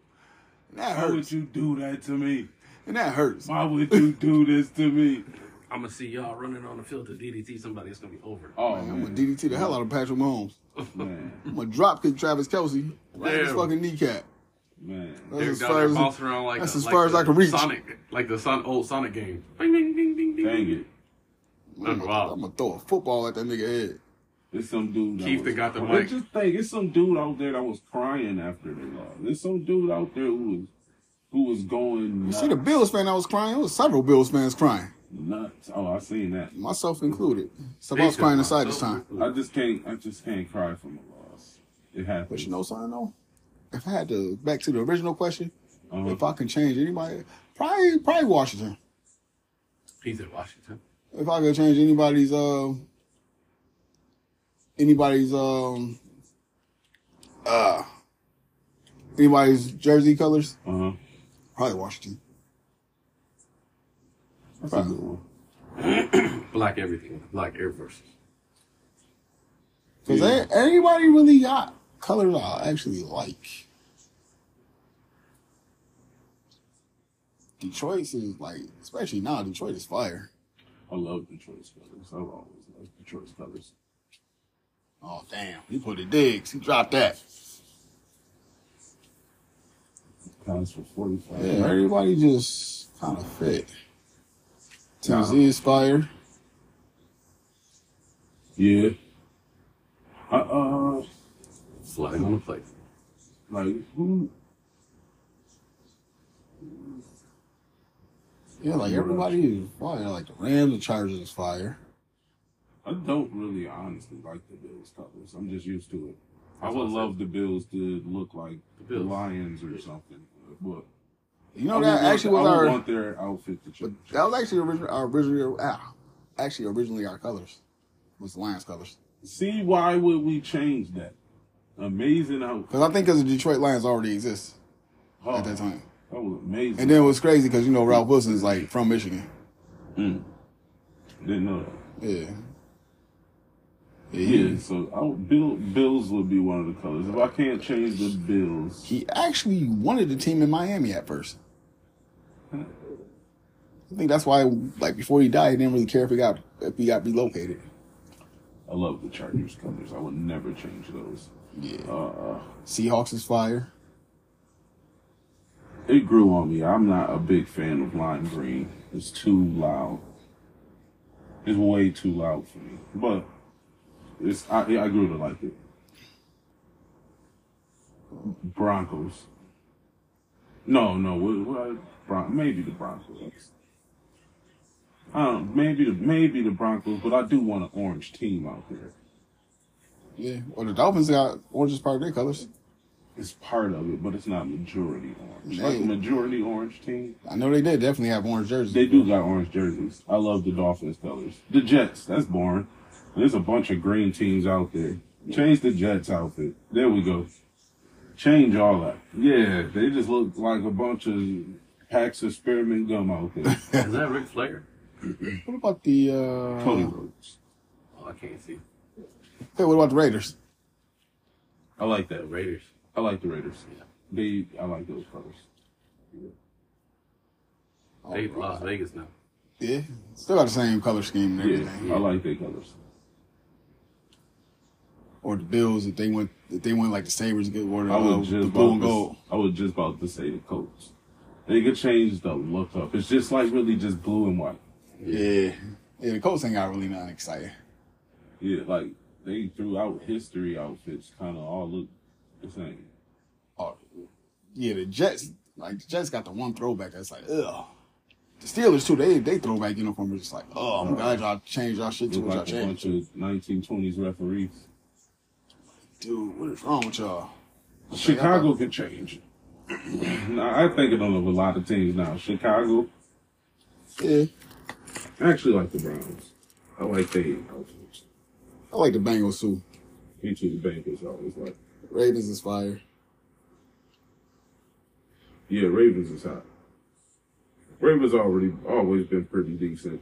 And that Why would hurts. you do that to me? And that hurts. Why would you do this to me? I'm gonna see y'all running on the field to DDT somebody. It's gonna be over. Oh I'm gonna DDT the hell out of Patrick Mahomes. Man, I'm gonna drop kick Travis Kelce right in his fucking kneecap. man. That's as far there as, like that's a- as like far as I can reach. Sonic, like the Son old Sonic game. Bing, bing, bing, bing, bing. Dang it. I'm gonna, I'm gonna throw a football at that nigga head. It's some dude. Keith that got the mic. Just think, it's some dude out there that was crying after they lost. There's some dude out there who was who was going You nuts. see the Bills fan that was crying? It was several Bills fans crying, nuts. Oh, I seen that. myself included. So I was crying inside this time. I just can't. I just can't cry from a loss. It happens. But you know something though? If I had to back to the original question, Uh-huh. if I can change anybody, probably probably Washington. He's in Washington. If I could change anybody's uh anybody's um uh anybody's jersey colors, Uh huh. probably Washington. That's a good one. Black everything. Black Air Forces. Because Yeah. anybody really got colors I actually like. Detroit is like, especially now, Detroit is fire. I love Detroit's colors. I've always loved Detroit's colors. Oh damn, he put it digs. He dropped that. Counts for forty five. Yeah, everybody just kind of fit. Tennessee is fire. Yeah. I, uh, Flying on the plate. like who? Yeah, like everybody is fire. Like the Rams, the Chargers is fire. I don't really honestly like the Bills colors. I'm just used to it. I would love the Bills to look like the, Bills. Lions or something. But You know that actually was I our want their outfit to change. that was actually original, our original ah, actually originally our colors was the Lions colors. See, why would we change that? Amazing outfit. Because I think because the Detroit Lions already exist Oh, at that time. That was amazing. And then it was crazy because you know Ralph Wilson's like from Michigan. Mm. Didn't know that. Yeah. Yeah, Yeah, so I would, Bill, Bills would be one of the colors. If I can't change the Bills, he actually wanted the team in Miami at first. I think that's why, like before he died, he didn't really care if he got if he got relocated. I love the Chargers colors. I would never change those. Yeah. Uh, Seahawks is fire. it grew on me. I'm not a big fan of lime green. It's too loud. It's way too loud for me. But it's I, I grew to like it. Broncos. No, no, what, what, Bron- maybe the Broncos. Um, maybe the maybe the Broncos, but I do want an orange team out there. Yeah. Well, the Dolphins got orange as part of their colors. It's part of it, but it's not majority orange. Like a majority orange team, I know they did definitely have orange jerseys. they do got orange jerseys. I love the Dolphins colors. The Jets, that's boring. There's a bunch of green teams out there. Change the Jets outfit. There we go. Change all that. Yeah, they just look like a bunch of packs of spearmint gum out there. Is that Ric Flair? What about the uh Cody Rhodes. Oh, I can't see. Hey, what about the Raiders? I like The that. Raiders. I like the Raiders. They, I like those colors. They Las Vegas now. Yeah. Still got the same color scheme and Yeah, everything. I like their colors. Or the Bills if they went if they went like the Sabres get or the, I was the just blue about and to, gold. I was just about to say the Colts. They could change the look up. It's just like really just blue and white. Yeah. Yeah, the Colts ain't got really nothing exciting. Yeah, like they throughout history outfits kind of all look the same. Oh, yeah, the Jets, like the Jets got the one throwback that's like, ugh. The Steelers too, they they throwback uniform is just like, oh, I'm glad y'all changed y'all shit to what y'all a changed. bunch of 1920s referees. Dude, what is wrong with y'all? Chicago can change. Now, I'm thinking of a lot of teams now. Chicago, Yeah, I actually like the Browns. I like outfits. I like the Bengals too. Me too, the Bengals I always like. Ravens is fire. Yeah, Ravens is hot. Ravens already always been pretty decent.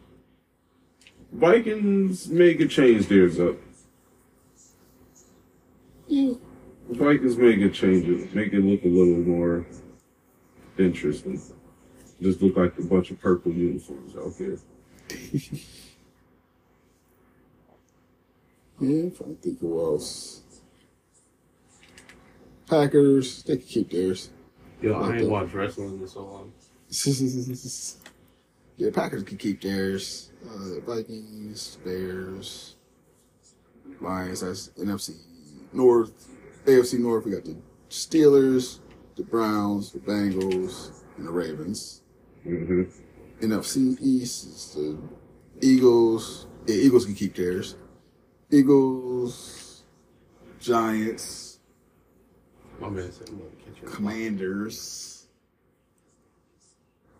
Vikings may could change theirs up. Yeah. Vikings may could change it, make it look a little more interesting. Just look like a bunch of purple uniforms out there. Yeah, if I think who else. Packers, they can keep theirs. Yo, I Like ain't that. watched wrestling in so long. yeah, Packers can keep theirs. Uh, Vikings, Bears, Lions. That's NFC North, AFC North. We got the Steelers, the Browns, the Bengals, and the Ravens. hmm NFC East is the Eagles. Yeah, Eagles can keep theirs. Eagles, Giants, My man said, I'm gonna catch you. Commanders,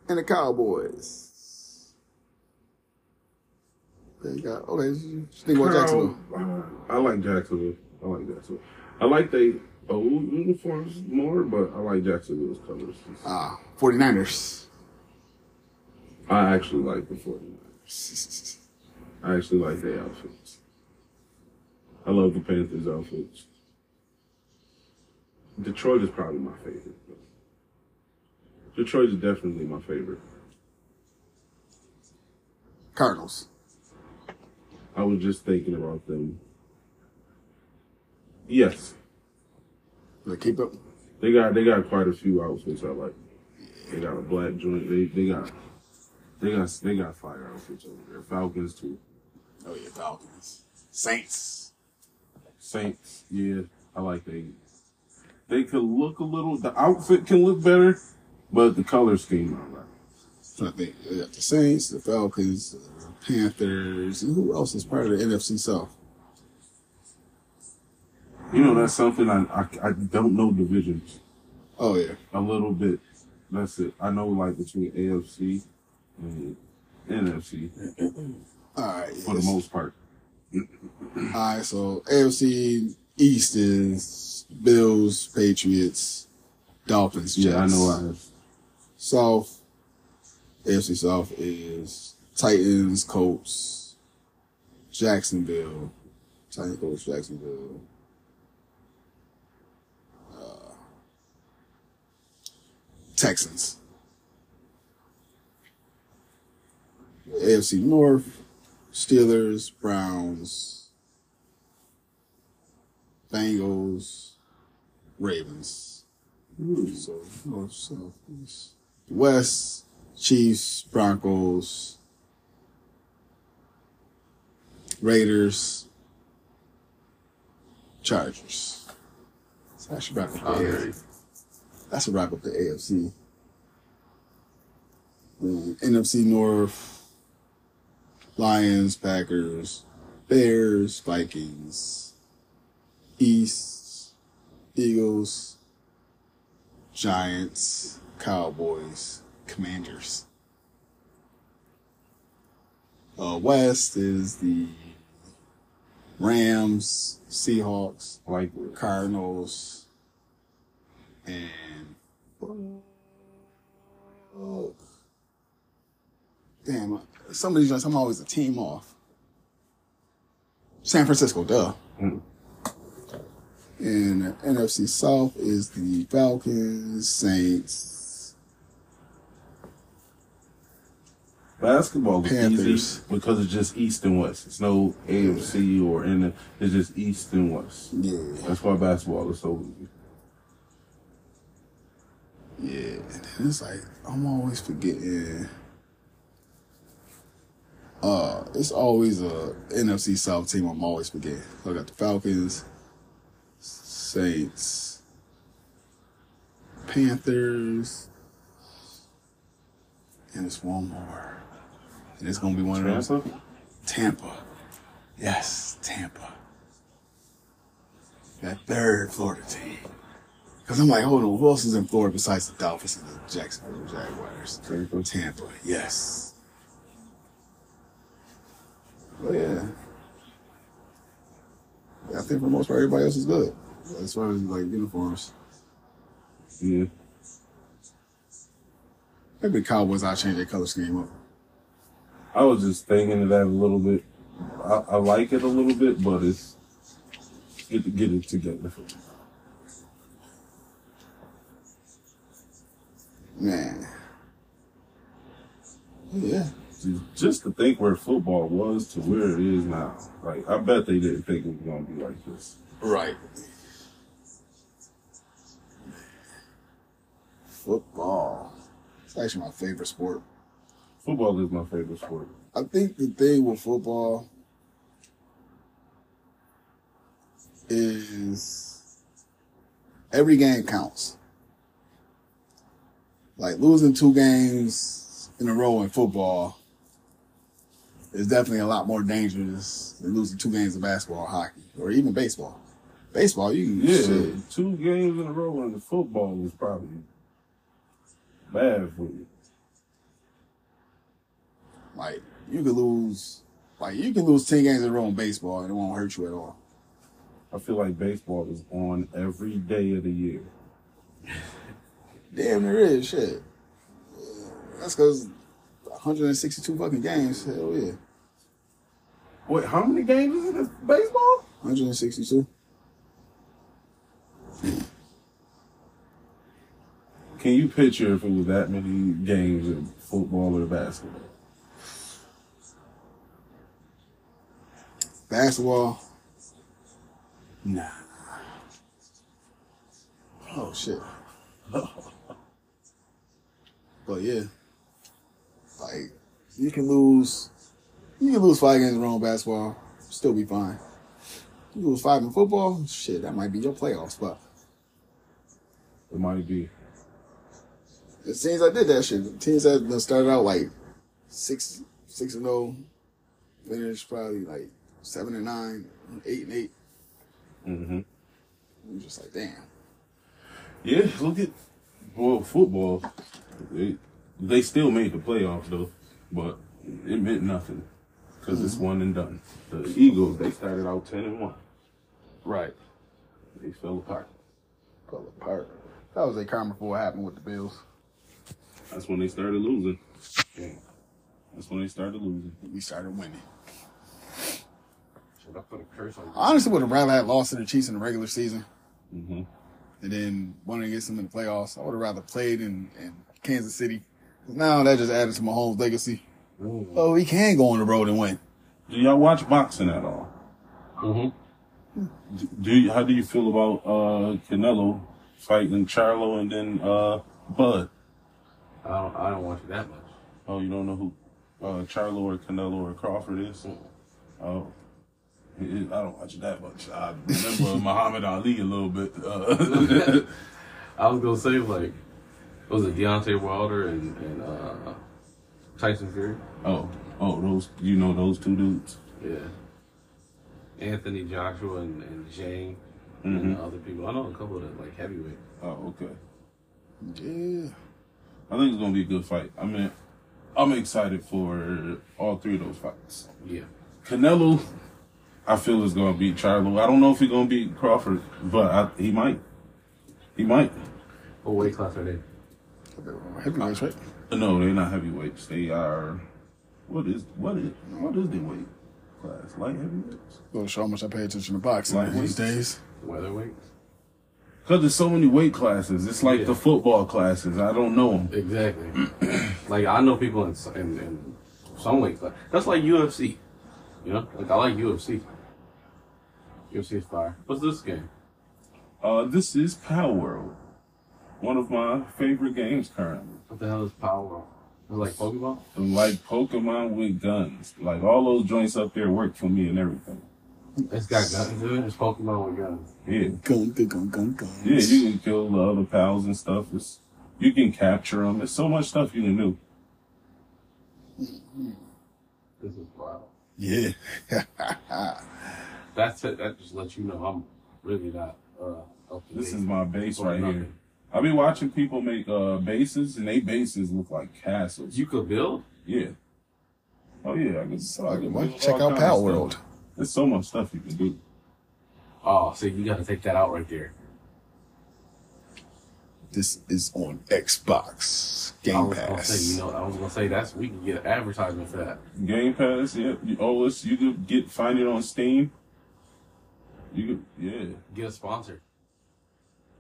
and the Cowboys. They got okay. you Think about Jacksonville. I like Jacksonville. I like Jacksonville. I like they old uniforms more, but I like Jacksonville's colors. Ah, 49ers. I actually like the 49ers. I actually like their outfits. I love the Panthers outfits. Detroit is probably my favorite. Detroit is definitely my favorite. Cardinals. I was just thinking about them. Yes, They keep up. they got they got quite a few outfits I like. They got a black joint. They they got they got they got fire outfits over there. Falcons too. Oh yeah, Falcons. Saints. Saints, yeah, I like they. They could look a little. The outfit can look better, but the color scheme right. So I think they got the Saints, the Falcons, the Panthers, and who else is part of the NFC South? You know, that's something I I, I don't know divisions Oh yeah. a little bit. That's it. I know like between AFC and NFC All right. for the most part. All right. So AFC East is Bills, Patriots, Dolphins. Yeah, I know. I have. South. AFC South is Titans, Colts, Jacksonville, Titans, Colts, Jacksonville. Texans. AFC North, Steelers, Browns, Bengals, Ravens. So South, East. West, Chiefs, Broncos, Raiders, Chargers. So should wrap up the AFC. That should wrap up the AFC. Mm, NFC North, Lions, Packers, Bears, Vikings, East, Eagles, Giants, Cowboys, Commanders. Uh, West is the Rams, Seahawks, Like Cardinals, and oh, damn, some of these joints I'm always a team off. San Francisco, duh. Mm. And NFC South is the Falcons, Saints, basketball is Panthers. easy because it's just East and West. It's no AFC or in it's just East and West. yeah, That's why basketball is so easy. Yeah. And then it's like I'm always forgetting. Uh, it's always a NFC South team. I'm always forgetting. So I got the Falcons, Saints, Panthers, and it's one more. And it's gonna be one of those. Tampa? Tampa. Yes, Tampa. That third Florida team. Because I'm like, hold on, who else is in Florida besides the Dolphins and the Jacksonville Jaguars? Tampa. Tampa, yes. But yeah. Yeah, I think for the most part, everybody else is good. As far as like uniforms. Yeah. Maybe the Cowboys, I'll change their color scheme up. I was just thinking of that a little bit. I, I like it a little bit, but it's get to get it together. Man. Yeah. Just to think where football was to where it is now. Like I bet they didn't think it was gonna be like this. Right. Football. It's actually my favorite sport. Football is my favorite sport. I think the thing with football is every game counts. Like losing two games in a row in football is definitely a lot more dangerous than losing two games of basketball or hockey or even baseball. Baseball, you Yeah, shit. two games in a row in the football was probably bad for you. Like you could lose, like you can lose ten games in a row in baseball and it won't hurt you at all. I feel like baseball is on every day of the year. Damn, there is shit. That's because 162 fucking games. Hell yeah, Wait, how many games is it in baseball? 162. Can you picture if it was that many games in football or basketball? Basketball. Nah. Oh shit. Oh. But yeah, like you can lose, you can lose five games in in basketball, still be fine. You lose five in football, shit, that might be your playoff spot. It might be. The teams that did that shit, the teams that started out like six, six and zero, finished probably like seven and nine, eight and eight. Mm-hmm. I'm just like, damn. Yeah, look at well football. They, they still made the playoffs though, but it meant nothing because it's one and done. The Eagles they started out ten and one. Right. They fell apart. Fell apart. That was a karma for what happened with the Bills. That's when they started losing. That's when they started losing. We started winning. Should I put a curse on you? Honestly would have rather had lost to the Chiefs in the regular season Mm-hmm. And then wanting to get some in the playoffs. I would have rather played in, in Kansas City. Now that just added to my Mahomes' legacy. Oh, he can go on the road and win. Do y'all watch boxing at all? Mm-hmm. Do you, how do you feel about uh Canelo fighting Charlo and then uh Bud? I don't. I don't want you that much. Oh, you don't know who uh Charlo or Canelo or Crawford is? Oh. I don't watch it that much. I remember Muhammad Ali a little bit. Uh, I was gonna say like, was it Deontay Wilder and and uh, Tyson Fury? oh, Oh, those you know those two dudes. Yeah. Anthony Joshua and, and Jane Mhm. and other people. I know a couple of them, like heavyweight. Oh, okay. Yeah. I think it's gonna be a good fight. I mean, I'm excited for all three of those fights. Yeah. Canelo, I feel is gonna beat Charlo. I don't know if he's gonna beat Crawford, but I, he might. He might. What weight class are they? Heavyweights, right? No, they're not heavyweights. They are. What is what is what is the weight class? Light heavyweights. Go show how much I pay attention to boxing Like these weights. days. Weatherweight? Cause there's so many weight classes. It's like Yeah. the football classes. I don't know them. Exactly. like I know people in, in, in some weight class. That's like UFC. You know, like I like UFC. UFC is fire. What's this game? Uh, this is Palworld, one of my favorite games currently. What the hell is Power? World? It's like Pokemon. Like Pokemon with guns. Like all those joints up there work for me and everything. It's got guns in it. It's Pokemon with guns. Yeah. Gun, gun, gun, gun, gun. Yeah, you can kill the other pals and stuff. It's, you can capture them. There's so much stuff you can do. This is wild. Yeah. That's it. That just lets you know I'm really not. Uh, up to This is my base or right here. nothing. I be watching people make uh bases, and they bases look like castles. You could build. yeah. Oh yeah, I can. So, I can build check out kinds Power. World. There's so much stuff you can do. Oh, see, you got to take that out right there. This is on Xbox Game was gonna Pass. say, you know, I was gonna say that's we can get advertisement for that. Game Pass, yeah. You, oh, it's, you could get find it on Steam. You could, yeah, Get a sponsor.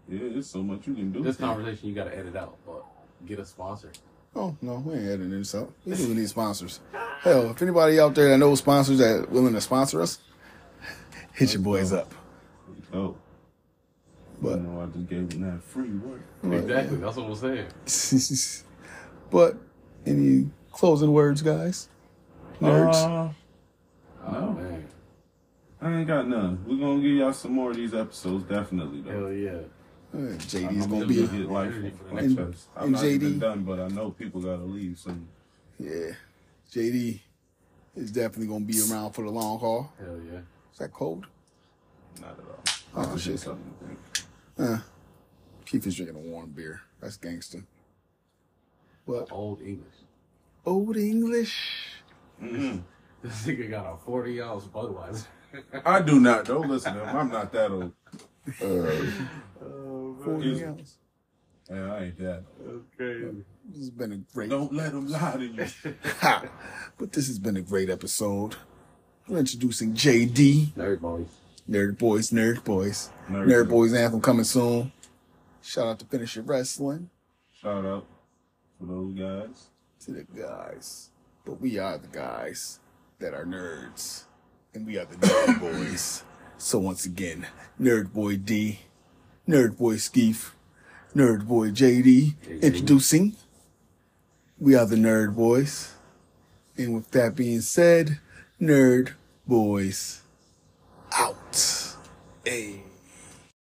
yeah. There's so much you can do. This conversation you got to edit out, but get a sponsor. Oh no, we ain't editing this out. We do need sponsors. Hell, if anybody out there that knows sponsors that willing to sponsor us, hit your boys up. Oh, But you know, I just gave them that free work. Exactly. That's what I'm saying. but any closing words, guys? Nerds. Uh, Oh man, I ain't got none. We're gonna give y'all some more of these episodes, definitely. Though. hell yeah. Uh, JD I'm is gonna gonna be hit life energy for for the the next next episode. I'm and not even JD. done, but I know people gotta leave soon. yeah. JD is definitely gonna be around for the long haul. Hell yeah. Is that cold? Not at all. Oh, I shit. something. to. Uh, Keith is drinking a warm beer. That's gangster. But Old English. old English. Mhm. This nigga got a 40 ounce Budweiser. I do not. Don't listen to him. I'm not that old. Uh, oh, Forty Is- ounce. Yeah, I ain't that. Okay. This has been a great. Don't let them lie to you. Ha! But this has been a great episode. We're introducing JD, Nerd Boyz. Nerd Boyz, Nerd Boyz, Nerd Nerd, Boys. Boys anthem coming soon. Shout out to Finish Your Wrestling Shout out for those guys. to the guys. But we are the guys that are nerds, and we are the Nerd Boys. So once again, Nerd Boy D, Nerd Boy Skeef, Nerd Boy JD, introducing. We are the Nerd Boyz. And with that being said, Nerd Boyz out. Hey.